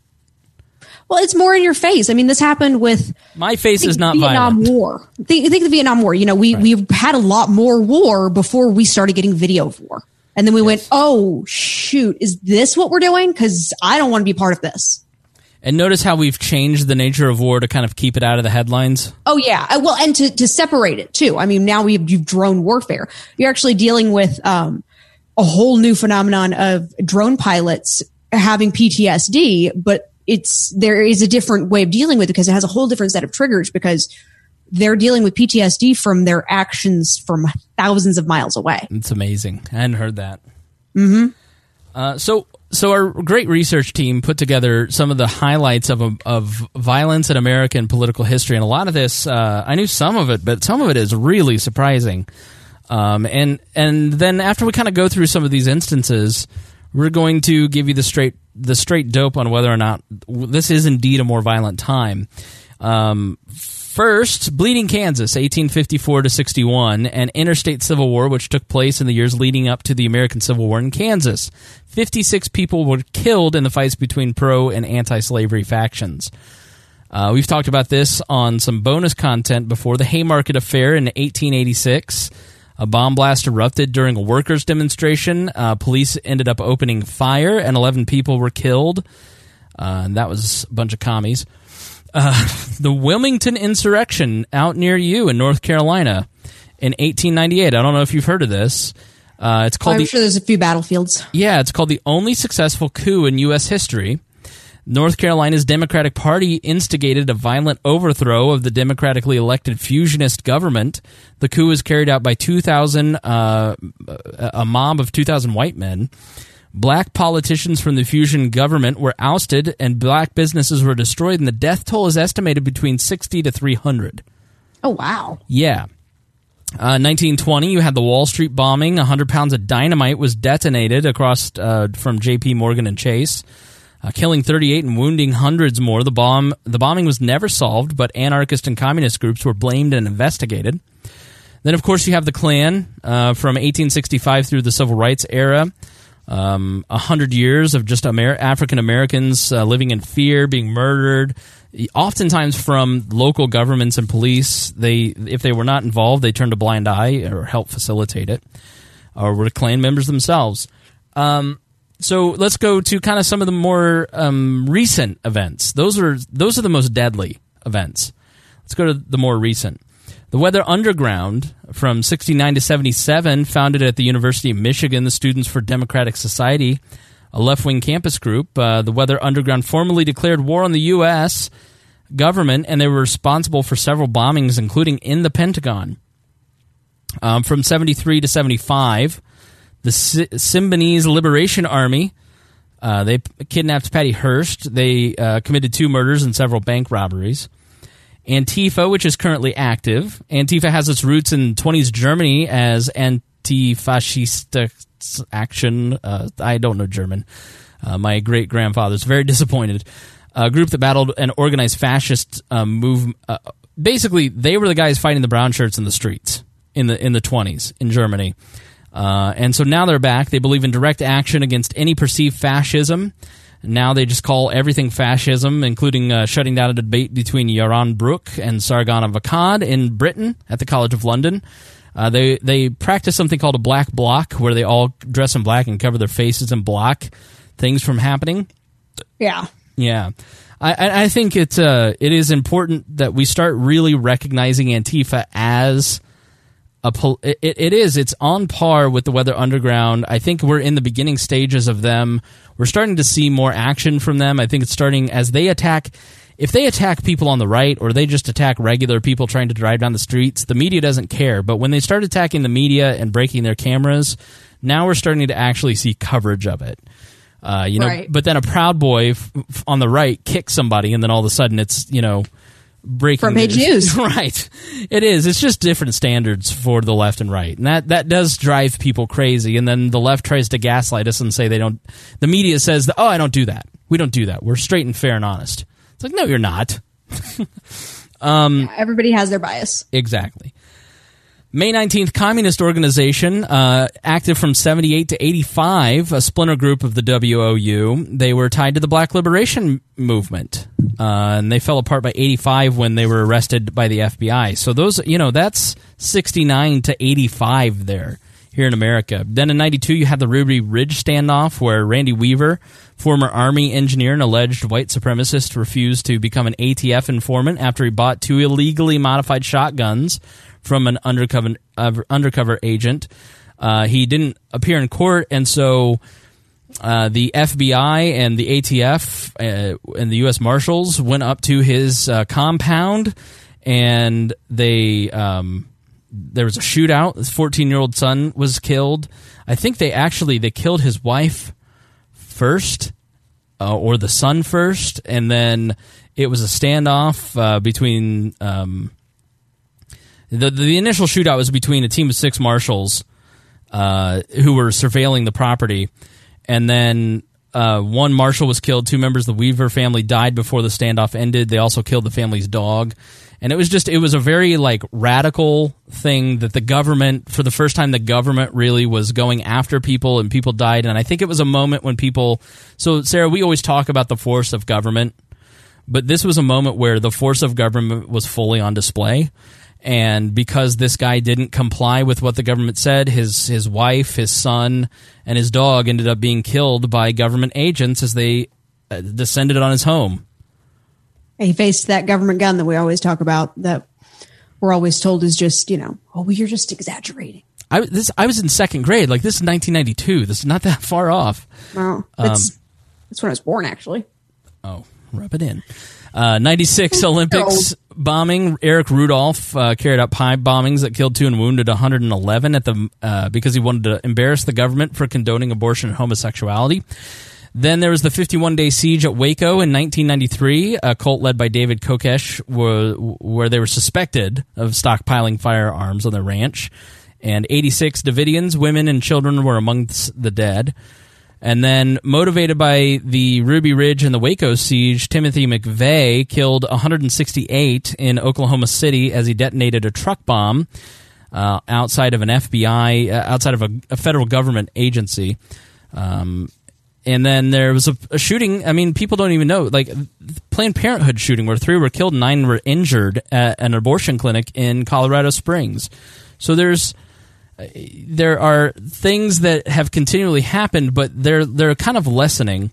well it's more in your face i mean this happened with My face is not vietnam violent. war think, think the vietnam war you know we we've had a lot more war before we started getting video of war and then we went oh shoot is this what we're doing because i don't want to be part of this And notice how we've changed the nature of war to kind of keep it out of the headlines. Oh yeah, Uh, well, and to to separate it too. I mean, now we've you've drone warfare. You're actually dealing with um, a whole new phenomenon of drone pilots having PTSD, but it's there is a different way of dealing with it because it has a whole different set of triggers because they're dealing with PTSD from their actions from thousands of miles away. It's amazing. I hadn't heard that. Mm-hmm. Uh, so, so our great research team put together some of the highlights of of violence in American political history, and a lot of this uh, I knew some of it, but some of it is really surprising. Um, and and then after we kind of go through some of these instances, we're going to give you the straight the straight dope on whether or not this is indeed a more violent time. Um, First, Bleeding Kansas, 1854 to 61, an interstate civil war which took place in the years leading up to the American Civil War in Kansas. 56 people were killed in the fights between pro and anti slavery factions. Uh, we've talked about this on some bonus content before. The Haymarket Affair in 1886. A bomb blast erupted during a workers' demonstration. Uh, police ended up opening fire, and 11 people were killed. Uh, and that was a bunch of commies. Uh, [LAUGHS] the Wilmington insurrection out near you in North Carolina in 1898. I don't know if you've heard of this. Uh, it's called I'm the sure there's a few battlefields. yeah, it's called the only successful coup in U.S. history. North Carolina's Democratic Party instigated a violent overthrow of the democratically elected fusionist government. The coup was carried out by 2,000, uh, a mob of 2,000 white men. Black politicians from the fusion government were ousted, and black businesses were destroyed, and the death toll is estimated between 60 to 300. Oh wow. Yeah. Uh, 1920, you had the Wall Street bombing. 100 pounds of dynamite was detonated across uh, from J.P. Morgan and Chase, uh, killing 38 and wounding hundreds more. The bomb, the bombing was never solved, but anarchist and communist groups were blamed and investigated. Then, of course, you have the Klan uh, from 1865 through the Civil Rights era. Um, a hundred years of just Amer- African Americans uh, living in fear, being murdered, oftentimes from local governments and police. They, if they were not involved, they turned a blind eye or helped facilitate it, or were Klan members themselves. Um, so let's go to kind of some of the more um, recent events. Those are those are the most deadly events. Let's go to the more recent. The Weather Underground from 69 to 77, founded at the University of Michigan, the Students for Democratic Society, a left wing campus group. Uh, the Weather Underground formally declared war on the U.S. government, and they were responsible for several bombings, including in the Pentagon. Um, from 73 to 75, the Si- Symbionese Liberation Army. Uh, they p- kidnapped Patty Hearst. They uh, committed two murders and several bank robberies. Antifa, which is currently active. Antifa has its roots in 20s Germany as Anti-Fascist Action. Uh, I don't know German. Uh, my great grandfather's very disappointed. A group that battled an organized fascist um, move. Uh, basically, they were the guys fighting the brown shirts in the streets in the in the 20s in Germany. Uh, and so now they're back. They believe in direct action against any perceived fascism. Now they just call everything fascism, including uh, shutting down a debate between Yaron Brook and Sargon of Akkad in Britain at the College of London. Uh, they they practice something called a black block, where they all dress in black and cover their faces and block things from happening. Yeah. Yeah, I- I, I think it's uh, it is important that we start really recognizing Antifa as a pol- it, it is it's on par with the Weather Underground. I think we're in the beginning stages of them. We're starting to see more action from them. I think it's starting as they attack. If they attack people on the right or they just attack regular people trying to drive down the streets, the media doesn't care. But when they start attacking the media and breaking their cameras, now we're starting to actually see coverage of it. Uh, you know, Right. but then a proud boy f- f- on the right kicks somebody, and then all of a sudden it's you know breaking page news. [LAUGHS] right? It is. It's just different standards for the left and right, and that that does drive people crazy. And then the left tries to gaslight us and say they don't. The media says, that, "Oh, I don't do that. We don't do that. We're straight and fair and honest." It's like, no, you're not. [LAUGHS] um, Everybody has their bias. Exactly. May 19th, Communist Organization, uh, active from 78 to 85, a splinter group of the WOU. They were tied to the Black Liberation Movement. Uh, and they fell apart by 85 when they were arrested by the FBI. So those, you know, that's 69 to 85 there here in America. Then in 92, you had the Ruby Ridge standoff where Randy Weaver, former Army engineer and alleged white supremacist, refused to become an ATF informant after he bought two illegally modified shotguns from an undercover uh, undercover agent. Uh, he didn't appear in court, and so uh, the FBI and the ATF uh, and the U.S. Marshals went up to his uh, compound, and they um, there was a shootout. His 14 year old son was killed. I think they actually they killed his wife first, uh, or the son first, and then it was a standoff between. Um, the the initial shootout was between a team of six marshals uh, who were surveilling the property, and then uh, one marshal was killed. Two members of the Weaver family died before the standoff ended. They also killed the family's dog, and it was just it was a very like radical thing that the government for the first time the government really was going after people and people died. And I think it was a moment when people. So Sarah, we always talk about the force of government, but this was a moment where the force of government was fully on display and because this guy didn't comply with what the government said his his wife his son and his dog ended up being killed by government agents as they uh, descended on his home He faced that government gun that we always talk about that we're always told is just, you know, oh, well, you're just exaggerating. I, was- this, I was in second grade like this is 1992 this is not [LAUGHS] that far off Well, that's, that's when I was born, actually. Oh, rub it in. Uh, 96 [LAUGHS] Olympics bombing. Eric Rudolph uh, carried out pipe bombings that killed two and wounded 111 at the uh, because he wanted to embarrass the government for condoning abortion and homosexuality. Then there was the 51 day siege at Waco in 1993, a cult led by David Kokesh, where, where they were suspected of stockpiling firearms on their ranch. And 86 Davidians, women, and children were amongst the dead. And then, motivated by the Ruby Ridge and the Waco siege, Timothy McVeigh killed 168 in Oklahoma City as he detonated a truck bomb uh, outside of an FBI, uh, outside of a, a federal government agency. Um, and then there was a, a shooting. I mean, people don't even know, like Planned Parenthood shooting, where three were killed nine were injured at an abortion clinic in Colorado Springs. So there's there are things that have continually happened, but they're they're kind of lessening.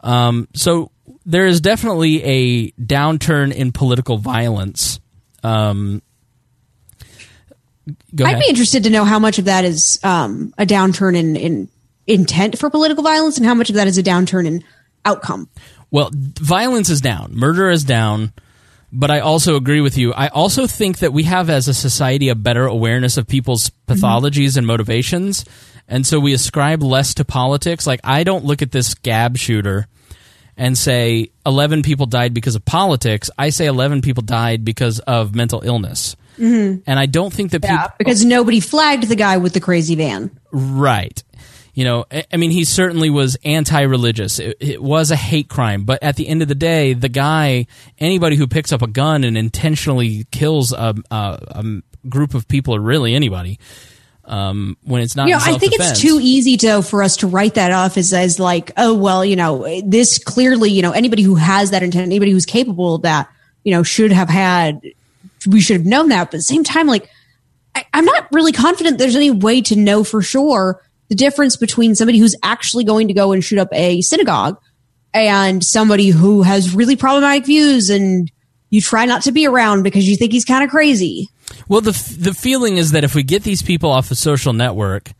Um, so there is definitely a downturn in political violence. Um, go I'd be interested to know how much of that is um, a downturn in, in intent for political violence and how much of that is a downturn in outcome. Well, violence is down, murder is down, but I also agree with you. I also think that we have, as a society, a better awareness of people's pathologies and motivations, and so we ascribe less to politics. Like, I don't look at this Gab shooter and say 11 people died because of politics. I say 11 people died because of mental illness. Mm-hmm. And I don't think that people. Because nobody flagged the guy with the crazy van. Right. You know, I mean, he certainly was anti-religious. It, it was a hate crime, but at the end of the day, the guy, anybody who picks up a gun and intentionally kills a, a, a group of people, or really anybody, um, when it's not, you know, I think it's too easy to for us to write that off as as like, oh well, you know, this clearly, you know, anybody who has that intent, anybody who's capable of that, you know, should have had, we should have known that. But at the same time, like, I, I'm not really confident there's any way to know for sure the difference between somebody who's actually going to go and shoot up a synagogue and somebody who has really problematic views and you try not to be around because you think he's kind of crazy. Well, the f- the feeling is that if we get these people off of social network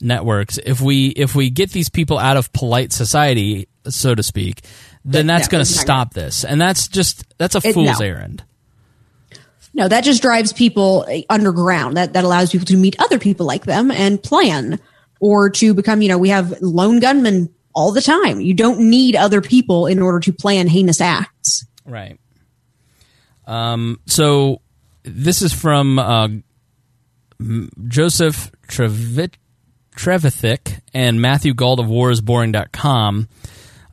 networks, if we if we get these people out of polite society, so to speak, then that's no, going to stop this, and that's just that's a It- fool's no. errand. No, that just drives people underground. That that allows people to meet other people like them and plan, or to become. You know, we have lone gunmen all the time. You don't need other people in order to plan heinous acts. Right. Um, so this is from uh, Joseph Trevit- Trevithick and Matthew Gault of warisboring.com.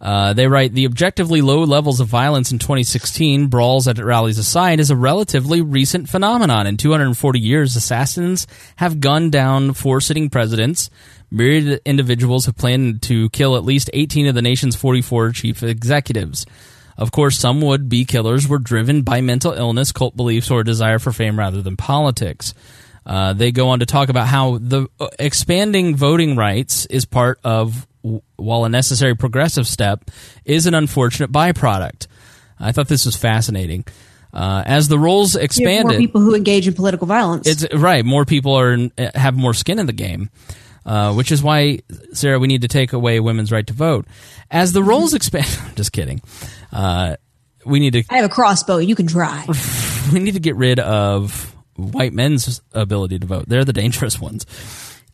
Uh, they write the objectively low levels of violence in 2016, brawls at rallies aside, is a relatively recent phenomenon. In 240 years, assassins have gunned down four sitting presidents. Myriad individuals have planned to kill at least 18 of the nation's 44 chief executives. Of course, some would be killers were driven by mental illness, cult beliefs, or a desire for fame rather than politics. Uh, they go on to talk about how the uh, expanding voting rights is part of, while a necessary progressive step, is an unfortunate byproduct. I thought this was fascinating. Uh, as the rolls expanded, more people who engage in political violence. it's right. More people are have more skin in the game, uh, which is why Sarah, we need to take away women's right to vote. As the rolls expand, [LAUGHS] I'm just kidding. Uh, we need to I have a crossbow. You can try. [LAUGHS] we need to get rid of white men's ability to vote. They're the dangerous ones.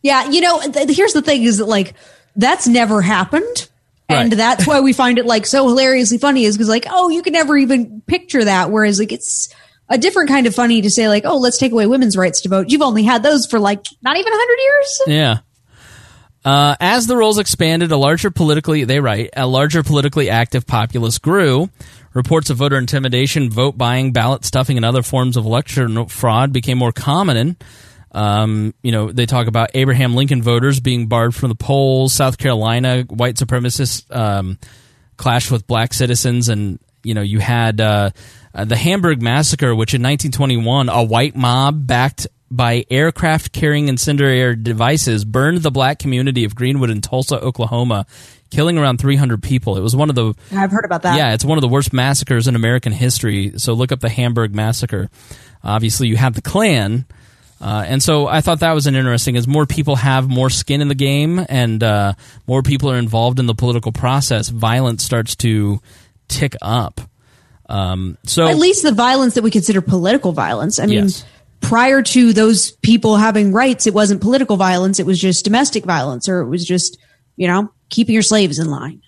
Yeah, you know, th- here's the thing: is that like that's never happened, and that's why we find it like so hilariously funny. Is because like, oh, you can never even picture that. Whereas like it's a different kind of funny to say like, oh, let's take away women's rights to vote. You've only had those for like not even a hundred years. Yeah. Uh, as the rolls expanded, a larger politically they write a larger politically active populace grew. Reports of voter intimidation, vote buying, ballot stuffing, and other forms of election fraud became more common. And um, you know, they talk about Abraham Lincoln voters being barred from the polls. South Carolina white supremacists um, clashed with black citizens, and you know, you had uh, the Hamburg massacre, which in 1921, a white mob backed by aircraft carrying incendiary devices burned the black community of Greenwood in Tulsa, Oklahoma, killing around 300 people. It was one of the I've heard about that. yeah, it's one of the worst massacres in American history. So look up the Hamburg massacre. Obviously, you have the Klan. Uh, and so I thought that was an interesting. As more people have more skin in the game, and uh, more people are involved in the political process, violence starts to tick up. Um, so At least the violence that we consider political violence. I mean, Yes. Prior to those people having rights, it wasn't political violence. It was just domestic violence, or it was just you know keeping your slaves in line.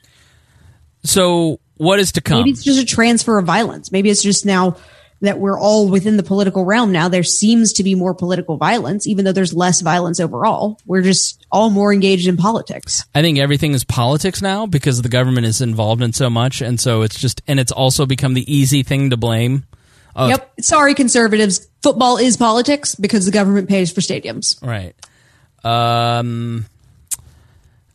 so what is to come? Maybe it's just a transfer of violence. Maybe it's just now that we're all within the political realm now. There seems to be more political violence, even though there's less violence overall. We're just all more engaged in politics. I think everything is politics now because the government is involved in so much, and so it's just and it's also become the easy thing to blame. Of- yep. Sorry, conservatives. Football is politics because the government pays for stadiums. Right. Um,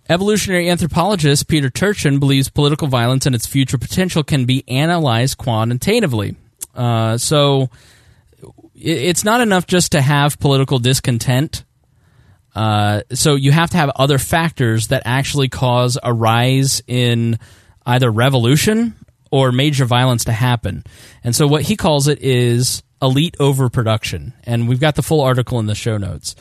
evolutionary anthropologist Peter Turchin believes political violence and its future potential can be analyzed quantitatively. Uh, so it, it's not enough just to have political discontent. Uh, so you have to have other factors that actually cause a rise in either revolution or major violence to happen. And so what he calls it is elite overproduction. And we've got the full article in the show notes.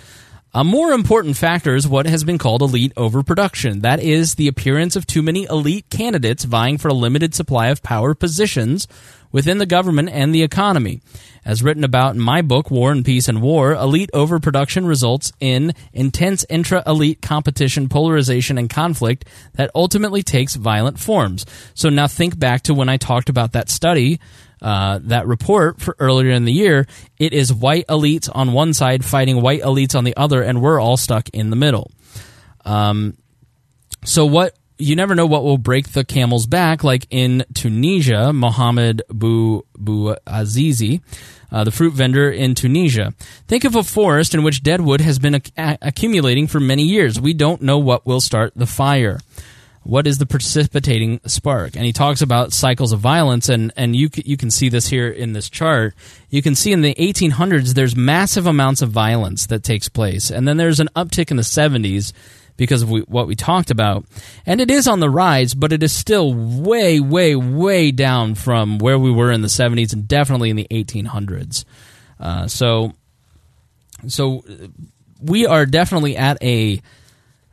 A more important factor is what has been called elite overproduction. That is the appearance of too many elite candidates vying for a limited supply of power positions within the government and the economy. As written about in my book, War and Peace and War, elite overproduction results in intense intra elite competition, polarization, and conflict that ultimately takes violent forms. So now think back to when I talked about that study uh, that report for earlier in the year, it is white elites on one side fighting white elites on the other, and we're all stuck in the middle. Um, so what you never know what will break the camel's back. Like in Tunisia, Mohammed Bou Bou Azizi, uh, the fruit vendor in Tunisia. Think of a forest in which dead wood has been ac- accumulating for many years. We don't know what will start the fire. What is the precipitating spark? And he talks about cycles of violence, and and you you can see this here in this chart. You can see in the 1800s there's massive amounts of violence that takes place, and then there's an uptick in the 70s because of we, what we talked about, and it is on the rise, but it is still way way way down from where we were in the 70s and definitely in the 1800s. Uh, so So we are definitely at a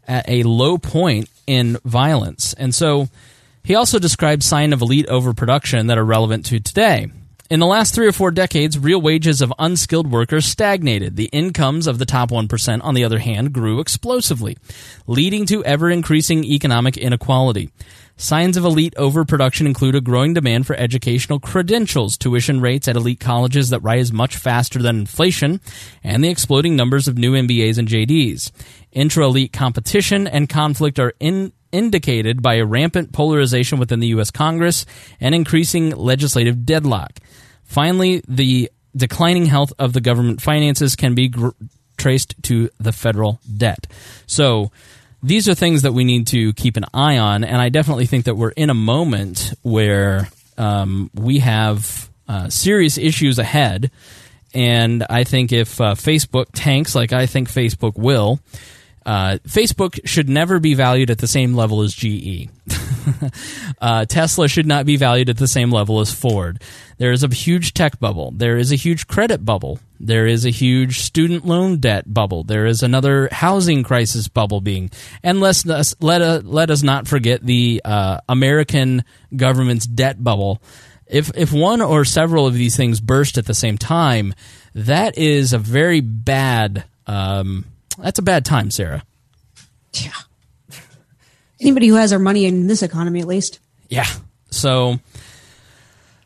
at a low point in violence. And so he also describes signs of elite overproduction that are relevant to today. In the last three or four decades, real wages of unskilled workers stagnated. The incomes of the top 1%, on the other hand, grew explosively, leading to ever increasing economic inequality. Signs of elite overproduction include a growing demand for educational credentials, tuition rates at elite colleges that rise much faster than inflation, and the exploding numbers of new MBAs and JDs. Intra elite competition and conflict are in, indicated by a rampant polarization within the U.S. Congress and increasing legislative deadlock. Finally, the declining health of the government finances can be gr- traced to the federal debt. So, these are things that we need to keep an eye on, and I definitely think that we're in a moment where um, we have uh, serious issues ahead. And I think if uh, Facebook tanks, like I think Facebook will, uh, Facebook should never be valued at the same level as GE. [LAUGHS] uh, Tesla should not be valued at the same level as Ford. There is a huge tech bubble. There is a huge credit bubble. There is a huge student loan debt bubble. There is another housing crisis bubble being. And let's, let, uh, let us not forget the uh, American government's debt bubble. If, if one or several of these things burst at the same time, that is a very bad. Um, that's a bad time, Sarah. Yeah anybody who has our money in this economy, at least. Yeah. So,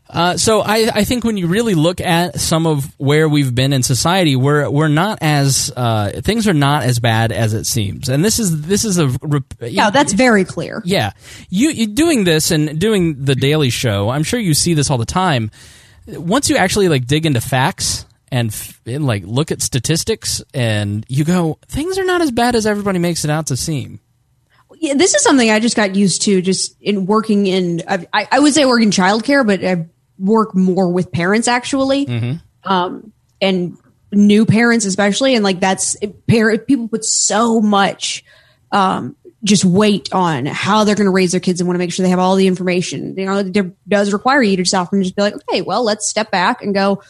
uh, so I, I think when you really look at some of where we've been in society, we're we're not as uh, things are not as bad as it seems, and this is this is a yeah, that's very clear. Yeah, you, you doing this and doing the Daily Show, I'm sure you see this all the time. Once you actually like dig into facts and, and like look at statistics, and you go, things are not as bad as everybody makes it out to seem yeah, this is something I just got used to just in working in, I, I would say work in childcare, but I work more with parents actually. Mm-hmm. Um, and new parents especially. And like that's parent, people put so much, um, just weight on how they're going to raise their kids and want to make sure they have all the information. You know, it does require you to just often just be like, okay, well, let's step back and go,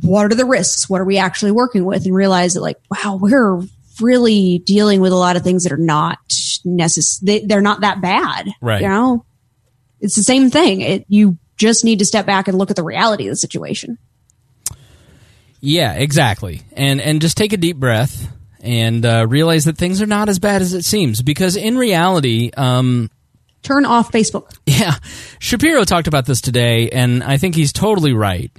what are the risks? What are we actually working with? And realize that like, wow, we're really dealing with a lot of things that are not necessary. They, are not that bad. Right. You know, it's the same thing. It, you just need to step back and look at the reality of the situation. Yeah, exactly. And, and just take a deep breath and uh, realize that things are not as bad as it seems. Because in reality, um, turn off Facebook. [LAUGHS] Yeah. Shapiro talked about this today, and I think he's totally right.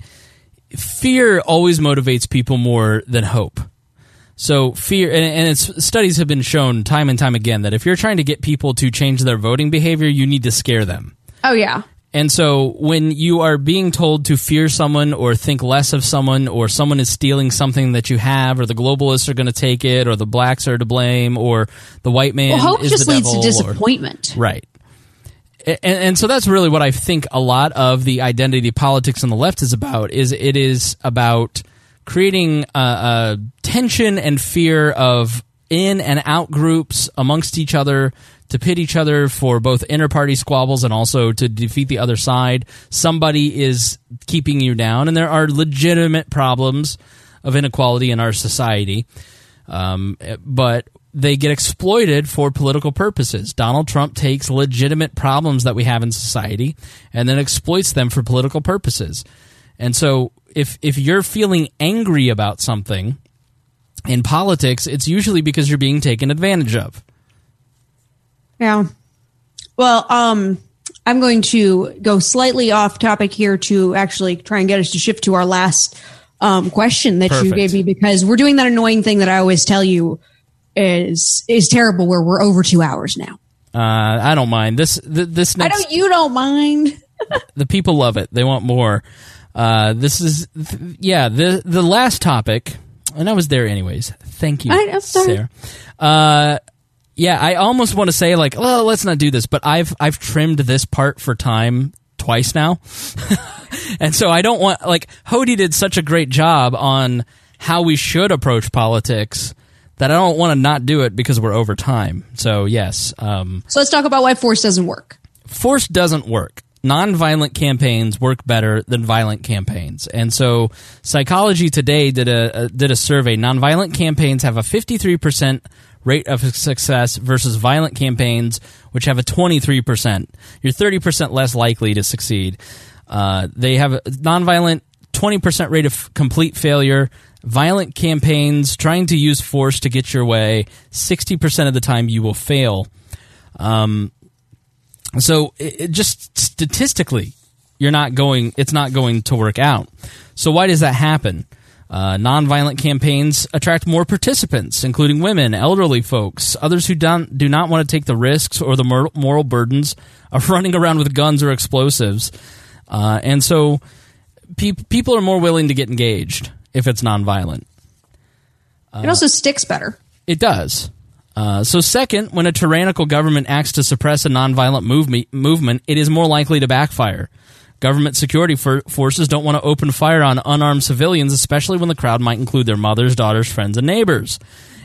Fear always motivates people more than hope. So fear, and, and it's studies have been shown time and time again that if you're trying to get people to change their voting behavior, you need to scare them. Oh yeah. And so when you are being told to fear someone or think less of someone or someone is stealing something that you have or the globalists are going to take it or the blacks are to blame or the white man well, hope just leads devil to disappointment. Or, right. And, and so that's really what I think a lot of the identity politics on the left is about is it is about – creating a, a tension and fear of in and out groups amongst each other to pit each other for both inter-party squabbles and also to defeat the other side. Somebody is keeping you down, and there are legitimate problems of inequality in our society. Um, but they get exploited for political purposes. Donald Trump takes legitimate problems that we have in society and then exploits them for political purposes. And so if if you're feeling angry about something in politics, it's usually because you're being taken advantage of. Yeah. Well, um, I'm going to go slightly off topic here to actually try and get us to shift to our last um, question that Perfect. you gave me because we're doing that annoying thing that I always tell you is is terrible where we're over two hours now. Uh, I don't mind this. Th- this next, I know you don't mind. [LAUGHS] the people love it. They want more. Uh, this is, th- yeah, the the last topic, and I was there anyways. Thank you, I. Sarah. Uh, yeah, I almost want to say like, well, let's not do this, but I've I've trimmed this part for time twice now, [LAUGHS] and so I don't want like Hody did such a great job on how we should approach politics that I don't want to not do it because we're over time. So yes. Um, so let's talk about why force doesn't work. Force doesn't work. nonviolent campaigns work better than violent campaigns. And so Psychology Today did a, a did a survey. Nonviolent campaigns have a 53% rate of success versus violent campaigns which have a 23%. You're 30% less likely to succeed. Uh, they have a nonviolent 20% rate of complete failure. Violent campaigns trying to use force to get your way, 60% of the time you will fail. Um, so it, it just statistically, you're not going. It's not going to work out. So why does that happen? Uh, nonviolent campaigns attract more participants, including women, elderly folks, others who don't, do not want to take the risks or the mor- moral burdens of [LAUGHS] running around with guns or explosives. Uh, and so pe- people are more willing to get engaged if it's nonviolent. it also sticks better. It does. Uh, so, second, when a tyrannical government acts to suppress a nonviolent movement, movement it is more likely to backfire. Government security for- forces don't want to open fire on unarmed civilians, especially when the crowd might include their mothers, daughters, friends, and neighbors.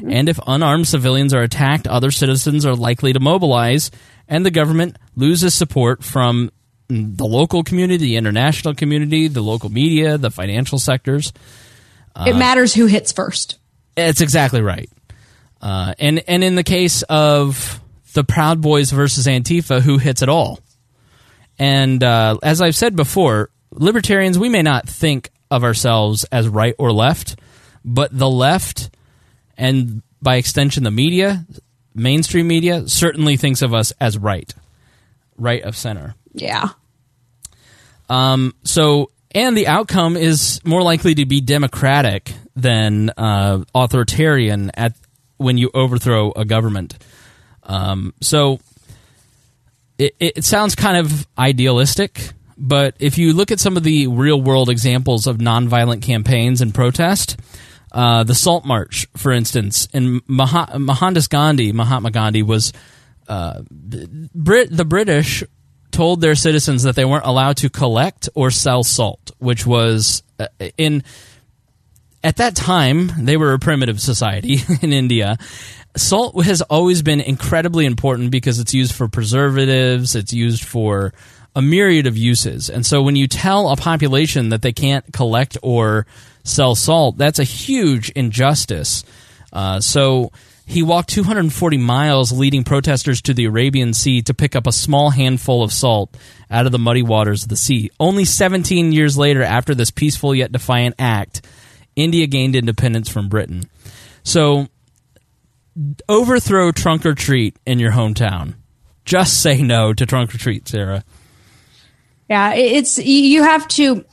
And if unarmed civilians are attacked, other citizens are likely to mobilize, and the government loses support from the local community, the international community, the local media, the financial sectors. it matters who hits first. It's exactly right. Uh, and and in the case of the Proud Boys versus Antifa, who hits it all? And uh, as I've said before, libertarians we may not think of ourselves as right or left, but the left, and by extension the media, mainstream media, certainly thinks of us as right, right of center. Yeah. Um, so, and the outcome is more likely to be democratic than uh, authoritarian at when you overthrow a government. Um, so, it, it sounds kind of idealistic, but if you look at some of the real world examples of nonviolent campaigns and protest, uh, the Salt March, for instance, and Mah- Mohandas Gandhi, Mahatma Gandhi was uh, Brit- the British told their citizens that they weren't allowed to collect or sell salt, which was uh, in at that time they were a primitive society [LAUGHS] in India. Salt has always been incredibly important because it's used for preservatives, it's used for a myriad of uses. And so when you tell a population that they can't collect or sell salt, that's a huge injustice. Uh, so he walked 240 miles, leading protesters to the Arabian Sea to pick up a small handful of salt out of the muddy waters of the sea. Only 17 years later, after this peaceful yet defiant act, India gained independence from Britain. So, overthrow trunk or treat in your hometown. Just say no to trunk or treat, Sarah. Yeah, it's you have to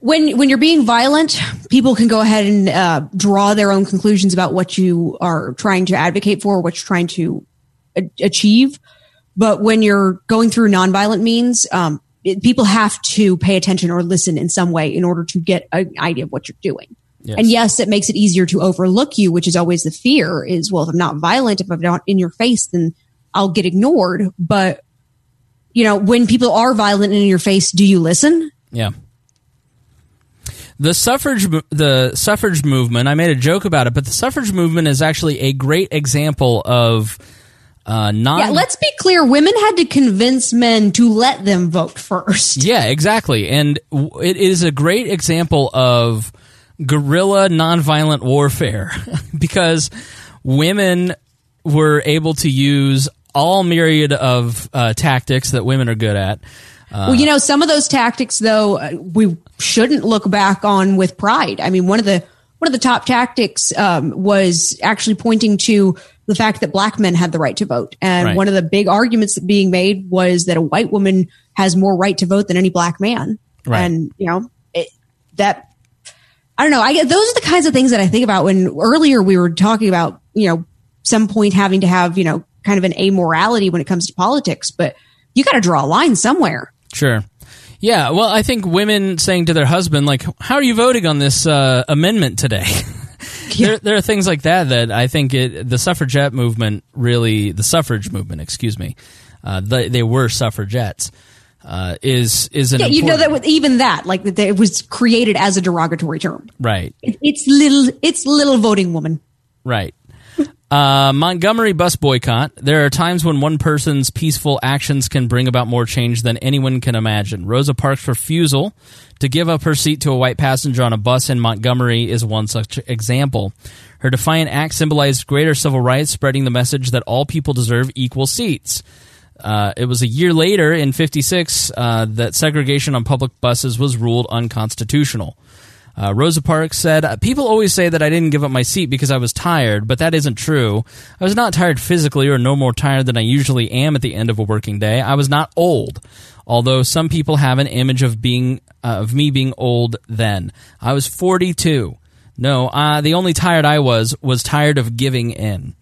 when when you're being violent, people can go ahead and uh, draw their own conclusions about what you are trying to advocate for, what you're trying to achieve. But when you're going through nonviolent means, um, it, people have to pay attention or listen in some way in order to get an idea of what you're doing. Yes. And yes, it makes it easier to overlook you, which is always the fear is, well, if I'm not violent, if I'm not in your face, then I'll get ignored. But, you know, when people are violent and in your face, do you listen? Yeah. The suffrage the suffrage movement, I made a joke about it, but the suffrage movement is actually a great example of uh, non Yeah, let's be clear. Women had to convince men to let them vote first. Yeah, exactly. And it is a great example of guerrilla nonviolent warfare [LAUGHS] because women were able to use all myriad of uh, tactics that women are good at. Uh, well, you know, some of those tactics, though, uh, we shouldn't look back on with pride. I mean, one of the one of the top tactics um, was actually pointing to the fact that black men had the right to vote, and Right. one of the big arguments that being made was that a white woman has more right to vote than any black man. Right. And you know it, that I don't know. I get those are the kinds of things that I think about when earlier we were talking about you know some point having to have you know kind of an amorality when it comes to politics, but you got to draw a line somewhere. Sure. Yeah, well, I think women saying to their husband, like, "How are you voting on this uh, amendment today?" [LAUGHS] there, there are things like that that I think it, the suffragette movement really, the suffrage movement, excuse me, uh, they, they were suffragettes. Uh, is is an yeah, you know that with even that, like that it was created as a derogatory term. right, It- It's little, it's little voting woman. right. Uh, Montgomery bus boycott. There are times when one person's peaceful actions can bring about more change than anyone can imagine. Rosa Parks' refusal to give up her seat to a white passenger on a bus in Montgomery is one such example. Her defiant act symbolized greater civil rights, spreading the message that all people deserve equal seats. Uh, it was a year later, in 56, uh, that segregation on public buses was ruled unconstitutional. Uh, Rosa Parks said, People always say that I didn't give up my seat because I was tired, but that isn't true. I was not tired physically or no more tired than I usually am at the end of a working day. I was not old. Although some people have an image of being uh, of me being old then. I was 42. No, uh, the only tired I was was tired of giving in.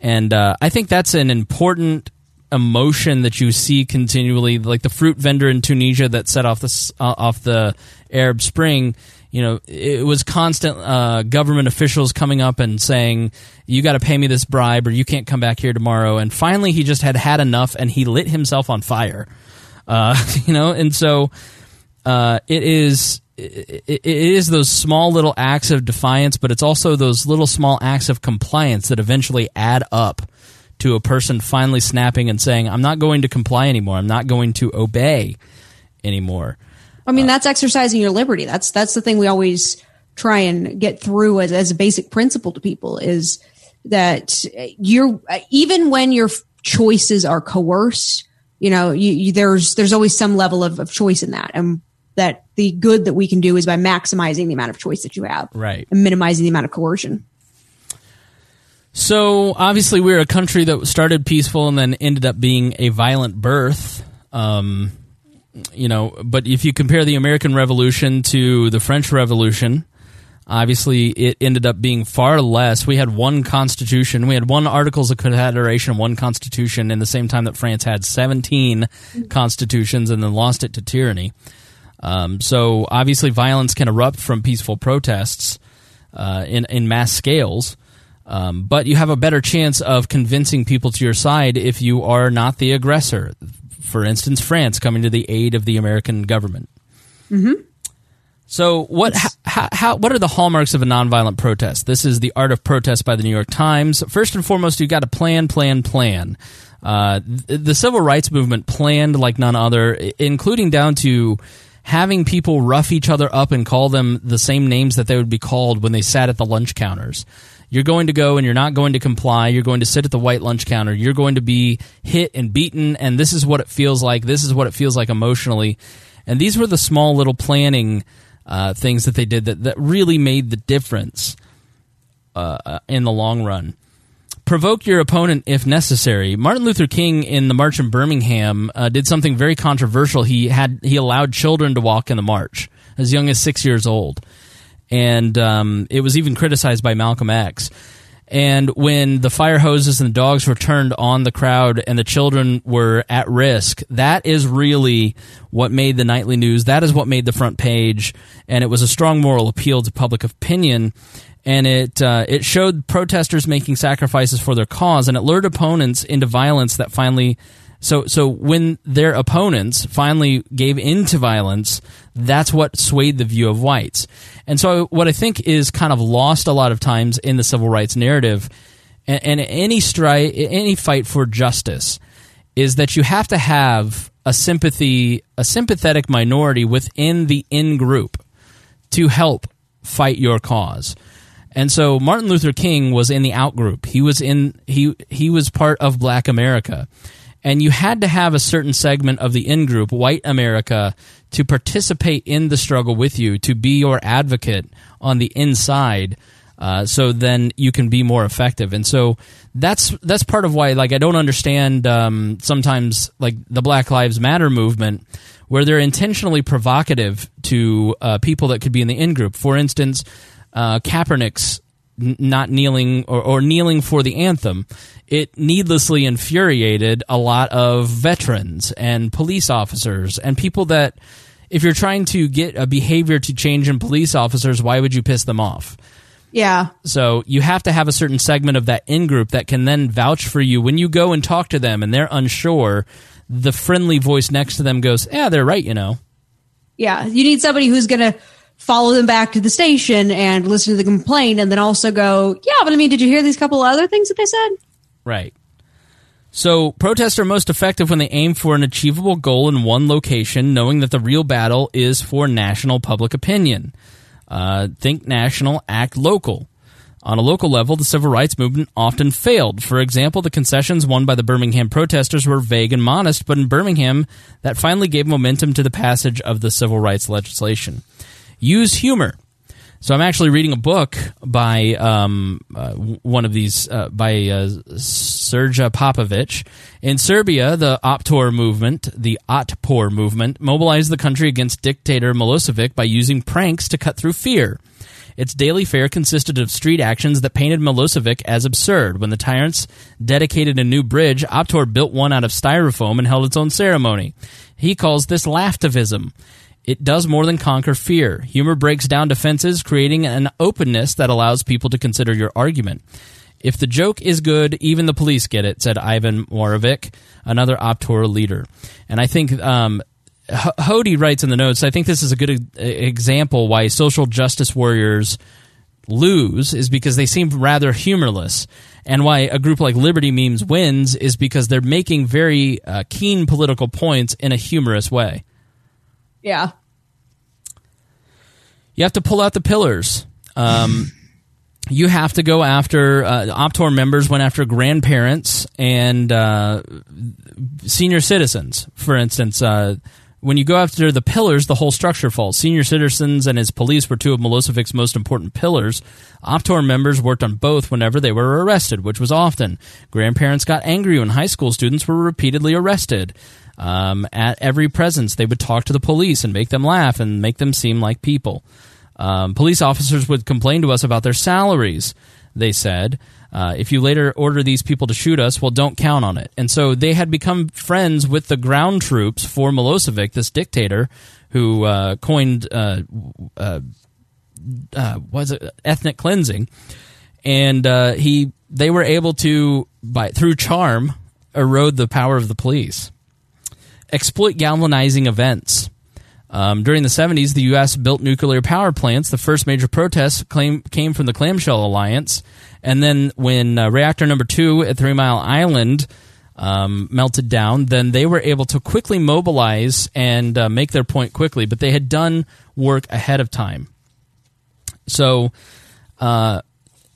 And uh, I think that's an important emotion that you see continually, like the fruit vendor in Tunisia that set off the uh, off the Arab Spring you know, it was constant uh, government officials coming up and saying, "You got to pay me this bribe, or you can't come back here tomorrow." And finally, he just had had enough, and he lit himself on fire. Uh, [LAUGHS] you know, and so uh, it is. It, it is those small little acts of defiance, but it's also those little small acts of compliance that eventually add up to a person finally snapping and saying, "I'm not going to comply anymore. I'm not going to obey anymore." I mean, uh, that's exercising your liberty. That's that's the thing we always try and get through as, as a basic principle to people is that you're even when your choices are coerced, you know, you, you, there's there's always some level of, of choice in that, and that the good that we can do is by maximizing the amount of choice that you have, right, and minimizing the amount of coercion. So obviously, we're a country that started peaceful and then ended up being a violent birth. Um, you know, but if you compare the American Revolution to the French Revolution, obviously it ended up being far less. We had one constitution, we had one Articles of Confederation, one constitution, in the same time that France had 17 constitutions and then lost it to tyranny. Um, so obviously, violence can erupt from peaceful protests uh, in in mass scales. Um, but you have a better chance of convincing people to your side if you are not the aggressor for instance, France coming to the aid of the American government. Mm-hmm. So, what how, how, what are the hallmarks of a nonviolent protest? This is the art of protest by the New York Times. First and foremost, you have got to plan, plan, plan. Uh, the civil rights movement planned like none other, including down to having people rough each other up and call them the same names that they would be called when they sat at the lunch counters. You're going to go and you're not going to comply. You're going to sit at the white lunch counter. You're going to be hit and beaten, and this is what it feels like. This is what it feels like emotionally. And these were the small little planning uh, things that they did that, that really made the difference uh, uh, in the long run. Provoke your opponent if necessary. Martin Luther King in the march in Birmingham uh, did something very controversial. He had he allowed children to walk in the march as young as six years old and um, it was even criticized by Malcolm X. And when the fire hoses and the dogs were turned on the crowd and the children were at risk, that is really what made the nightly news. That is what made the front page. And it was a strong moral appeal to public opinion. And it, uh, it showed protesters making sacrifices for their cause, and it lured opponents into violence that finally so so when their opponents finally gave in to violence, that's what swayed the view of whites. And so what I think is kind of lost a lot of times in the civil rights narrative and, and any strike any fight for justice is that you have to have a sympathy a sympathetic minority within the in group to help fight your cause. And so Martin Luther King was in the out group. He was in he he was part of black America and you had to have a certain segment of the in group, white America, to participate in the struggle with you, to be your advocate on the inside. Uh, so then you can be more effective, and so that's that's part of why like I don't understand um, sometimes like the Black Lives Matter movement where they're intentionally provocative to uh, people that could be in the in group. For instance, uh, Kaepernick's not kneeling or, or, kneeling for the anthem, it needlessly infuriated a lot of veterans and police officers and people that, if you're trying to get a behavior to change in police officers, why would you piss them off? Yeah. So you have to have a certain segment of that in group that can then vouch for you when you go and talk to them and they're unsure. The friendly voice next to them goes, "Yeah, they're right," you know. Yeah, you need somebody who's going to follow them back to the station and listen to the complaint and then also go, yeah, but I mean, did you hear these couple other things that they said? Right. So, protests are most effective when they aim for an achievable goal in one location, knowing that the real battle is for national public opinion. Uh, think national, act local. On a local level, the civil rights movement often failed. For example, the concessions won by the Birmingham protesters were vague and modest, but in Birmingham, that finally gave momentum to the passage of the civil rights legislation. Use humor. So I'm actually reading a book by um, uh, one of these uh, by uh, Srđan Popović. In Serbia, the Otpor movement, the Otpor movement, mobilized the country against dictator Milosevic by using pranks to cut through fear. Its daily fare consisted of street actions that painted Milosevic as absurd. When the tyrants dedicated a new bridge, Otpor built one out of styrofoam and held its own ceremony. He calls this laughtivism. It does more than conquer fear. Humor breaks down defenses, creating an openness that allows people to consider your argument. If the joke is good, even the police get it, said Ivan Marovic, another Otpor leader. And I think um, Hody writes in the notes, I think this is a good e- example why social justice warriors lose is because they seem rather humorless. And why a group like Liberty Memes wins is because they're making very uh, keen political points in a humorous way. Yeah. You have to pull out the pillars. Um, [LAUGHS] you have to go after uh, Otpor members went after grandparents and uh, senior citizens. For instance, uh, when you go after the pillars, the whole structure falls. Senior citizens and his police were two of Milosevic's most important pillars. Otpor members worked on both whenever they were arrested, which was often. Grandparents got angry when high school students were repeatedly arrested. Um, at every presence, they would talk to the police and make them laugh and make them seem like people. Um, police officers would complain to us about their salaries, they said. Uh, if you later order these people to shoot us, well, don't count on it. And so they had become friends with the ground troops for Milosevic, this dictator who uh, coined uh, uh, uh was it ethnic cleansing, and uh, he they were able to by through charm erode the power of the police exploit galvanizing events. Um, during the 70s, the U.S. built nuclear power plants. The first major protests claim, came from the Clamshell Alliance. And then when uh, reactor number two at Three Mile Island um, melted down, then they were able to quickly mobilize and uh, make their point quickly. But they had done work ahead of time. So, uh,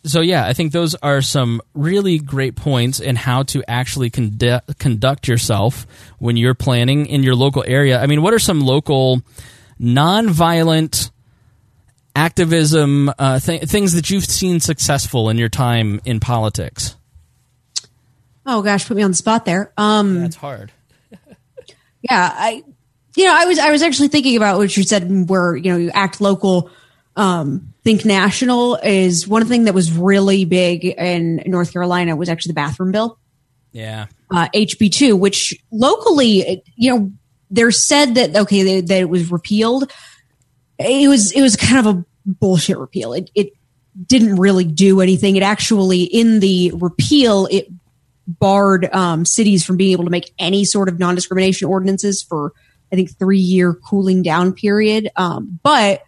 so yeah, I think those are some really great points in how to actually condu- conduct yourself when you're planning in your local area. I mean, what are some local non-violent activism uh, th- things that you've seen successful in your time in politics? Oh gosh, put me on the spot there. Um, That's hard. [LAUGHS] yeah, I, you know, I was I was actually thinking about what you said, where you know you act local. Um, think national is one thing that was really big in North Carolina was actually the bathroom bill. Yeah. Uh, HB two, which locally, you know, they're said that okay that, that it was repealed. It was it was kind of a bullshit repeal. It it didn't really do anything. It actually in the repeal it barred um, cities from being able to make any sort of non discrimination ordinances for I think three year cooling down period. Um, but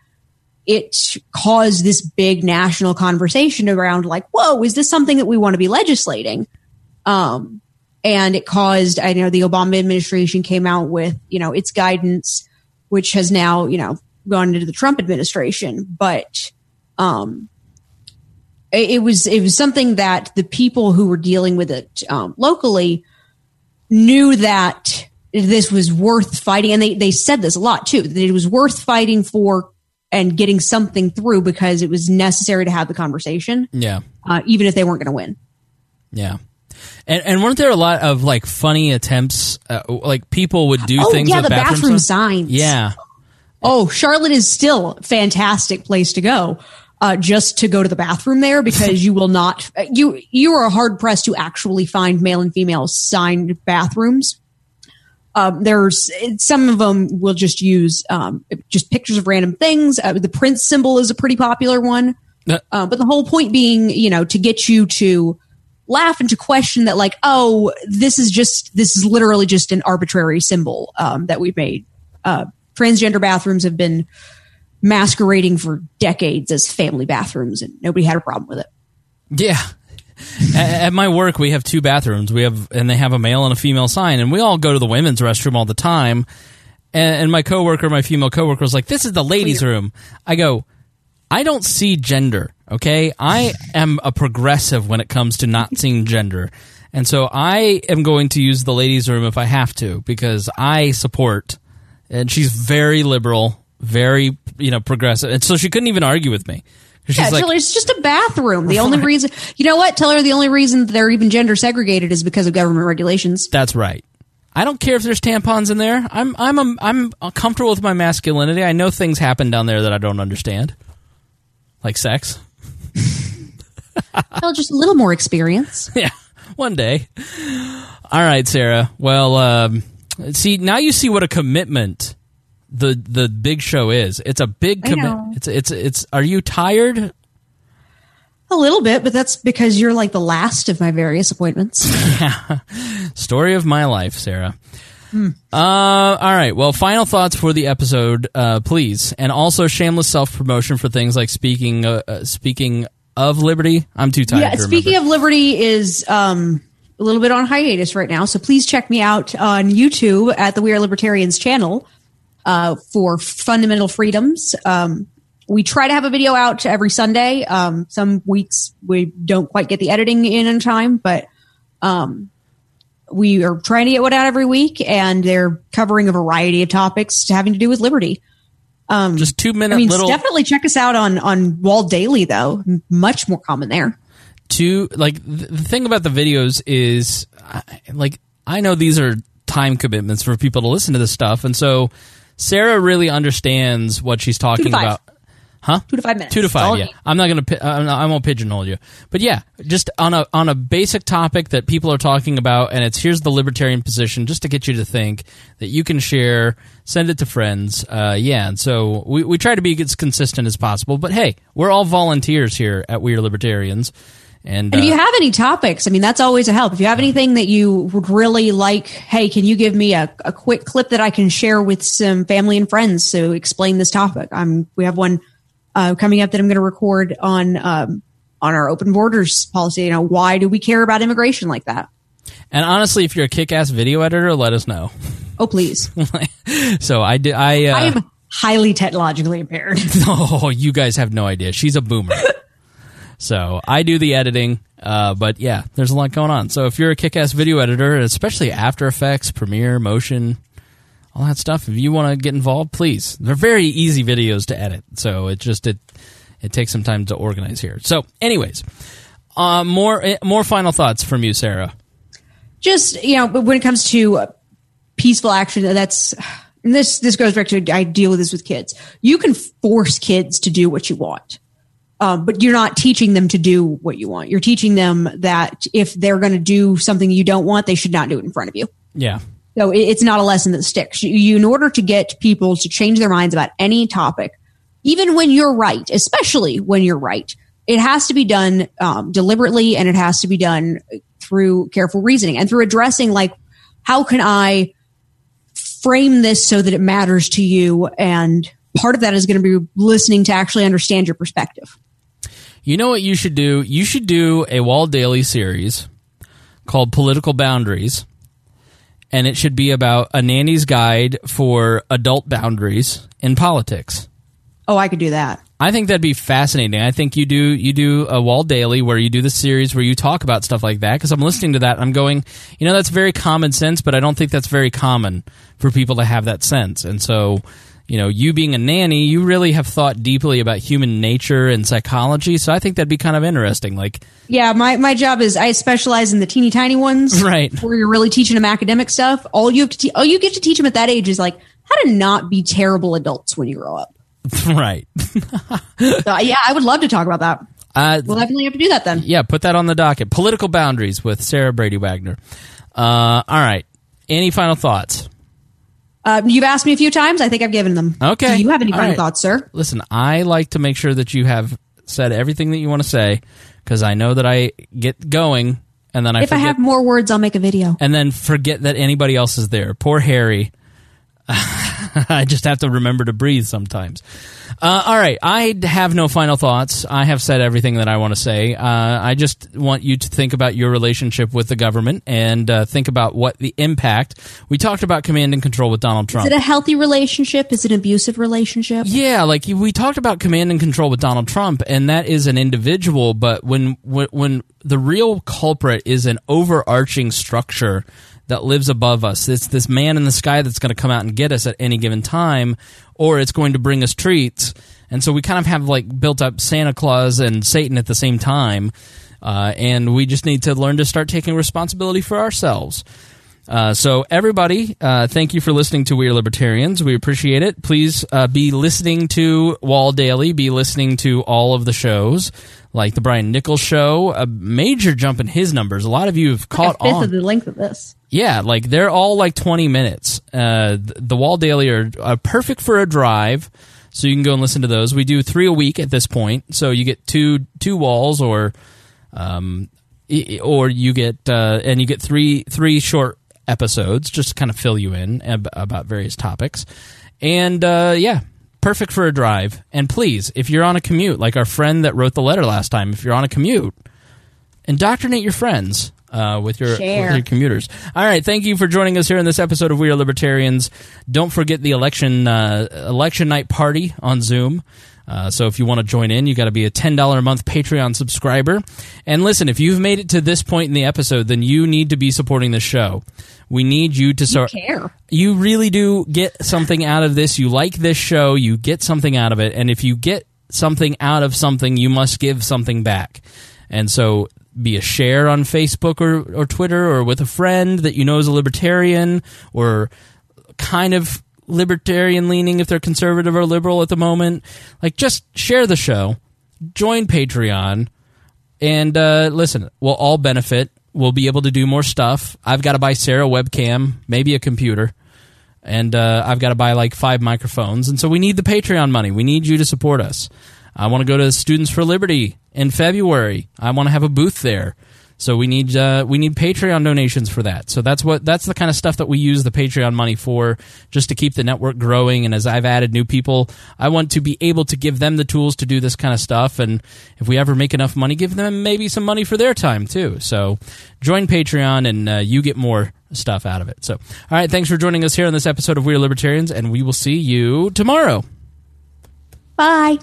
it caused this big national conversation around like, whoa, is this something that we want to be legislating? Um, and it caused, I know the Obama administration came out with, you know, its guidance, which has now, you know, gone into the Trump administration. But, um, it, it was, it was something that the people who were dealing with it, um, locally knew that this was worth fighting. And they, they said this a lot too, that it was worth fighting for and getting something through because it was necessary to have the conversation. Yeah. Uh, even if they weren't going to win. Yeah. And, and weren't there a lot of like funny attempts? Uh, like people would do oh, things. yeah, the bathroom, bathroom signs? signs. Yeah. Oh, Charlotte is still a fantastic place to go. Uh, just to go to the bathroom there because [LAUGHS] you will not, you, you are hard pressed to actually find male and female signed bathrooms. Um, there's some of them will just use um, just pictures of random things. Uh, the Prince symbol is a pretty popular one, uh, but the whole point being, you know, to get you to laugh and to question that, like, oh, this is just this is literally just an arbitrary symbol um, that we've made. Uh, transgender bathrooms have been masquerading for decades as family bathrooms, and nobody had a problem with it. Yeah. At, my work, we have two bathrooms. We have, and they have a male and a female sign, and we all go to the women's restroom all the time. And, and my coworker, my female coworker, was like, "This is the ladies' room." I go, "I don't see gender. Okay, I am a progressive when it comes to not seeing gender." And so I am going to use the ladies' room if I have to because I support. And she's very liberal, very you know progressive, and so she couldn't even argue with me. Yeah, like, tell her it's just a bathroom. The only [LAUGHS] reason, you know what? Tell her the only reason they're even gender segregated is because of government regulations. That's right. I don't care if there's tampons in there. I'm I'm a, I'm comfortable with my masculinity. I know things happen down there that I don't understand, like sex. [LAUGHS] well, just a little more experience. [LAUGHS] yeah, one day. All right, Sarah. Well, um, see now you see what a commitment the the big show is. It's a big commitment. It's it's it's. Are you tired? A little bit, but that's because you're like the last of my various appointments. [LAUGHS] yeah. Story of my life, Sarah. Hmm. Uh, all right. Well, final thoughts for the episode, uh, please, and also shameless self promotion for things like speaking. Uh, uh, speaking of liberty, I'm too tired. yeah, to speaking of Liberty is um, a little bit on hiatus right now, so please check me out on YouTube at the We Are Libertarians channel uh, for fundamental freedoms. Um, we try to have a video out every Sunday. Um, some weeks we don't quite get the editing in in time, but um, we are trying to get one out every week, and they're covering a variety of topics having to do with liberty. Um, Just two minute I mean, little- definitely check us out on on Wall Daily though. Much more common there. two like th- the thing about the videos is like i know these are time commitments for people to listen to this stuff and so sarah really understands what she's talking about. Huh? Two to five minutes. two to five yeah. i'm not gonna I'm not, i won't pigeonhole you. But yeah just on a on a basic topic that people are talking about and it's here's the libertarian position just to get you to think that you can share send it to friends uh, yeah and so we, we try to be as consistent as possible. But hey we're all volunteers here at we're libertarians and, And if uh, you have any topics, I mean, that's always a help. If you have anything that you would really like, hey, can you give me a, a quick clip that I can share with some family and friends to explain this topic? Um, we have one uh, coming up that I'm going to record on um, on our open borders policy. You know, why do we care about immigration like that? And honestly, if you're a kick-ass video editor, let us know. Oh, please. [LAUGHS] so I did. I. Uh, I am highly technologically impaired. [LAUGHS] oh, you guys have no idea. She's a boomer. [LAUGHS] so I do the editing. Uh, but yeah, there's a lot going on. So if you're a kick-ass video editor, especially After Effects, Premiere, Motion, all that stuff, if you want to get involved, please. They're very easy videos to edit. So it just it it takes some time to organize here. So, anyways, uh, more eh, more final thoughts from you, Sarah. just you know when it comes to peaceful action that's and this this goes back to i deal with this with kids you can force kids to do what you want um, but you're not teaching them to do what you want you're teaching them that if they're going to do something you don't want they should not do it in front of you Yeah. so it's not a lesson that sticks. You, you, in order to get people to change their minds about any topic, even when you're right, especially when you're right, it has to be done um, deliberately and it has to be done through careful reasoning and through addressing like, how can I frame this so that it matters to you? And part of that is going to be listening to actually understand your perspective. You know what you should do? You should do a Wall Daily series called Political Boundaries. And it should be about a nanny's guide for adult boundaries in politics. Oh, I could do that. I think that'd be fascinating. I think you do you do a Wall Daily where you do the series where you talk about stuff like that because I'm listening to that and I'm going, you know, that's very common sense, but I don't think that's very common for people to have that sense. And so, you know, you being a nanny, you really have thought deeply about human nature and psychology. So I think that'd be kind of interesting. Like, Yeah, my, my job is I specialize in the teeny tiny ones. [LAUGHS] Right. Where you're really teaching them academic stuff. All you have to te- all you get to teach them at that age is like how to not be terrible adults when you grow up. [LAUGHS] right. [LAUGHS] So yeah, I would love to talk about that. Uh, We'll definitely have to do that then. yeah, put that on the docket. Political boundaries with Sarah Brady Wagner. Uh, all right. Any final thoughts? Uh, you've asked me a few times. I think I've given them. Okay. Do you have any All final right. thoughts, sir? Listen, I like to make sure that you have said everything that you want to say because I know that I get going and then I if I have more words, I'll make a video. and then forget that anybody else is there. Poor Harry. [LAUGHS] [LAUGHS] I just have to remember to breathe sometimes. Uh, all right, I have no final thoughts. I have said everything that I want to say. Uh, I just want you to think about your relationship with the government and uh, think about what the impact. We talked about command and control with Donald Trump. Is it a healthy relationship? Is it an abusive relationship? Yeah, like we talked about command and control with Donald Trump, and that is an individual. But when when, when the real culprit is an overarching structure that lives above us, it's this man in the sky that's going to come out and get us at any given time, or it's going to bring us treats. And so we kind of have like built up Santa Claus and Satan at the same time, uh, and we just need to learn to start taking responsibility for ourselves. Uh, so, everybody, uh, thank you for listening to We Are Libertarians. We appreciate it. Please uh, be listening to Wall Daily, be listening to all of the shows, like the Brian Nichols Show. A major jump in his numbers. A lot of you have caught fifth on. of the length of this. Yeah, like they're all like 20 minutes. Uh, the Wall Daily are, are perfect for a drive, so you can go and listen to those. We do three a week at this point, so you get two two walls, or um, or you get uh, and you get three three short episodes just to kind of fill you in ab- about various topics. And uh, yeah, perfect for a drive. And please, if you're on a commute, like our friend that wrote the letter last time, if you're on a commute, indoctrinate your friends uh, with your Share. with your commuters. All right, thank you for joining us here in this episode of We Are Libertarians. Don't forget the election uh, election night party on Zoom. Uh, so if you want to join in, you got to be a ten dollar a month Patreon subscriber. And listen, if you've made it to this point in the episode, then you need to be supporting the show. We need you to start. care. You really do get something out of this. You like this show. You get something out of it. And if you get something out of something, you must give something back. And so be a share on Facebook or, or Twitter or with a friend that you know is a libertarian or kind of libertarian leaning if they're conservative or liberal at the moment. Like, just share the show, join Patreon, and uh, listen, we'll all benefit. We'll be able to do more stuff. I've got to buy Sarah a webcam, maybe a computer, and uh, I've got to buy like five microphones. And so we need the Patreon money. We need you to support us. I want to go to Students for Liberty in February. I want to have a booth there. So we need uh, we need Patreon donations for that. So that's what that's the kind of stuff that we use the Patreon money for, just to keep the network growing. And as I've added new people, I want to be able to give them the tools to do this kind of stuff. And if we ever make enough money, give them maybe some money for their time too. So join Patreon, and uh, you get more stuff out of it. So all right, thanks for joining us here on this episode of We Are Libertarians, and we will see you tomorrow. Bye.